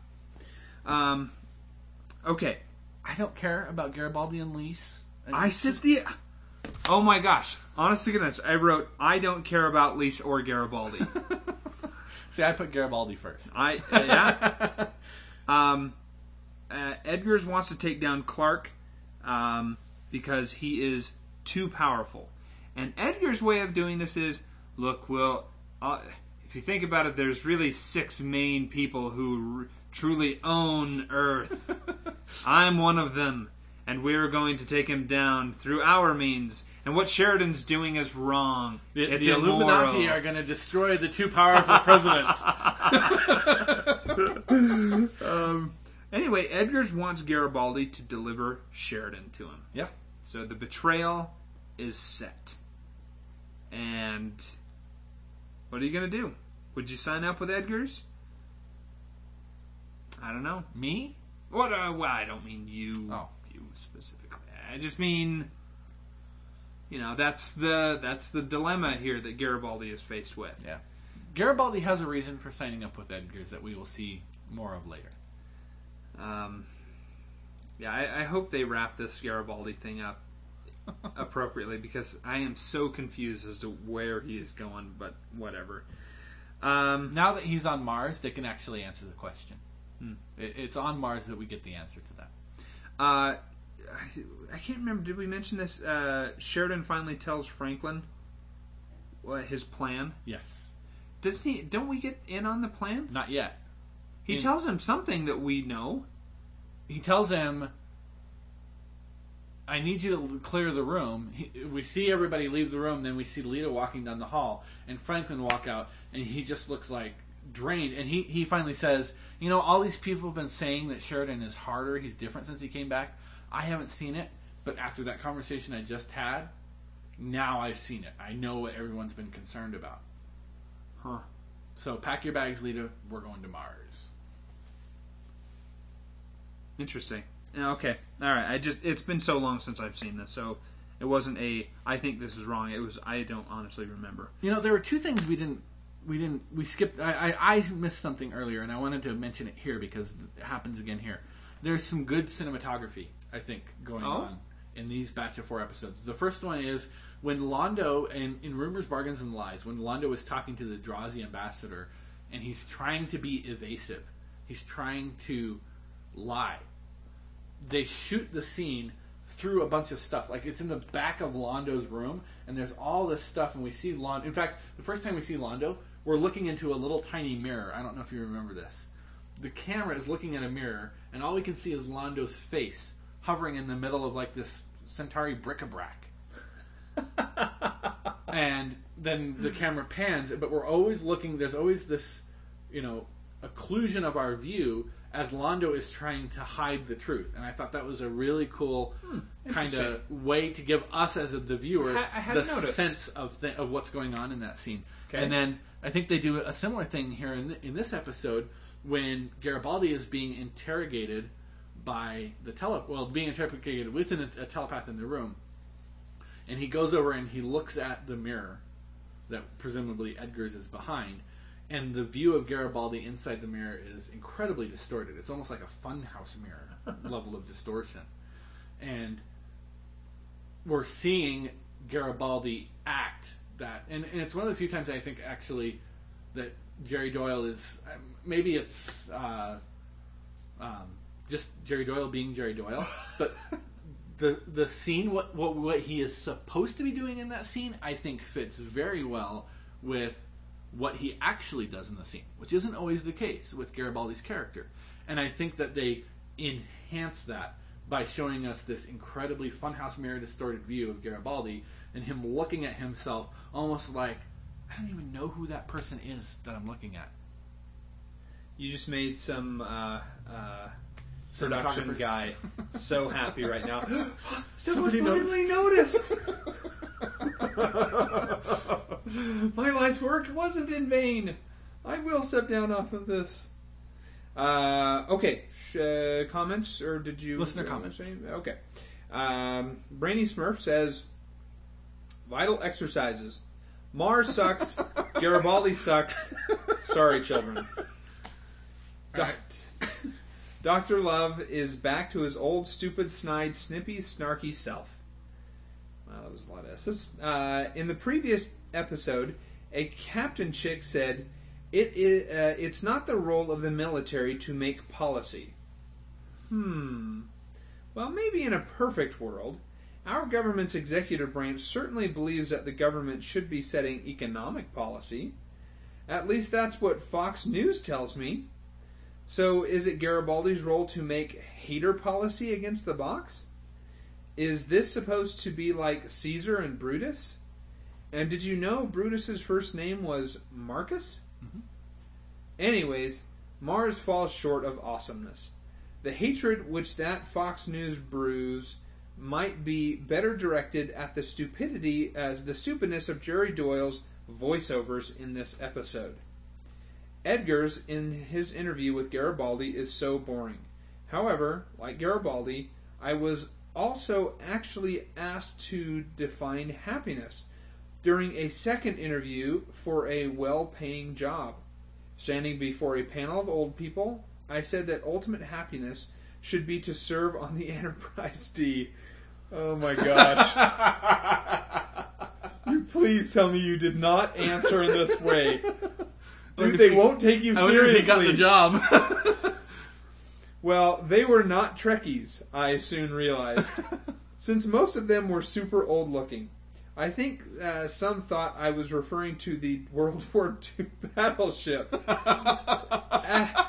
Um. Okay, I don't care about Garibaldi and Lise. I said the. Oh my gosh! Honest to goodness, I wrote I don't care about Lise or Garibaldi. See, I put Garibaldi first. I uh, yeah. um, uh, Edgars wants to take down Clark um, because he is too powerful, and Edgars' way of doing this is, look, well, Uh, if you think about it, there's really six main people who r- truly own Earth. I'm one of them, and we're going to take him down through our means. And what Sheridan's doing is wrong. The, it's the Illuminati are going to destroy the too powerful president. Anyway, Edgars wants Garibaldi to deliver Sheridan to him. yeah. So the betrayal is set. And what are you going to do? Would you sign up with Edgars? I don't know. Me? What? Uh, well, I don't mean you. Oh. You specifically. I just mean, you know, that's the that's the dilemma here that Garibaldi is faced with. Yeah. Garibaldi has a reason for signing up with Edgars that we will see more of later. Um, yeah, I, I hope they wrap this Garibaldi thing up appropriately because I am so confused as to where he is going. But whatever. Um, Now that he's on Mars, they can actually answer the question. Hmm. It, it's on Mars that we get the answer to that. Uh, I, I can't remember. Did we mention this? Uh, Sheridan finally tells Franklin what his plan. Yes. Doesn't he? Don't we get in on the plan? Not yet. He In- tells him something that we know. He tells him, I need you to clear the room. He, we see everybody leave the room, then we see Lyta walking down the hall, and Franklin walk out, and he just looks like drained. And he, he finally says, You know, all these people have been saying that Sheridan is harder, he's different since he came back. I haven't seen it, but after that conversation I just had, now I've seen it. I know what everyone's been concerned about. Huh. So pack your bags, Lyta. We're going to Mars. Interesting. Okay. All right. I just it's been so long since I've seen this, so it wasn't a I think this is wrong. It was I don't honestly remember. You know, there were two things we didn't we didn't we skipped. I, I I missed something earlier, and I wanted to mention it here because it happens again here. There's some good cinematography, I think, going Oh? on in these batch of four episodes. The first one is when Londo and in Rumors, Bargains, and Lies, when Londo is talking to the Drazi ambassador, and he's trying to be evasive. He's trying to lie. They shoot the scene through a bunch of stuff. Like it's in the back of Londo's room, and there's all this stuff, and we see Londo. In fact, the first time we see Londo, we're looking into a little tiny mirror. I don't know if you remember this. The camera is looking at a mirror, and all we can see is Londo's face hovering in the middle of like this Centauri bric-a-brac. and then the camera pans, but we're always looking. There's always this, you know, occlusion of our view as Londo is trying to hide the truth. And I thought that was a really cool hmm, kind of way to give us as a, the viewer I- I the noticed. sense of th- of what's going on in that scene. Okay. And then I think they do a similar thing here in, th- in this episode when Garibaldi is being interrogated by the tele well being interrogated with an, a telepath in the room, and he goes over and he looks at the mirror that presumably Edgars is behind, and the view of Garibaldi inside the mirror is incredibly distorted. It's almost like a funhouse mirror level of distortion, and we're seeing Garibaldi act that, and, and it's one of the few times I think actually that Jerry Doyle is um, maybe it's uh, um, just Jerry Doyle being Jerry Doyle, but the the scene what, what what he is supposed to be doing in that scene I think fits very well with what he actually does in the scene, which isn't always the case with Garibaldi's character, and I think that they enhance that by showing us this incredibly funhouse mirror distorted view of Garibaldi and him looking at himself almost like I don't even know who that person is that I'm looking at. You just made some uh, uh, production guy so happy right now. Somebody finally noticed. My life's work wasn't in vain. I will step down off of this. Uh, okay, Sh- uh, comments or did you Listener uh, comments. Okay, um, Brainy Smurf says vital exercises. Mars sucks. Garibaldi sucks. Sorry, children. Doc- Dr. Love is back to his old, stupid, snide, snippy, snarky self. Wow, that was a lot of S's. Uh, in the previous episode, a captain chick said, "It is. Uh, it's not the role of the military to make policy." Hmm. Well, maybe in a perfect world, our government's executive branch certainly believes that the government should be setting economic policy. At least that's what Fox News tells me. So, is it Garibaldi's role to make hater policy against the box? Is this supposed to be like Caesar and Brutus? And did you know Brutus's first name was Marcus? Mm-hmm. Anyways, Mars falls short of awesomeness. The hatred which that Fox News brews might be better directed at the stupidity as the stupidness of Jerry Doyle's voiceovers in this episode. Edgars in his interview with Garibaldi is so boring. However, like Garibaldi, I was also actually asked to define happiness during a second interview for a well paying job. Standing before a panel of old people, I said that ultimate happiness should be to serve on the Enterprise D. Oh my gosh. you please tell me you did not answer in this way. Dude, they won't take you I wonder if seriously. he got the job. Well, they were not Trekkies, I soon realized, since most of them were super old looking. I think uh, some thought I was referring to the World War II battleship. at,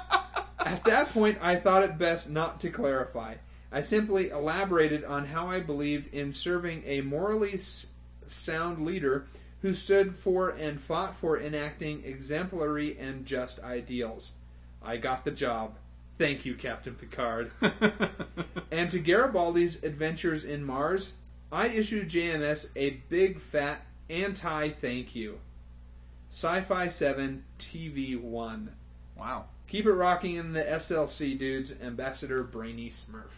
at that point, I thought it best not to clarify. I simply elaborated on how I believed in serving a morally s- sound leader who stood for and fought for enacting exemplary and just ideals. I got the job. Thank you, Captain Picard. and to Garibaldi's adventures in Mars, I issue JMS a big fat anti thank you. Sci Fi 7 TV 1. wow. Keep it rocking in the SLC, dudes. Ambassador Brainy Smurf.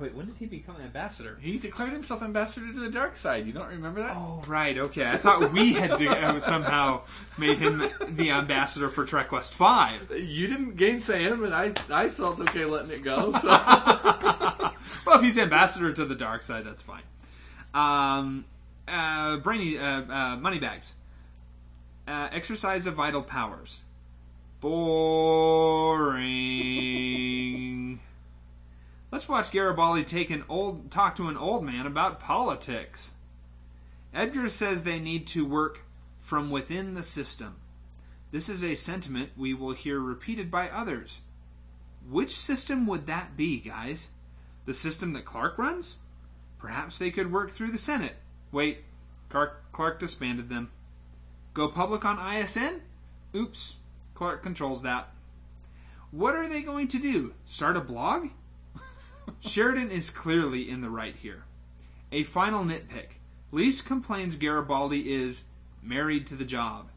Wait, when did he become an ambassador? He declared himself ambassador to the dark side. You don't remember that? Oh, right, okay. I thought we had to, uh, somehow made him the ambassador for Trek West 5. You didn't gainsay him, and I I felt okay letting it go. So well, if he's ambassador to the dark side, that's fine. Um, uh, brainy uh, uh, moneybags. Uh, exercise of vital powers. Boring. Let's watch Garibaldi take an old talk to an old man about politics. Edgars says they need to work from within the system. This is a sentiment we will hear repeated by others. Which system would that be, guys? The system that Clark runs? Perhaps they could work through the Senate. Wait, Clark, Clark disbanded them. Go public on ISN? Oops, Clark controls that. What are they going to do? Start a blog? Sheridan is clearly in the right here. A final nitpick. Lise complains Garibaldi is married to the job,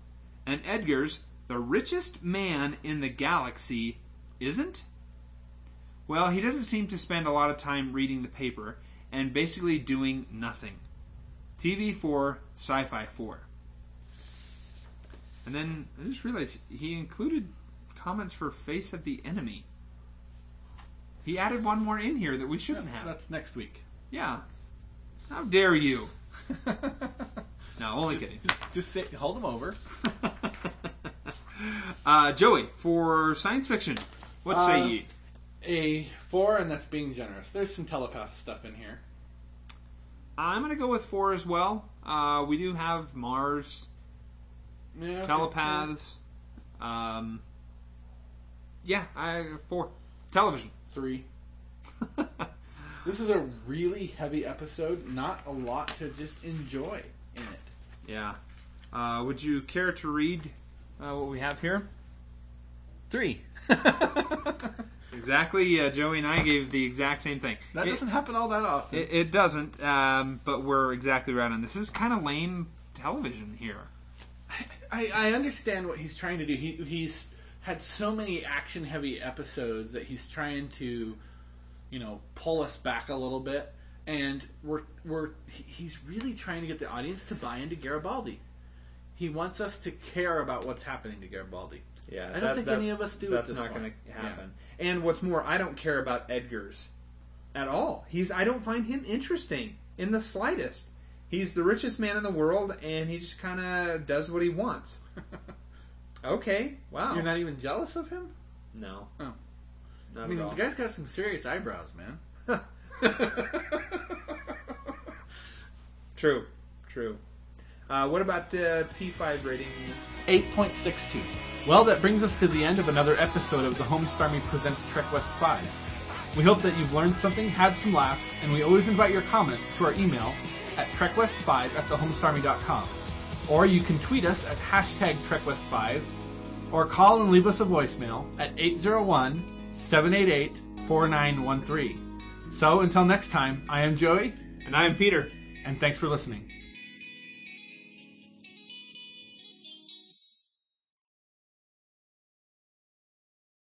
and Edgars the richest man in the galaxy isn't? Well, he doesn't seem to spend a lot of time reading the paper and basically doing nothing. TV 4, Sci Fi 4. And then I just realized he included comments for Face of the Enemy. He added one more in here that we shouldn't have. That's next week. Yeah. How dare you? no, only kidding. Just, just say, hold them over. Uh, Joey, for science fiction, what say Uh, ye? A four, and that's being generous. There's some telepath stuff in here. I'm going to go with four as well. Uh, we do have Mars, Yeah, okay. telepaths. Um, yeah, I four. Television. Three. This is a really heavy episode. Not a lot to just enjoy in it. Yeah. Uh, would you care to read uh, what we have here? Three. Exactly. Uh, Joey and I gave the exact same thing. That It- doesn't happen all that often. It, it doesn't, um, but we're exactly right on this. This is kind of lame television here. I, I understand what he's trying to do. He, he's had so many action heavy episodes that he's trying to, you know, pull us back a little bit. And we're, we're he's really trying to get the audience to buy into Garibaldi. He wants us to care about what's happening to Garibaldi. Yeah, I don't think any of us do at That's not going to happen. And what's more, I don't care about Edgars at all. He's I don't find him interesting in the slightest. He's the richest man in the world, and he just kind of does what he wants. okay, wow. You're not even jealous of him? no, Oh. not I mean, at all. the guy's got some serious eyebrows, man. True, true. Uh, what about the P5 rating? 8.62. Well, that brings us to the end of another episode of the Homestarmy Presents Trek West 5. We hope that you've learned something, had some laughs, and we always invite your comments to our email at trekwest5 at thehomestarmy.com. Or you can tweet us at hashtag trekwest5, or call and leave us a voicemail at 801 788 4913. So until next time, I am Joey, And I'm Peter. and thanks for listening.